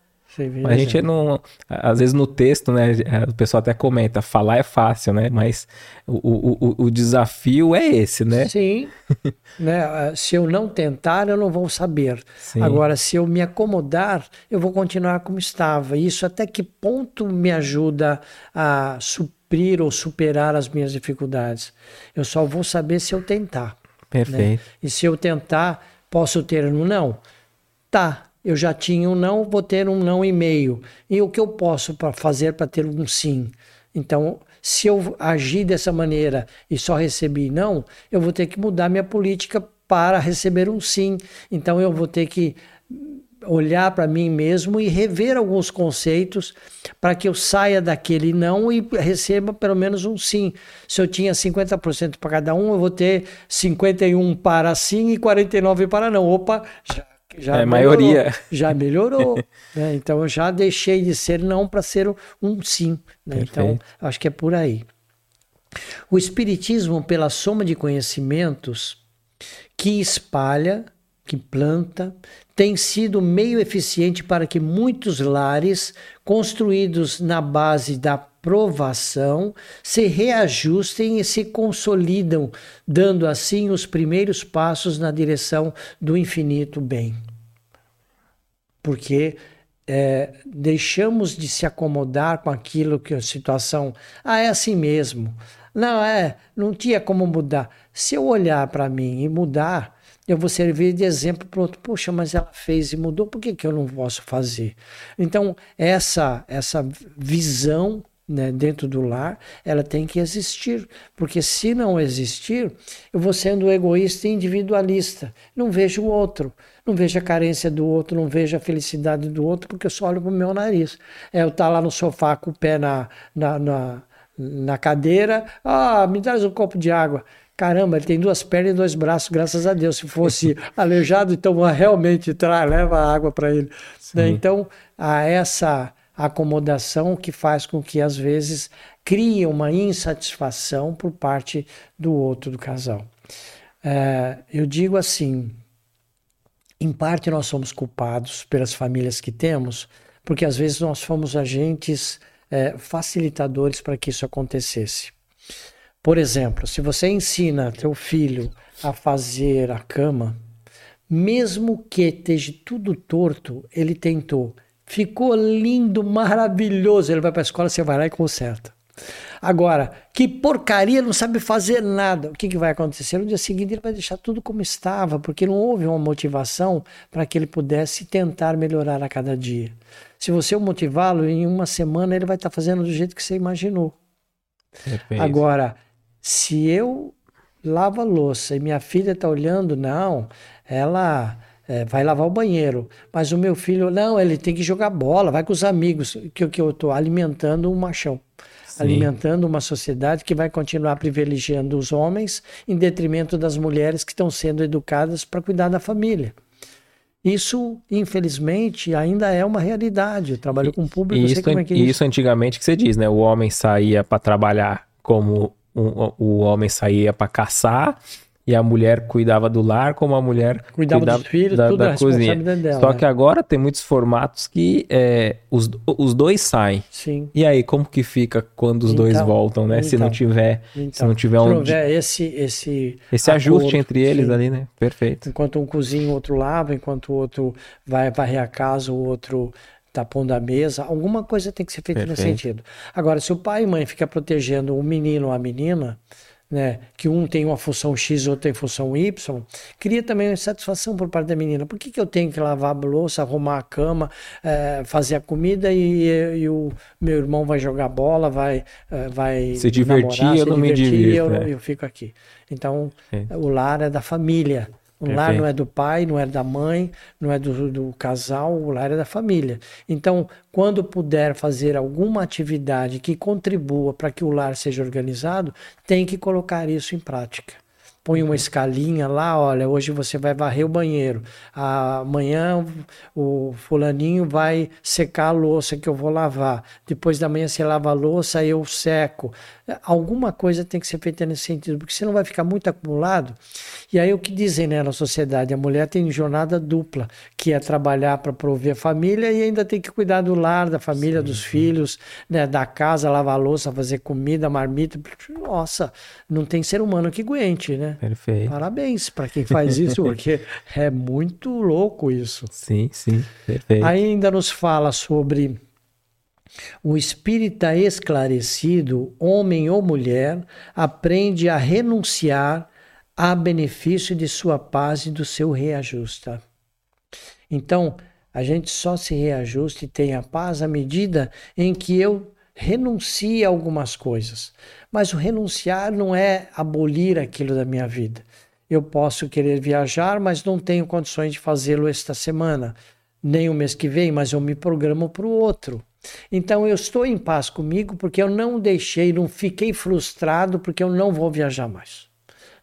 a gente não. Às vezes no texto, né? O pessoal até comenta, falar é fácil, né? Mas o, o, o desafio é esse, né? Sim. né? Se eu não tentar, eu não vou saber. Sim. Agora, se eu me acomodar, eu vou continuar como estava. Isso até que ponto me ajuda a suprir ou superar as minhas dificuldades? Eu só vou saber se eu tentar. Né? Perfeito. Né? E se eu tentar, posso ter um não? Tá, eu já tinha um não, vou ter um não e meio. E o que eu posso para fazer para ter um sim? Então, se eu agir dessa maneira e só receber não, eu vou ter que mudar minha política para receber um sim. Então, eu vou ter que olhar para mim mesmo e rever alguns conceitos para que eu saia daquele não e receba pelo menos um sim. Se eu tinha 50% para cada um, eu vou ter 51 para sim e 49 para não. Opa, já já é melhorou, maioria. Já melhorou. né? Então eu já deixei de ser não para ser um sim. Né? Então acho que é por aí. O Espiritismo, pela soma de conhecimentos que espalha, que planta, tem sido meio eficiente para que muitos lares, construídos na base da provação, se reajustem e se consolidam, dando assim os primeiros passos na direção do infinito bem. Porque é, deixamos de se acomodar com aquilo que a situação. Ah, é assim mesmo. Não, é, não tinha como mudar. Se eu olhar para mim e mudar, eu vou servir de exemplo para outro. Poxa, mas ela fez e mudou, por que, que eu não posso fazer? Então, essa, essa visão né, dentro do lar, ela tem que existir, porque se não existir, eu vou sendo egoísta e individualista. Não vejo o outro, não vejo a carência do outro, não vejo a felicidade do outro, porque eu só olho para o meu nariz. É, eu estar tá lá no sofá com o pé na, na, na, na cadeira, ah, me traz um copo de água. Caramba, ele tem duas pernas e dois braços, graças a Deus. Se fosse aleijado, então realmente traz, leva água para ele. Né? Então, há essa acomodação que faz com que, às vezes, crie uma insatisfação por parte do outro do casal. É, eu digo assim: em parte nós somos culpados pelas famílias que temos, porque às vezes nós fomos agentes é, facilitadores para que isso acontecesse. Por exemplo, se você ensina teu filho a fazer a cama, mesmo que esteja tudo torto, ele tentou. Ficou lindo, maravilhoso. Ele vai para a escola, você vai lá e conserta. Agora, que porcaria, não sabe fazer nada. O que, que vai acontecer? No dia seguinte ele vai deixar tudo como estava, porque não houve uma motivação para que ele pudesse tentar melhorar a cada dia. Se você o motivá-lo, em uma semana ele vai estar fazendo do jeito que você imaginou. Agora, se eu lavo a louça e minha filha está olhando, não, ela é, vai lavar o banheiro. Mas o meu filho, não, ele tem que jogar bola, vai com os amigos. Que, que eu estou alimentando um machão. Sim. Alimentando uma sociedade que vai continuar privilegiando os homens em detrimento das mulheres que estão sendo educadas para cuidar da família. Isso, infelizmente, ainda é uma realidade. Eu trabalho com público, isso, sei como é que é isso. Isso antigamente que você diz, né? O homem saía para trabalhar como um, o homem saía para caçar e a mulher cuidava do lar, como a mulher cuidava, cuidava dos filhos, da, tudo da cozinha. Dela, Só né? que agora tem muitos formatos que é, os, os dois saem. Sim. E aí, como que fica quando os então, dois voltam, né? Então, se não então, tiver, então, se não tiver um esse esse esse acordo, ajuste entre eles sim. ali, né? Perfeito. Enquanto um cozinha, o outro lava, enquanto o outro vai varrer a casa, o outro tá pondo a mesa, alguma coisa tem que ser feita Perfeito. nesse sentido. Agora, se o pai e mãe ficam protegendo o menino ou a menina, né, que um tem uma função X, outro tem função Y, cria também uma insatisfação por parte da menina. Por que, que eu tenho que lavar a louça, arrumar a cama, é, fazer a comida e, e, o meu irmão vai jogar bola, vai, é, vai se divertir, namorar, eu se não divertir, me divirto. Eu, é. eu fico aqui. Então, é. o lar é da família. O Perfeito. lar não é do pai, não é da mãe, não é do, do, casal, o lar é da família. Então, quando puder fazer alguma atividade que contribua para que o lar seja organizado, tem que colocar isso em prática põe uma escalinha lá, olha, hoje você vai varrer o banheiro, amanhã o fulaninho vai secar a louça que eu vou lavar, depois da manhã você lava a louça, eu seco. Alguma coisa tem que ser feita nesse sentido, porque senão vai ficar muito acumulado. E aí o que dizem né, na sociedade? A mulher tem jornada dupla, que é trabalhar para prover a família e ainda tem que cuidar do lar, da família, sim, dos sim. filhos, né, da casa, lavar a louça, fazer comida, marmita. Nossa, não tem ser humano que aguente, né? Perfeito. Parabéns para quem faz isso, porque é muito louco isso. Sim, sim, perfeito. Ainda nos fala sobre o espírita esclarecido, homem ou mulher, aprende a renunciar a benefício de sua paz e do seu reajusta. Então, a gente só se reajusta e tem a paz à medida em que eu renuncie a algumas coisas. Mas o renunciar não é abolir aquilo da minha vida. Eu posso querer viajar, mas não tenho condições de fazê-lo esta semana. nem o mês que vem, mas eu me programo para o outro. Então eu estou em paz comigo porque eu não deixei, não fiquei frustrado porque eu não vou viajar mais.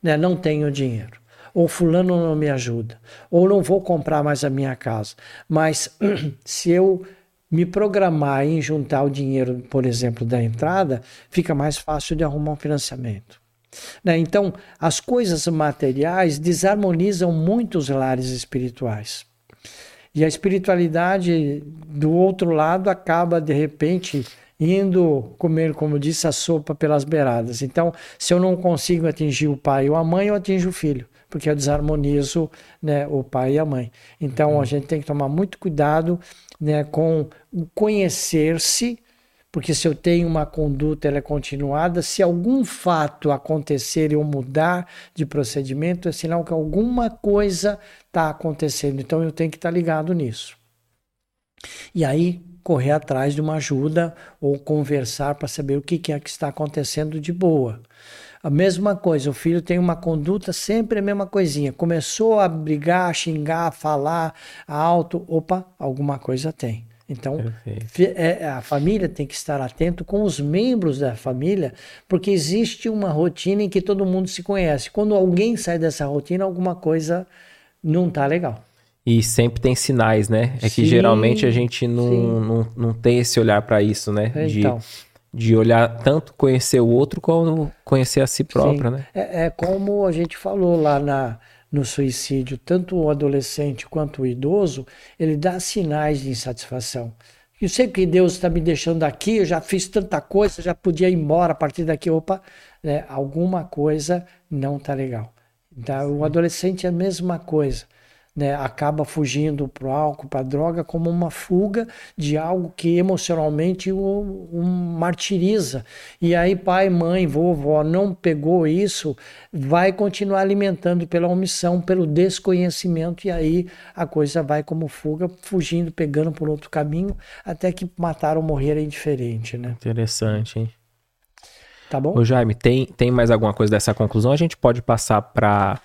Né? Não tenho dinheiro. Ou fulano não me ajuda. Ou não vou comprar mais a minha casa. Mas se eu me programar em juntar o dinheiro, por exemplo, da entrada, fica mais fácil de arrumar um financiamento. Né? Então, as coisas materiais desarmonizam muito os lares espirituais. E a espiritualidade, do outro lado, acaba, de repente, indo comer, como disse, a sopa pelas beiradas. Então, se eu não consigo atingir o pai ou a mãe, eu atinjo o filho porque eu desarmonizo né, o pai e a mãe. Então a gente tem que tomar muito cuidado né, com conhecer-se, porque se eu tenho uma conduta ela é continuada, se algum fato acontecer e eu mudar de procedimento, é sinal que alguma coisa está acontecendo. Então eu tenho que estar tá ligado nisso. E aí correr atrás de uma ajuda ou conversar para saber o que, é que está acontecendo de boa. A mesma coisa, o filho tem uma conduta sempre a mesma coisinha. Começou a brigar, a xingar, a falar alto, opa, alguma coisa tem. Então, é, a família tem que estar atento com os membros da família, porque existe uma rotina em que todo mundo se conhece. Quando alguém sai dessa rotina, alguma coisa não está legal. E sempre tem sinais, né? É que sim, geralmente a gente não, não, não tem esse olhar para isso, né? Então. De de olhar tanto conhecer o outro como conhecer a si própria, Sim. né? É, é, como a gente falou lá na, no suicídio, tanto o adolescente quanto o idoso, ele dá sinais de insatisfação. Eu sei que Deus está me deixando aqui, eu já fiz tanta coisa, já podia ir embora a partir daqui. Opa, né, alguma coisa não está legal. Então, o adolescente é a mesma coisa né, acaba fugindo para o álcool, para a droga, como uma fuga de algo que emocionalmente o, o, martiriza. E aí, pai, mãe, vovó não pegou isso, vai continuar alimentando pela omissão, pelo desconhecimento, e aí a coisa vai como fuga, fugindo, pegando por outro caminho, até que matar ou morrer é indiferente. Né? Interessante, hein? Tá bom? Ô Jaime, tem, tem mais alguma coisa dessa conclusão? A gente pode passar para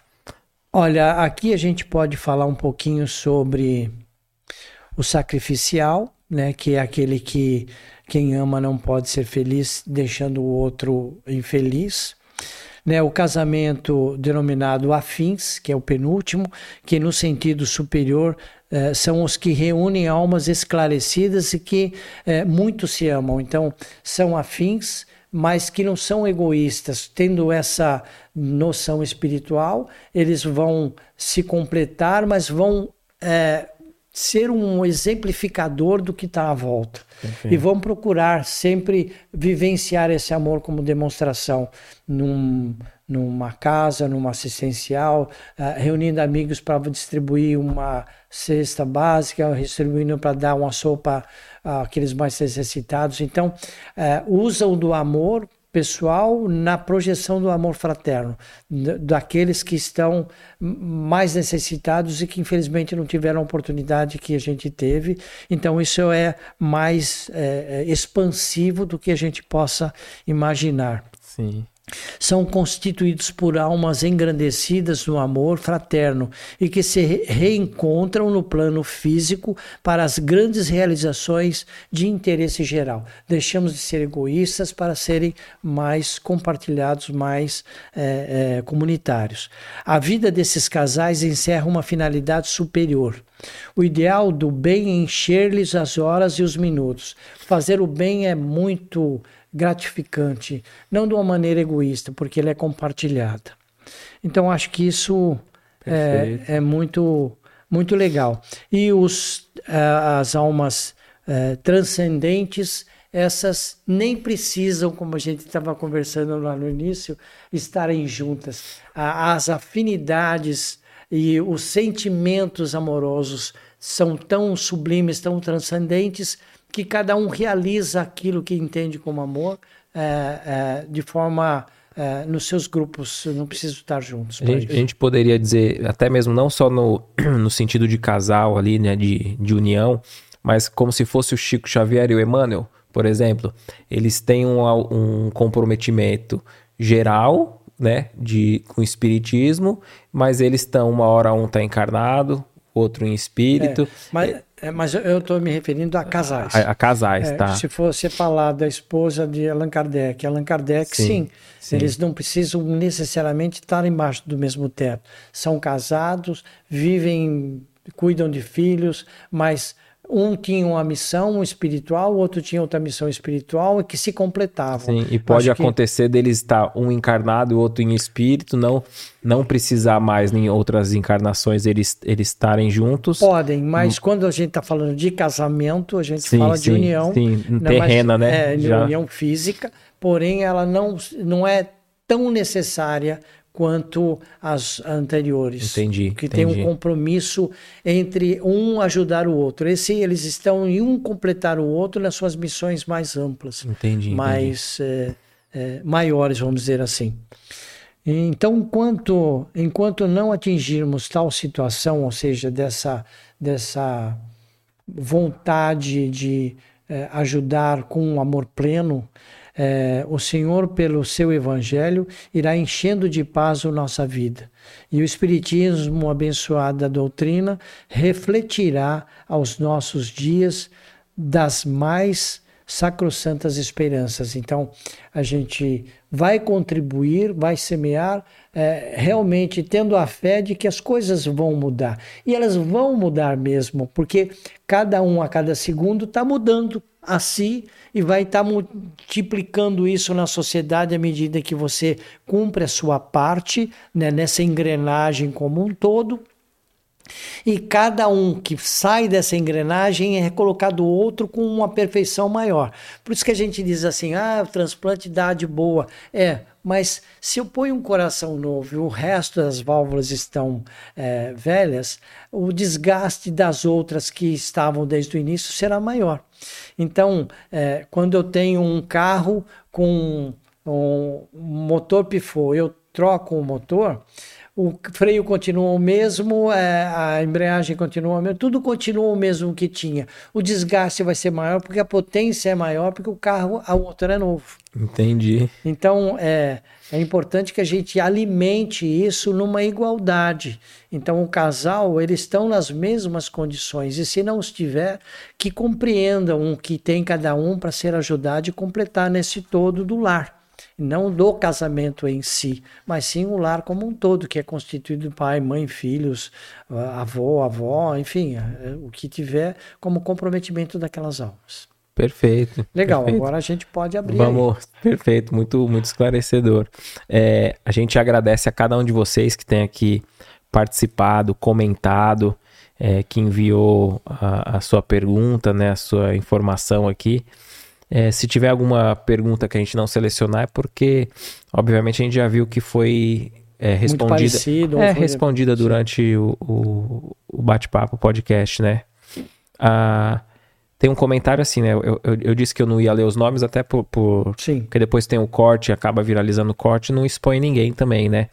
Olha, aqui a gente pode falar um pouquinho sobre o sacrificial, né, que é aquele que quem ama não pode ser feliz deixando o outro infeliz. Né, o casamento denominado afins, que é o penúltimo, que no sentido superior eh, são os que reúnem almas esclarecidas e que eh, muito se amam. Então, são afins, mas que não são egoístas, tendo essa noção espiritual, eles vão se completar, mas vão é, ser um exemplificador do que está à volta. E vão procurar sempre vivenciar esse amor como demonstração num, numa casa, numa assistencial, uh, reunindo amigos para distribuir uma cesta básica, distribuindo para dar uma sopa àqueles mais necessitados. Então, uh, usam do amor pessoal na projeção do amor fraterno, daqueles que estão mais necessitados e que infelizmente não tiveram a oportunidade que a gente teve. Então isso é mais é expansivo do que a gente possa imaginar. Sim são constituídos por almas engrandecidas no amor fraterno e que se reencontram no plano físico para as grandes realizações de interesse geral. Deixamos de ser egoístas para serem mais compartilhados, mais é, é, comunitários. A vida desses casais encerra uma finalidade superior. O ideal do bem é encher-lhes as horas e os minutos. Fazer o bem é muito gratificante, não de uma maneira egoísta, porque ele é compartilhada. Então acho que isso é, é, muito muito legal. E os, uh, as almas uh, transcendentes, essas nem precisam, como a gente estava conversando lá no início, estarem juntas. As afinidades e os sentimentos amorosos são tão sublimes, tão transcendentes, que cada um realiza aquilo que entende como amor é, é, de forma é, nos seus grupos, não precisa estar juntos. A gente, a gente, poderia dizer, até mesmo não só no, no sentido de casal ali, né, de, de união, mas como se fosse o Chico Xavier e o Emmanuel, por exemplo, eles têm um, um comprometimento geral, né, de, com o espiritismo, mas eles estão, uma hora um está encarnado, outro em espírito. É, mas É, mas eu estou me referindo a casais. A, a casais, é, tá. Se fosse falar da esposa de Allan Kardec, Allan Kardec, sim, sim, sim, eles não precisam necessariamente estar embaixo do mesmo teto. São casados, vivem, cuidam de filhos, mas um tinha uma missão espiritual, o outro tinha outra missão espiritual e que se completavam. Sim, e pode Acho acontecer que... deles estar um encarnado e o outro em espírito, não não precisar mais em outras encarnações eles, eles estarem juntos. Podem, mas hum. quando a gente está falando de casamento, a gente sim, fala sim, de união. Sim, terrena, né? É, Já. união física, porém ela não, não é tão necessária quanto as anteriores. Entendi. Que entendi. tem um compromisso entre um ajudar o outro. Esse eles estão em um completar o outro nas suas missões mais amplas. Entendi. Mais é, é, maiores, vamos dizer assim. Então, enquanto, enquanto não atingirmos tal situação, ou seja, dessa, dessa vontade de é, ajudar com um amor pleno, é, o Senhor, pelo seu Evangelho, irá enchendo de paz a nossa vida. E o Espiritismo, abençoado da doutrina, refletirá aos nossos dias das mais sacrossantas esperanças. Então, a gente vai contribuir, vai semear, é, realmente tendo a fé de que as coisas vão mudar. E elas vão mudar mesmo, porque cada um a cada segundo está mudando a si e vai estar tá multiplicando isso na sociedade à medida que você cumpre a sua parte né, nessa engrenagem como um todo. E cada um que sai dessa engrenagem é colocado outro com uma perfeição maior. Por isso que a gente diz assim: ah, o transplante dá de boa. É, mas se eu ponho um coração novo e o resto das válvulas estão é, velhas, o desgaste das outras que estavam desde o início será maior. Então, é, quando eu tenho um carro com um motor pifou, eu troco o motor, o freio continua o mesmo, é, a embreagem continua o mesmo, tudo continua o mesmo que tinha. O desgaste vai ser maior porque a potência é maior, porque o carro, o motor é novo. Entendi. Então, é, é importante que a gente alimente isso numa igualdade. Então, o casal, eles estão nas mesmas condições. E se não estiver, que compreendam o que tem cada um para ser ajudado e completar nesse todo do lar. Não do casamento em si, mas sim o lar como um todo, que é constituído pai, mãe, filhos, avô, avó, enfim, é, o que tiver como comprometimento daquelas almas. Perfeito. Legal, perfeito. agora a gente pode abrir. Vamos, aí. perfeito, muito, muito esclarecedor. É, a gente agradece a cada um de vocês que tem aqui participado, comentado, é, que enviou a, a, sua pergunta, né, a sua informação aqui. É, se tiver alguma pergunta que a gente não selecionar, é porque, obviamente, a gente já viu que foi é, respondida, parecido, é, respondida durante o, o, o bate-papo, podcast, né? Ah, tem um comentário assim, né? Eu, eu, eu, disse que eu não ia ler os nomes, até por. por Sim. Porque depois tem o corte, acaba viralizando o corte, não expõe ninguém também, né?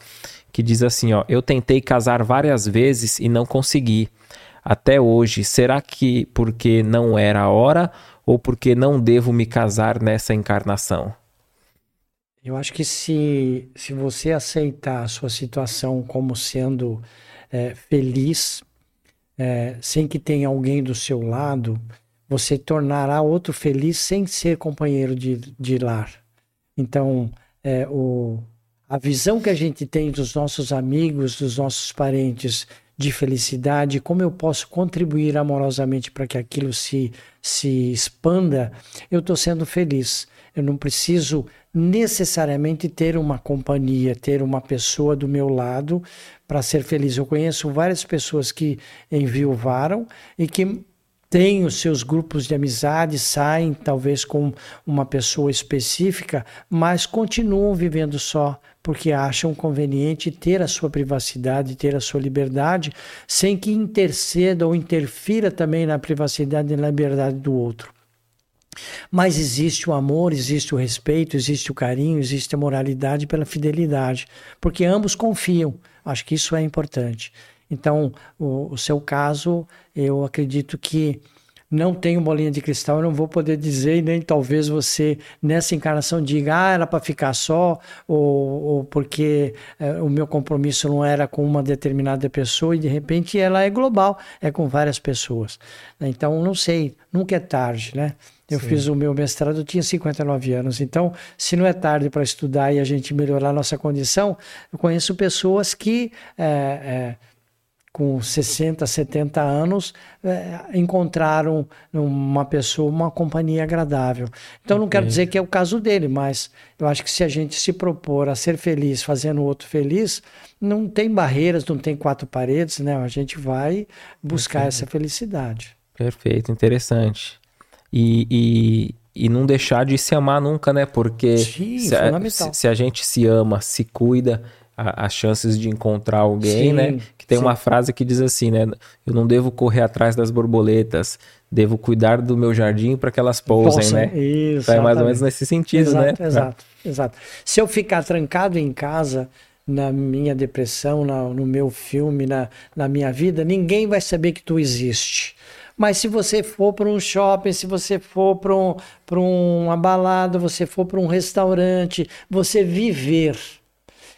Que diz assim: ó, eu tentei casar várias vezes e não consegui. Até hoje, será que porque não era a hora ou porque não devo me casar nessa encarnação? Eu acho que se, se você aceitar a sua situação como sendo é, feliz, é, sem que tenha alguém do seu lado, você tornará outro feliz sem ser companheiro de, de lar. Então, é, o, a visão que a gente tem dos nossos amigos, dos nossos parentes de felicidade, como eu posso contribuir amorosamente para que aquilo se, se expanda, eu estou sendo feliz. Eu não preciso necessariamente ter uma companhia, ter uma pessoa do meu lado para ser feliz. Eu conheço várias pessoas que enviuvaram e que têm os seus grupos de amizade, saem talvez com uma pessoa específica, mas continuam vivendo só porque acham conveniente ter a sua privacidade, ter a sua liberdade, sem que interceda ou interfira também na privacidade e na liberdade do outro. Mas existe o amor, existe o respeito, existe o carinho, existe a moralidade pela fidelidade, porque ambos confiam. Acho que isso é importante. Então, o, o seu caso, eu acredito que não tenho bolinha de cristal, eu não vou poder dizer, e nem talvez você nessa encarnação diga, ah, era para ficar só, ou, ou porque é, o meu compromisso não era com uma determinada pessoa, e de repente ela é global, é com várias pessoas. Então, não sei, nunca é tarde, né? Eu Sim. fiz o meu mestrado, eu tinha 59 anos. Então, se não é tarde para estudar e a gente melhorar a nossa condição, eu conheço pessoas que. É, é, com 60, 70 anos, é, encontraram uma pessoa, uma companhia agradável. Então, não quero dizer que é o caso dele, mas eu acho que se a gente se propor a ser feliz fazendo o outro feliz, não tem barreiras, não tem quatro paredes, né? A gente vai buscar Perfeito. essa felicidade. Perfeito, interessante. E, e, e não deixar de se amar nunca, né? Porque Sim, se, a, se, se, a gente se ama, se cuida, a, as chances de encontrar alguém, sim, né? Que tem sim. uma frase que diz assim, né? Eu não devo correr atrás das borboletas, devo cuidar do meu jardim para que elas pousem, né? Isso. É mais ou menos nesse sentido, exato, né? Exato, exato. Se eu ficar trancado em casa, na minha depressão, na, no meu filme, na, na minha vida, ninguém vai saber que tu existe. Mas se você for para um shopping, se você for para um, uma balada, você for para um restaurante, você viver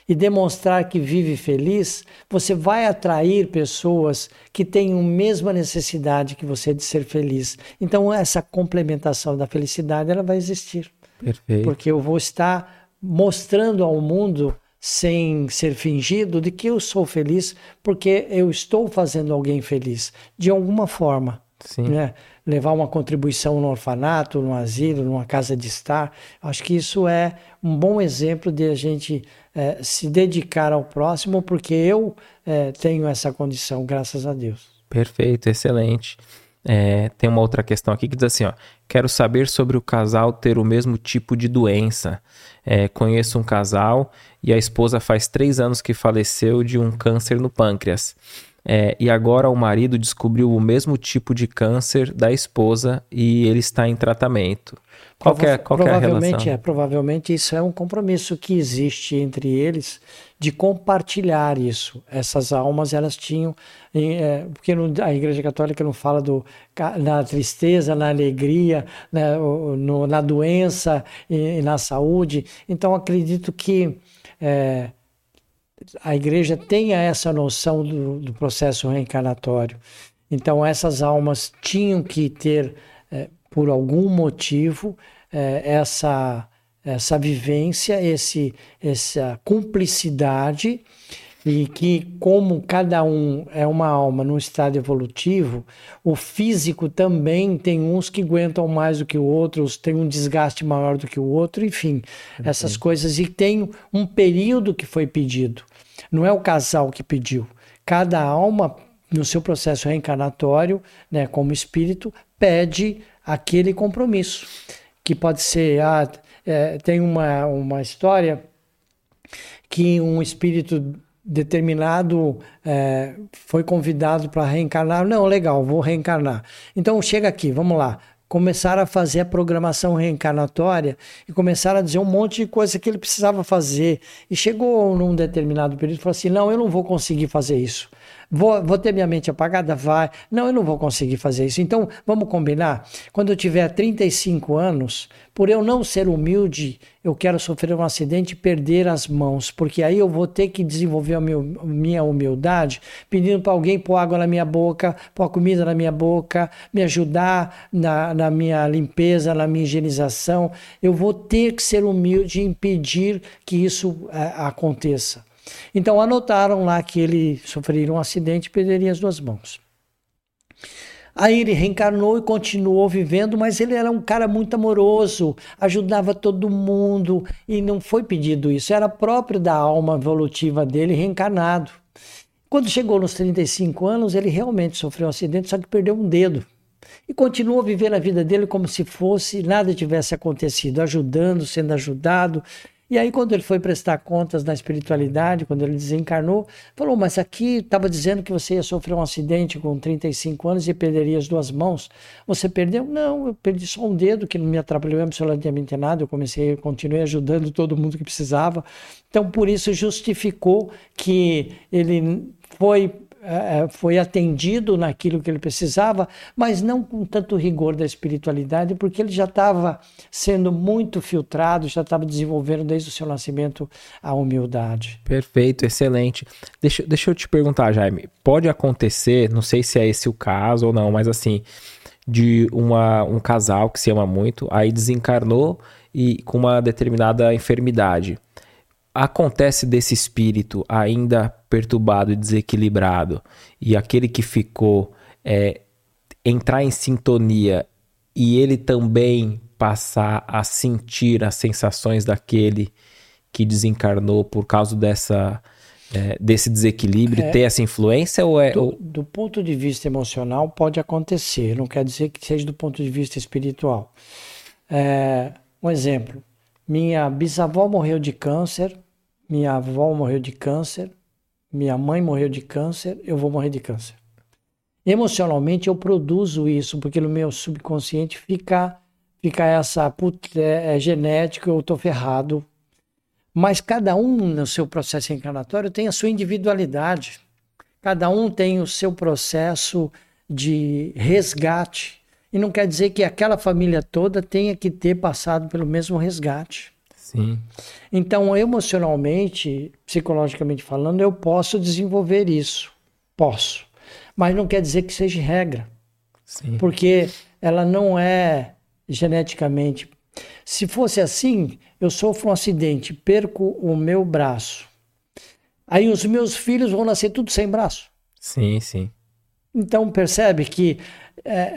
e demonstrar que vive feliz, você vai atrair pessoas que têm a mesma necessidade que você de ser feliz. Então essa complementação da felicidade ela vai existir. Perfeito. Porque eu vou estar mostrando ao mundo sem ser fingido de que eu sou feliz porque eu estou fazendo alguém feliz de alguma forma. Sim. Né? Levar uma contribuição no orfanato, no asilo, numa casa de estar. Acho que isso é um bom exemplo de a gente é, se dedicar ao próximo, porque eu é, tenho essa condição, graças a Deus. Perfeito, excelente. É, tem uma outra questão aqui que diz assim: ó, quero saber sobre o casal ter o mesmo tipo de doença. É, conheço um casal e a esposa faz três anos que faleceu de um câncer no pâncreas. É, e agora o marido descobriu o mesmo tipo de câncer da esposa e ele está em tratamento. Qual, Prova é, qual provavelmente é a relação? É, provavelmente isso é um compromisso que existe entre eles de compartilhar isso. Essas almas elas tinham, é, porque a Igreja Católica não fala do, na tristeza, na alegria, né, no, na doença e, e, na saúde. Então acredito que é, a igreja tenha essa noção do, do processo reencarnatório. Então, essas almas tinham que ter, é, por algum motivo, é, essa, essa vivência, esse, essa cumplicidade e que como cada um é uma alma num estado evolutivo, o físico também tem uns que aguentam mais do que outros, tem um desgaste maior do que o outro, enfim, uhum. essas coisas e tem um período que foi pedido. Não é o casal que pediu. Cada alma no seu processo reencarnatório, né, como espírito, pede aquele compromisso, que pode ser, ah, é, tem uma, uma história que um espírito determinado é, foi convidado para reencarnar. Não, legal, vou reencarnar. Então chega aqui, vamos lá. Começar a fazer a programação reencarnatória e começar a dizer um monte de coisa que ele precisava fazer. E chegou num determinado período e falou assim: não, eu não vou conseguir fazer isso. Vou, vou ter minha mente apagada? Vai. Não, eu não vou conseguir fazer isso. Então, vamos combinar? Quando eu tiver 35 anos, por eu não ser humilde, eu quero sofrer um acidente e perder as mãos, porque aí eu vou ter que desenvolver a minha humildade, pedindo para alguém pôr água na minha boca, pôr comida na minha boca, me ajudar na, na minha limpeza, na minha higienização. Eu vou ter que ser humilde e impedir que isso é, aconteça. Então anotaram lá que ele sofreria um acidente e perderia as duas mãos. Aí ele reencarnou e continuou vivendo, mas ele era um cara muito amoroso, ajudava todo mundo e não foi pedido isso, era próprio da alma evolutiva dele reencarnado. Quando chegou nos 35 anos, ele realmente sofreu um acidente, só que perdeu um dedo. E continuou vivendo a vida dele como se fosse nada tivesse acontecido, ajudando, sendo ajudado, e aí, quando ele foi prestar contas na espiritualidade, quando ele desencarnou, falou: Mas aqui estava dizendo que você ia sofrer um acidente com 35 anos e perderia as duas mãos. Você perdeu? Não, eu perdi só um dedo, que não me atrapalhou absolutamente nada. Eu comecei, continuei ajudando todo mundo que precisava. Então, por isso, justificou que ele foi foi atendido naquilo que ele precisava, mas não com tanto rigor da espiritualidade, porque ele já estava sendo muito filtrado, já estava desenvolvendo desde o seu nascimento a humildade. Perfeito, excelente. Deixa, deixa eu te perguntar, Jaime, pode acontecer, não sei se é esse o caso ou não, mas assim, de uma, um casal que se ama muito, aí desencarnou e com uma determinada enfermidade acontece desse espírito ainda perturbado e desequilibrado e aquele que ficou é, entrar em sintonia e ele também passar a sentir as sensações daquele que desencarnou por causa dessa é, desse desequilíbrio é, ter essa influência ou é do, do, ponto de vista emocional pode acontecer não quer dizer que seja do ponto de vista espiritual. É, um exemplo minha bisavó morreu de câncer minha avó morreu de câncer, minha mãe morreu de câncer, eu vou morrer de câncer. Emocionalmente eu produzo isso, porque no meu subconsciente fica, fica essa, putz, é, é genético, eu estou ferrado. Mas cada um no seu processo encarnatório tem a sua individualidade. Cada um tem o seu processo de resgate. E não quer dizer que aquela família toda tenha que ter passado pelo mesmo resgate. Sim. Então, emocionalmente, psicologicamente falando, eu posso desenvolver isso. Posso. Mas não quer dizer que seja regra. Sim. Porque ela não é geneticamente. Se fosse assim, eu sofro um acidente, perco o meu braço. Aí os meus filhos vão nascer tudo sem braço. Sim, sim. Então percebe que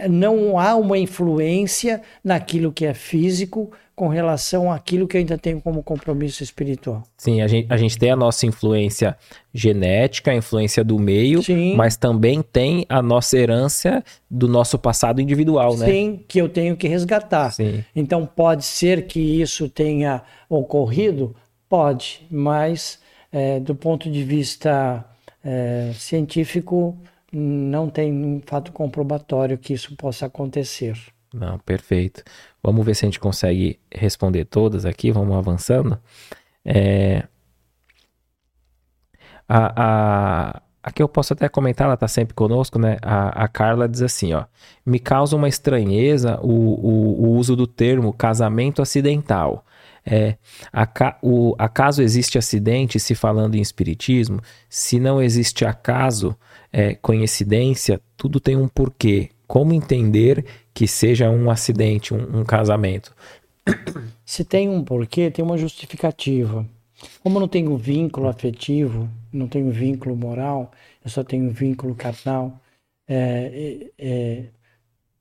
não há uma influência naquilo que é físico com relação àquilo que ainda tenho como compromisso espiritual. Sim, a gente, a gente tem a nossa influência genética, a influência do meio, Sim. mas também tem a nossa herança do nosso passado individual, Sim, né? Sim, que eu tenho que resgatar. Sim. Então pode ser que isso tenha ocorrido? Pode, mas é, do ponto de vista é, científico, não tem um fato comprobatório que isso possa acontecer. Não, perfeito. Vamos ver se a gente consegue responder todas aqui. Vamos avançando. É... A, a, aqui eu posso até comentar, ela está sempre conosco, né? A, a, Carla diz assim, ó. Me causa uma estranheza o, o, o uso do termo casamento acidental. É, o, acaso existe acidente se falando em espiritismo? Se não existe acaso, é, coincidência, tudo tem um porquê. Como entender que seja um acidente, um, um casamento? Se tem um porquê, tem uma justificativa. Como não tenho vínculo afetivo, não tenho vínculo moral, eu só tenho vínculo carnal, é, é, é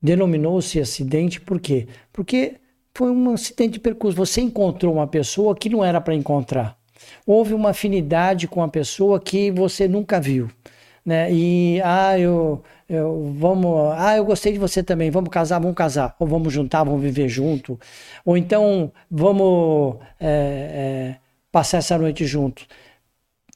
denominou-se acidente por quê? Porque foi um acidente de percurso. Você encontrou uma pessoa que não era para encontrar. Houve uma afinidade com a pessoa que você nunca viu né? E ah, eu, eu vamos, ah, eu gostei de você também, vamos casar, vamos casar, ou vamos juntar, vamos viver junto, ou então vamos é, é, passar essa noite juntos.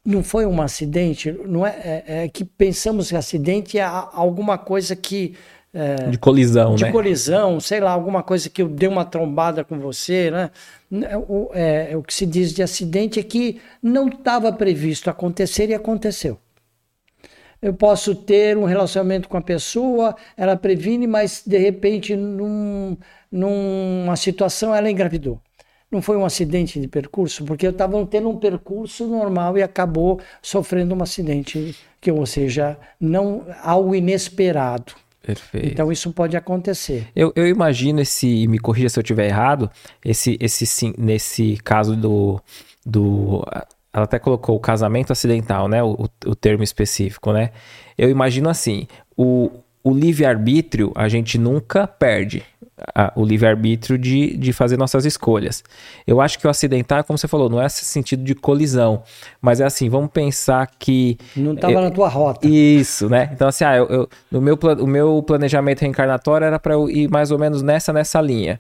Não foi um acidente, não é, é, é que pensamos que acidente é alguma coisa que é, de colisão, de né? colisão, sei lá, alguma coisa que eu dei uma trombada com você, né? O, é, o que se diz de acidente é que não estava previsto acontecer e aconteceu eu posso ter um relacionamento com a pessoa, ela previne, mas de repente, num, numa situação, ela engravidou. Não foi um acidente de percurso, porque eu estava tendo um percurso normal e acabou sofrendo um acidente, que ou seja, não algo inesperado. Perfeito. Então isso pode acontecer. Eu, eu imagino esse, me corrija se eu estiver errado, esse, esse sim, nesse caso do, do ela até colocou o casamento acidental, né? O, o termo específico, né? Eu imagino assim: o, o livre-arbítrio a gente nunca perde. A, o livre-arbítrio de, de fazer nossas escolhas. Eu acho que o acidental, como você falou, não é esse sentido de colisão, mas é assim, vamos pensar que... Não estava na tua rota. Isso, né? Então assim, ah, eu, eu, no meu, o meu planejamento reencarnatório era para eu ir mais ou menos nessa, nessa linha.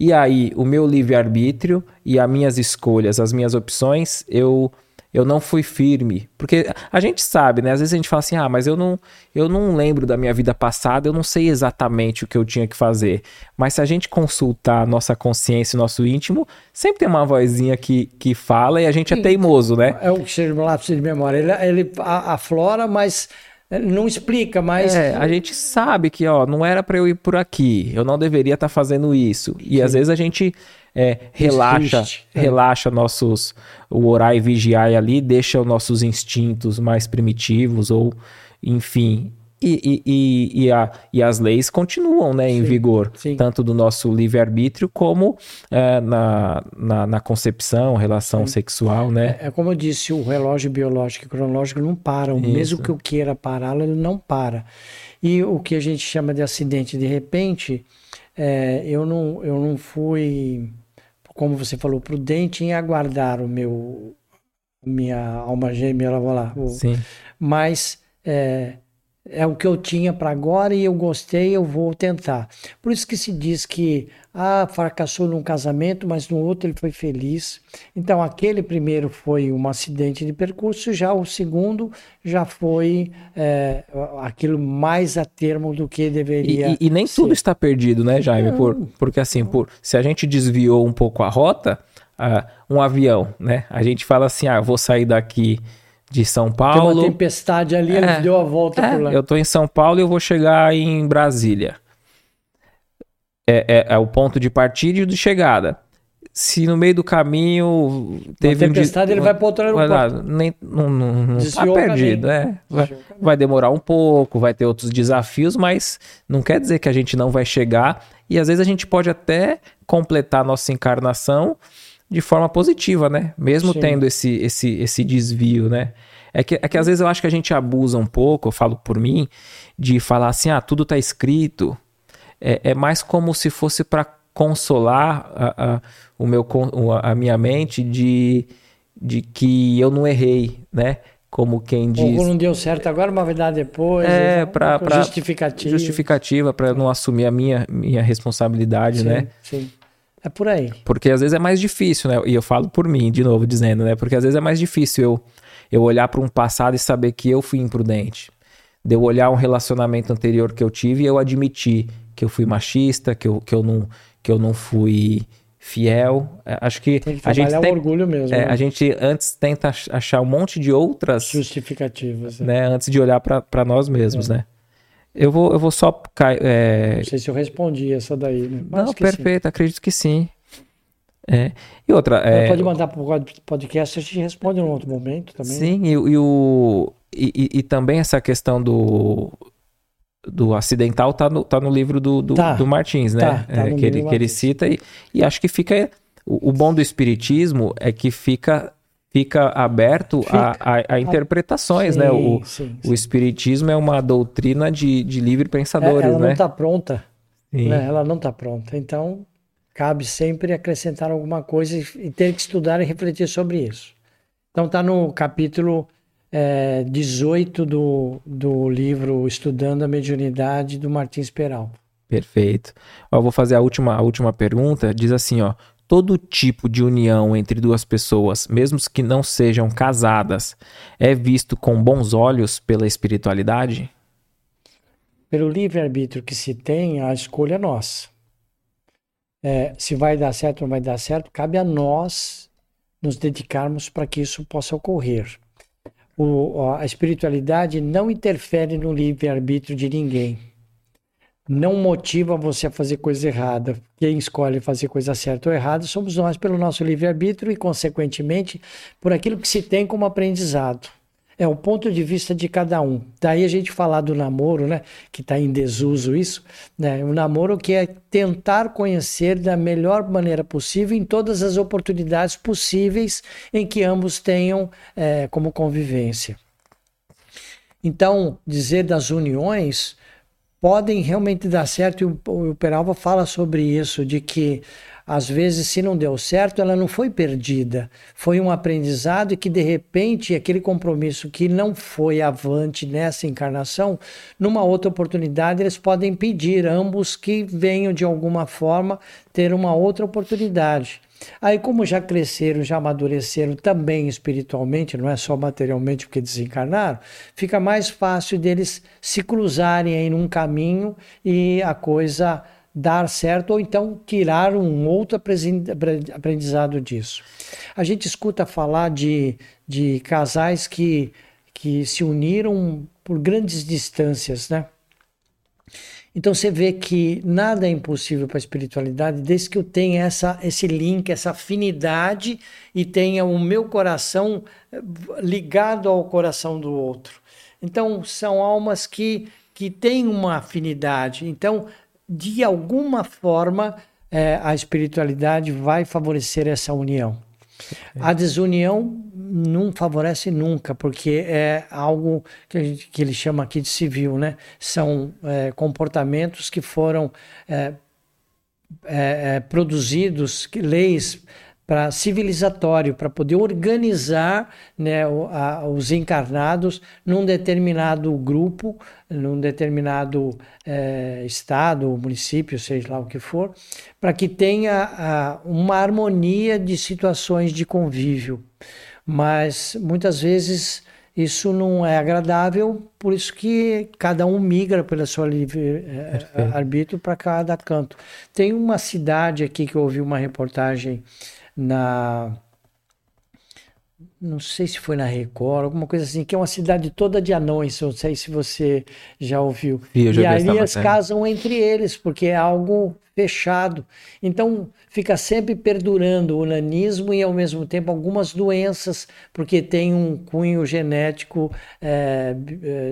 E aí, o meu livre-arbítrio e as minhas escolhas, as minhas opções, eu eu não fui firme. Porque a gente sabe, né? Às vezes a gente fala assim: "Ah, mas eu não eu não lembro da minha vida passada, eu não sei exatamente o que eu tinha que fazer". Mas se a gente consultar a nossa consciência, nosso íntimo, sempre tem uma vozinha que, que fala e a gente é Sim. é teimoso, né? É o que chama lápis de memória. Ele, ele aflora, mas não explica, mas. É, a gente sabe que, ó, não era para eu ir por aqui, eu não deveria estar tá fazendo isso. E Sim. às vezes a gente é, relaxa, é. relaxa nossos. O orar e vigiar ali, deixa os nossos instintos mais primitivos, ou, enfim, e, e, e, a, e, as leis continuam né, em sim, vigor, sim. tanto do nosso livre-arbítrio como é, na, na, na, concepção, relação sim. sexual. Né? É, é, como eu disse, o relógio biológico e cronológico não param, Isso. mesmo que eu queira pará-lo, ele não para. E o que a gente chama de acidente de repente, é, eu, não, eu não fui, como você falou, prudente em aguardar o meu minha alma gêmea, lá, lá, o, mas é, é o que eu tinha para agora e eu gostei, eu vou tentar. Por isso que se diz que ah, fracassou num casamento, mas no outro ele foi feliz. Então aquele primeiro foi um acidente de percurso, já o segundo já foi é, aquilo mais a termo do que deveria. E, e, e nem ser. tudo está perdido, né, Jaime? Por, porque assim, por, se a gente desviou um pouco a rota, uh, um avião, né? A gente fala assim, ah, vou sair daqui de São Paulo. Tem uma tempestade ali, é, ele deu a volta é, por lá. Eu tô em São Paulo e eu vou chegar em Brasília. É, é, é, o ponto de partida e de chegada. Se no meio do caminho teve uma tempestade, um ele vai para outro aeroporto. Nem, não, não, não tá perdido, é. Vai, vai demorar um pouco, vai ter outros desafios, mas não quer dizer que a gente não vai chegar. E às vezes a gente pode até completar a nossa encarnação de forma positiva, né? Mesmo Sim. tendo esse, esse, esse desvio, né? É que, é que às vezes eu acho que a gente abusa um pouco, eu falo por mim, de falar assim, ah, tudo tá escrito. É, é mais como se fosse para consolar a, a, o meu, a minha mente de, de que eu não errei, né? Como quem diz. Ou não deu certo agora, vai dar depois. É, para justificativa. Justificativa, para não assumir a minha, minha responsabilidade, sim, né? Sim. É por aí. Porque às vezes é mais difícil, né? E eu falo por mim, de novo, dizendo, né? Porque às vezes é mais difícil eu, eu olhar para um passado e saber que eu fui imprudente. De eu olhar um relacionamento anterior que eu tive e eu admitir que eu fui machista, que eu, que eu, não, que eu não fui fiel. É, acho que, tem que a gente tem, orgulho mesmo. É, né? A gente antes tenta achar um monte de outras justificativas, é. né? Antes de olhar para nós mesmos, é. né? Eu vou, eu vou só. É... Não sei se eu respondi essa daí, né? Mas Não, perfeito, sim. acredito que sim. É. E outra. É... Pode mandar para o podcast, a gente responde em outro momento também. Sim, e, e o, e, e, também essa questão do, do acidental tá no, tá no livro do, do, tá, do Martins, né? Tá, tá é, que, ele, que ele cita, e, e acho que fica. O, o bom do Espiritismo é que fica fica aberto fica. A, a, a, interpretações, sim, né? O, sim, sim. o Espiritismo é uma doutrina de, de livre pensadores, é, ela né? não está pronta. Né? Ela não está pronta. Então, cabe sempre acrescentar alguma coisa e ter que estudar e refletir sobre isso. Então, está no capítulo é, 18 do, do livro Estudando a Mediunidade, do Martins Peral. Perfeito. Ó, vou fazer a última, a última pergunta. Diz assim, ó todo tipo de união entre duas pessoas, mesmo que não sejam casadas, é visto com bons olhos pela espiritualidade? Pelo livre-arbítrio que se tem, a escolha é nossa. É, se vai dar certo ou não vai dar certo, cabe a nós nos dedicarmos para que isso possa ocorrer. O, a espiritualidade não interfere no livre-arbítrio de ninguém não motiva você a fazer coisa errada. Quem escolhe fazer coisa certa ou errada somos nós, pelo nosso livre-arbítrio e, consequentemente, por aquilo que se tem como aprendizado. É o ponto de vista de cada um. Daí a gente falar do namoro, né? Que está em desuso isso, né? O namoro que é tentar conhecer da melhor maneira possível em todas as oportunidades possíveis em que ambos tenham é, como convivência. Então, dizer das uniões podem realmente dar certo, e o, o Peralva fala sobre isso, de que às vezes, se não deu certo, ela não foi perdida. Foi um aprendizado e que, de repente, aquele compromisso que não foi avante nessa encarnação, numa outra oportunidade, eles podem pedir ambos que venham, de alguma forma, ter uma outra oportunidade. Aí, como já cresceram, já amadureceram também espiritualmente, não é só materialmente porque desencarnaram, fica mais fácil deles se cruzarem aí num caminho e a coisa dar certo ou então tirar um outro aprendizado disso. A gente escuta falar de, de casais que, que se uniram por grandes distâncias, né? Então você vê que nada é impossível para a espiritualidade desde que eu tenha essa, esse link, essa afinidade e tenha o meu coração eh, ligado ao coração do outro. Então são almas que, que têm uma afinidade. Então, de alguma forma, é, a espiritualidade vai favorecer essa união. A desunião não favorece nunca, porque é algo que, que ele chama aqui de civil, né? São é, comportamentos que foram é, é, é produzidos, leis para civilizatório, para poder organizar né, os encarnados num determinado grupo, num determinado é, estado, município, seja lá o que for, para que tenha a, uma harmonia de situações de convívio. Mas muitas vezes isso não é agradável, por isso que cada um migra pela sua livre é, arbítrio para cada canto. Tem uma cidade aqui que eu ouvi uma reportagem na não sei se foi na Record, alguma coisa assim, que é uma cidade toda de anões, não sei se você já ouviu. E, e aí eles casam entre eles, porque é algo fechado. Então fica sempre perdurando o nanismo e ao mesmo tempo algumas doenças, porque tem um cunho genético é,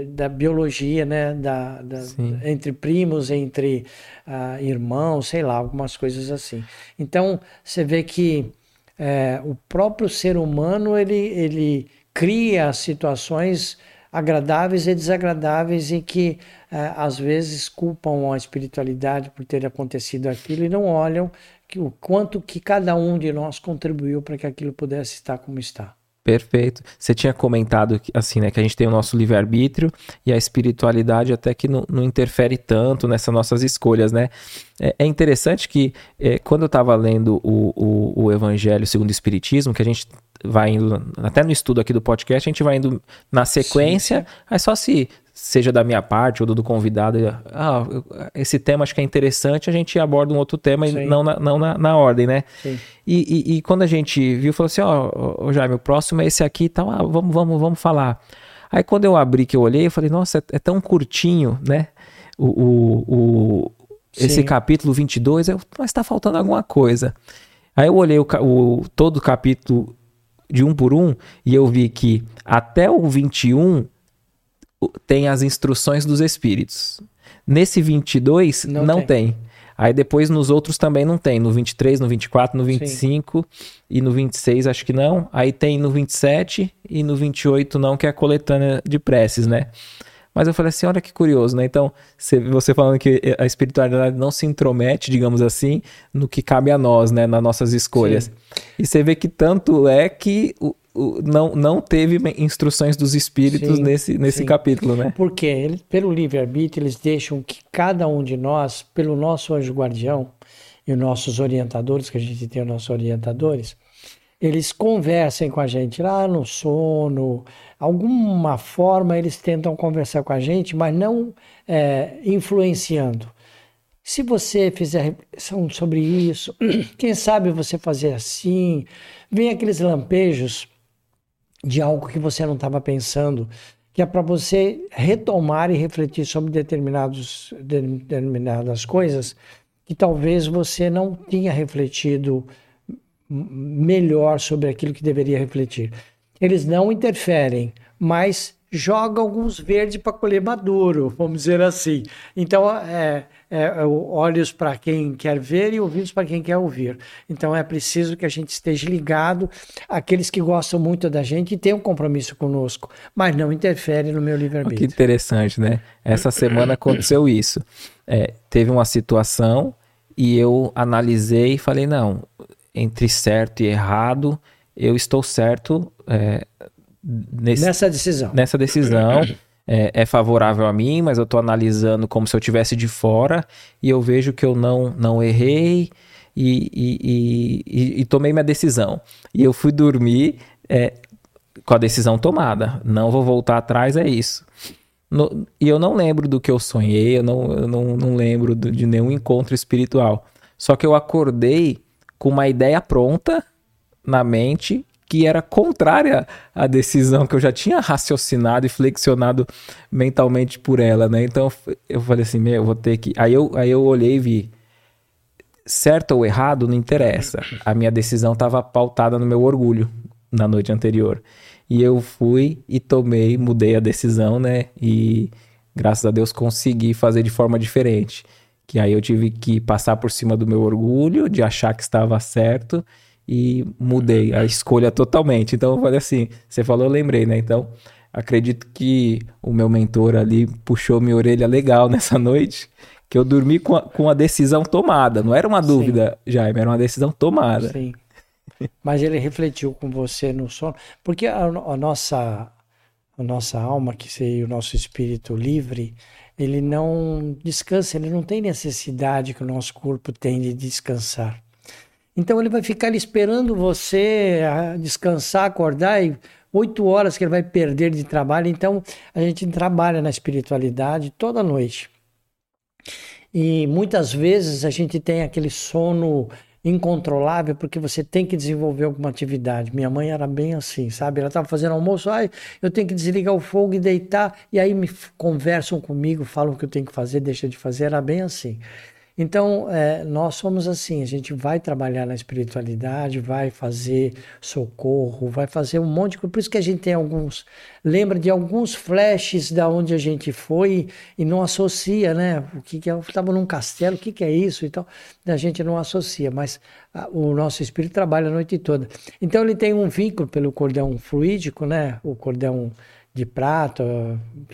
da biologia, né? Da, da entre primos, entre uh, irmãos, sei lá, algumas coisas assim. Então você vê que é, o próprio ser humano ele, ele cria situações agradáveis e desagradáveis e que é, às vezes culpam a espiritualidade por ter acontecido aquilo e não olham que, o quanto que cada um de nós contribuiu para que aquilo pudesse estar como está. Perfeito. Você tinha comentado assim, né, que a gente tem o nosso livre-arbítrio e a espiritualidade até que não, não, interfere tanto nessas nossas escolhas, né? É, é interessante que é, quando eu estava lendo o, o, o, Evangelho segundo o Espiritismo, que a gente vai indo, até no estudo aqui do podcast, a gente vai indo na sequência, sim, aí só se seja da minha parte ou do convidado, ah, esse tema acho que é interessante, a gente aborda um outro tema Sim. e não, na, não na, na ordem, né? E, e, e, quando a gente viu, falou assim, ó, oh, Jaime, o próximo é esse aqui e tal, ah, vamos, vamos, vamos falar. Aí quando eu abri, que eu olhei, eu falei, nossa, é, é tão curtinho, né? O, o, o esse capítulo 22, eu, mas tá faltando alguma coisa. Aí eu olhei o, o, todo o capítulo de um por um e eu vi que até o 21 tem as instruções dos espíritos. Nesse 22, não, não tem. tem. Aí depois nos outros também não tem. No 23, no 24, no 25 Sim. e no 26 acho que não. Aí tem no 27 e no 28 não, que é a coletânea de preces, né? Mas eu falei assim, olha que curioso, né? Então, você falando que a espiritualidade não se intromete, digamos assim, no que cabe a nós, né? Nas nossas escolhas. Sim. E você vê que tanto é que não, não teve instruções dos espíritos sim, nesse, nesse sim. capítulo, né? Porque ele, pelo livre-arbítrio eles deixam que cada um de nós, pelo nosso anjo guardião e os nossos orientadores, que a gente tem os nossos orientadores, eles conversem com a gente lá no sono, alguma forma eles tentam conversar com a gente, mas não é, influenciando. Se você fizer reflexão sobre isso, quem sabe você fazer assim, vem aqueles lampejos de algo que você não estava pensando, que é para você retomar e refletir sobre determinados, determinadas coisas que talvez você não tinha refletido melhor sobre aquilo que deveria refletir. Eles não interferem, mas jogam alguns verdes para colher maduro, vamos dizer assim. Então, é, é, é olhos para quem quer ver e ouvidos para quem quer ouvir. Então é preciso que a gente esteja ligado àqueles que gostam muito da gente e tenham um compromisso conosco, mas não interfere no meu livre-arbítrio. Que interessante, né? Essa semana aconteceu isso. É, teve uma situação e eu analisei e falei: não, entre certo e errado, eu estou certo. É, nesse, nessa decisão. Nessa decisão é, é, favorável a mim, mas eu estou analisando como se eu tivesse de fora e eu vejo que eu não, não errei e, e, e, e tomei minha decisão. E eu fui dormir é, com a decisão tomada. Não vou voltar atrás, é isso. No, e eu não lembro do que eu sonhei, eu não, eu não, não lembro de nenhum encontro espiritual. Só que eu acordei com uma ideia pronta na mente que era contrária à decisão que eu já tinha raciocinado e flexionado mentalmente por ela, né? Então eu falei assim, meu, eu vou ter que. Aí eu, aí eu olhei e vi, certo ou errado, não interessa. A minha decisão estava pautada no meu orgulho na noite anterior. E eu fui e tomei, mudei a decisão, né? E graças a Deus consegui fazer de forma diferente. Que aí eu tive que passar por cima do meu orgulho, de achar que estava certo e mudei a escolha totalmente. Então eu falei assim, você falou, eu lembrei, né? Então acredito que o meu mentor ali puxou minha orelha legal nessa noite, que eu dormi com a, com a decisão tomada. Não era uma dúvida, Sim. Jaime, era uma decisão tomada. Sim. Mas ele refletiu com você no sono, porque a, a nossa a nossa alma, que seria o nosso espírito livre, ele não descansa, ele não tem necessidade que o nosso corpo tem de descansar. Então ele vai ficar esperando você descansar, acordar e oito horas que ele vai perder de trabalho. Então a gente trabalha na espiritualidade toda noite. E muitas vezes a gente tem aquele sono incontrolável porque você tem que desenvolver alguma atividade. Minha mãe era bem assim, sabe? Ela estava fazendo almoço, ai, eu tenho que desligar o fogo e deitar, e aí me conversam comigo, falam o que eu tenho que fazer, deixa de fazer, era bem assim. Então, é, nós somos assim, a gente vai trabalhar na espiritualidade, vai fazer socorro, vai fazer um monte de coisa. Por isso que a gente tem alguns, lembra de alguns flashes da onde a gente foi e não associa, né? O que, que é, estava num castelo, o que, que é isso e tal. A gente não associa, mas a, o nosso espírito trabalha a noite toda. Então, ele tem um vínculo pelo cordão fluídico, né? O cordão de prata,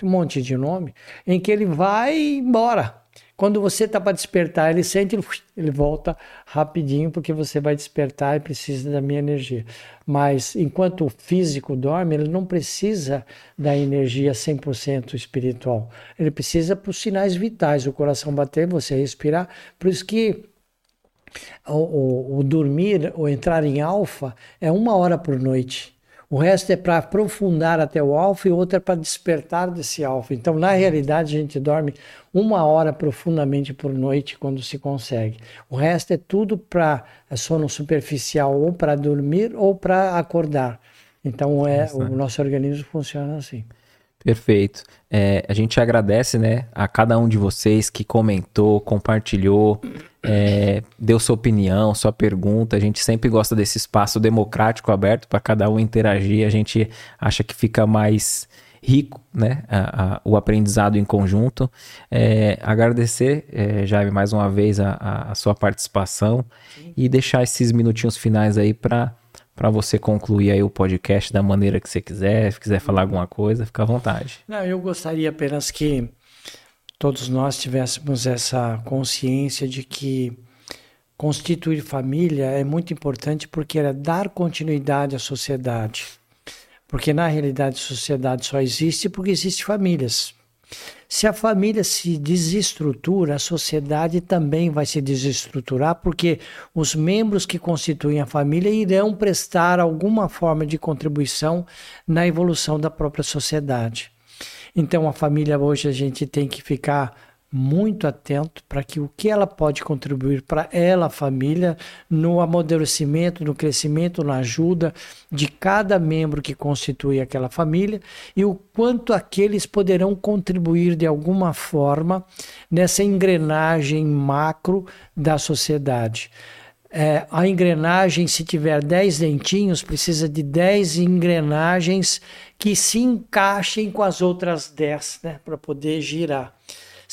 um monte de nome, em que ele vai embora quando você está para despertar, ele sente, ele volta rapidinho, porque você vai despertar e precisa da minha energia. Mas enquanto o físico dorme, ele não precisa da energia 100% espiritual. Ele precisa para os sinais vitais, o coração bater, você respirar. Por isso que o, o, o dormir, ou entrar em alfa, é uma hora por noite. O resto é para aprofundar até o alfa e outra é para despertar desse alfa. Então, na realidade, a gente dorme uma hora profundamente por noite quando se consegue. O resto é tudo para é sono superficial, ou para dormir ou para acordar. Então, é, o nosso organismo funciona assim. Perfeito. É, a gente agradece né, a cada um de vocês que comentou, compartilhou, é, deu sua opinião, sua pergunta. A gente sempre gosta desse espaço democrático aberto para cada um interagir. A gente acha que fica mais rico né, a, a, o aprendizado em conjunto. É, agradecer, é, Jaime, mais uma vez a, a sua participação Sim. e deixar esses minutinhos finais aí para para você concluir aí o podcast da maneira que você quiser, se quiser falar alguma coisa, fica à vontade. Não, eu gostaria apenas que todos nós tivéssemos essa consciência de que constituir família é muito importante porque é dar continuidade à sociedade. Porque na realidade sociedade só existe porque existem famílias. Se a família se desestrutura, a sociedade também vai se desestruturar, porque os membros que constituem a família irão prestar alguma forma de contribuição na evolução da própria sociedade. Então, a família hoje a gente tem que ficar muito atento para que o que ela pode contribuir para ela, a família, no amadurecimento, no crescimento, na ajuda de cada membro que constitui aquela família e o quanto aqueles poderão contribuir de alguma forma nessa engrenagem macro da sociedade. É, a engrenagem, se tiver 10 dentinhos, precisa de 10 engrenagens que se encaixem com as outras 10 né, para poder girar.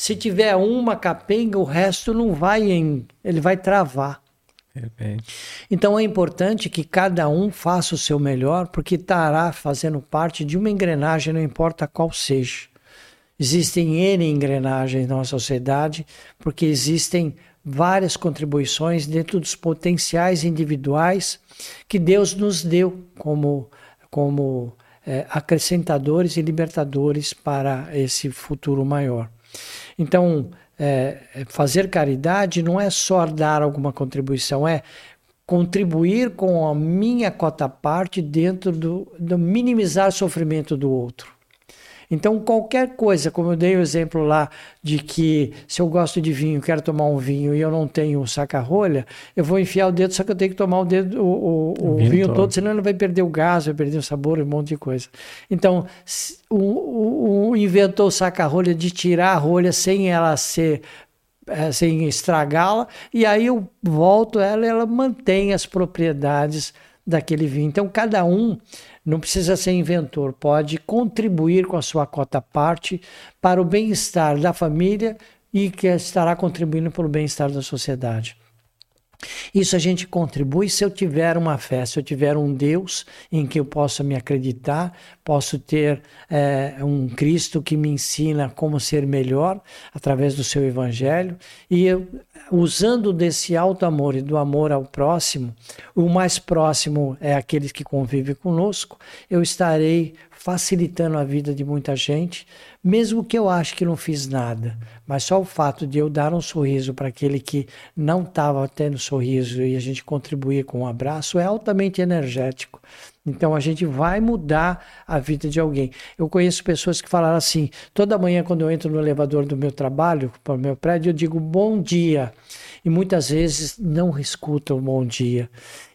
Se tiver uma capenga, o resto não vai em, ele vai travar. Então é importante que cada um faça o seu melhor, porque estará fazendo parte de uma engrenagem, não importa qual seja. Existem N engrenagens na nossa sociedade, porque existem várias contribuições dentro dos potenciais individuais que Deus nos deu como, como é, acrescentadores e libertadores para esse futuro maior. Então, é, é, fazer caridade não é só dar alguma contribuição, é contribuir com a minha cota parte dentro do, do minimizar o sofrimento do outro. Então, qualquer coisa, como eu dei o exemplo lá de que se eu gosto de vinho, quero tomar um vinho e eu não tenho saca-rolha, eu vou enfiar o dedo, só que eu tenho que tomar o dedo, o, o, o vinho, vinho todo. todo, senão ele vai perder o gás, vai perder o sabor, um monte de coisa. Então, o, o, o inventou o saca-rolha de tirar a rolha sem ela ser é, sem estragá-la, e aí eu volto ela ela mantém as propriedades daquele vinho. Então, cada um não precisa ser inventor, pode contribuir com a sua cota parte para o bem-estar da família e que estará contribuindo para o bem-estar da sociedade. Isso a gente contribui se eu tiver uma fé, se eu tiver um Deus em que eu possa me acreditar, posso ter é, um Cristo que me ensina como ser melhor através do seu Evangelho, e eu, usando desse alto amor e do amor ao próximo, o mais próximo é aquele que convive conosco, eu estarei facilitando a vida de muita gente, mesmo que eu ache que não fiz nada, mas só o fato de eu dar um sorriso para aquele que não estava tendo sorriso e a gente contribuir com um abraço é altamente energético. Então a gente vai mudar a vida de alguém. Eu conheço pessoas que falaram assim: toda manhã, quando eu entro no elevador do meu trabalho, para o meu prédio, eu digo bom dia. E muitas vezes não escutam bom dia.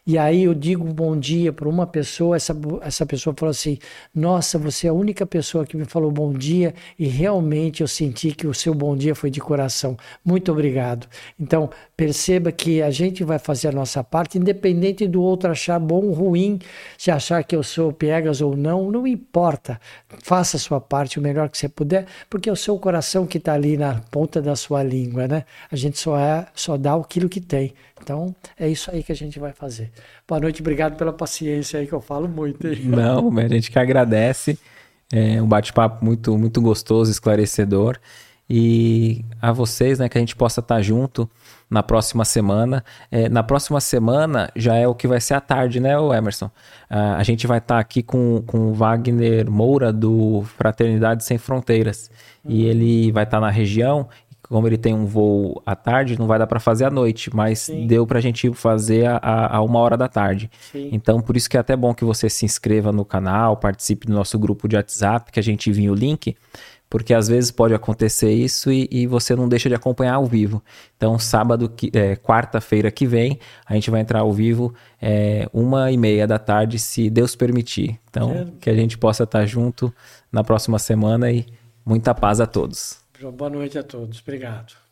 E aí eu digo bom dia para uma pessoa, essa, essa pessoa falou assim: Nossa, você é a única pessoa que me falou bom dia e realmente eu senti que o seu bom dia foi de coração. Muito obrigado. Então, perceba que a gente vai fazer a nossa parte, independente do outro achar bom ou ruim, se achar que eu sou piegas ou não, não importa. Faça a sua parte o melhor que você puder, porque é o seu coração que está ali na ponta da sua língua, né? A gente só, é, só dá aquilo que tem. Então, é isso aí que a gente vai fazer. Boa noite, obrigado pela paciência aí que eu falo muito. Aí. Não, a gente que agradece. É um bate-papo muito, muito gostoso, esclarecedor. E a vocês, né, que a gente possa estar junto na próxima semana. É, na próxima semana já é o que vai ser à tarde, né, Emerson? a gente vai estar aqui com, com o Wagner Moura, do Fraternidade Sem Fronteiras. E ele vai estar na região como ele tem um voo à tarde, não vai dar para fazer à noite, mas Sim. deu para a gente fazer a, a, uma hora da tarde. Sim. Então, por isso que é até bom que você se inscreva no canal, participe do nosso grupo de WhatsApp, que a gente envia o link, porque às vezes pode acontecer isso e, e você não deixa de acompanhar ao vivo. Então, sábado, é, quarta-feira que vem, a gente vai entrar ao vivo é, uma e meia da tarde, se Deus permitir. Então, é. que a gente possa estar junto na próxima semana e muita paz a todos. Boa noite a todos. Obrigado.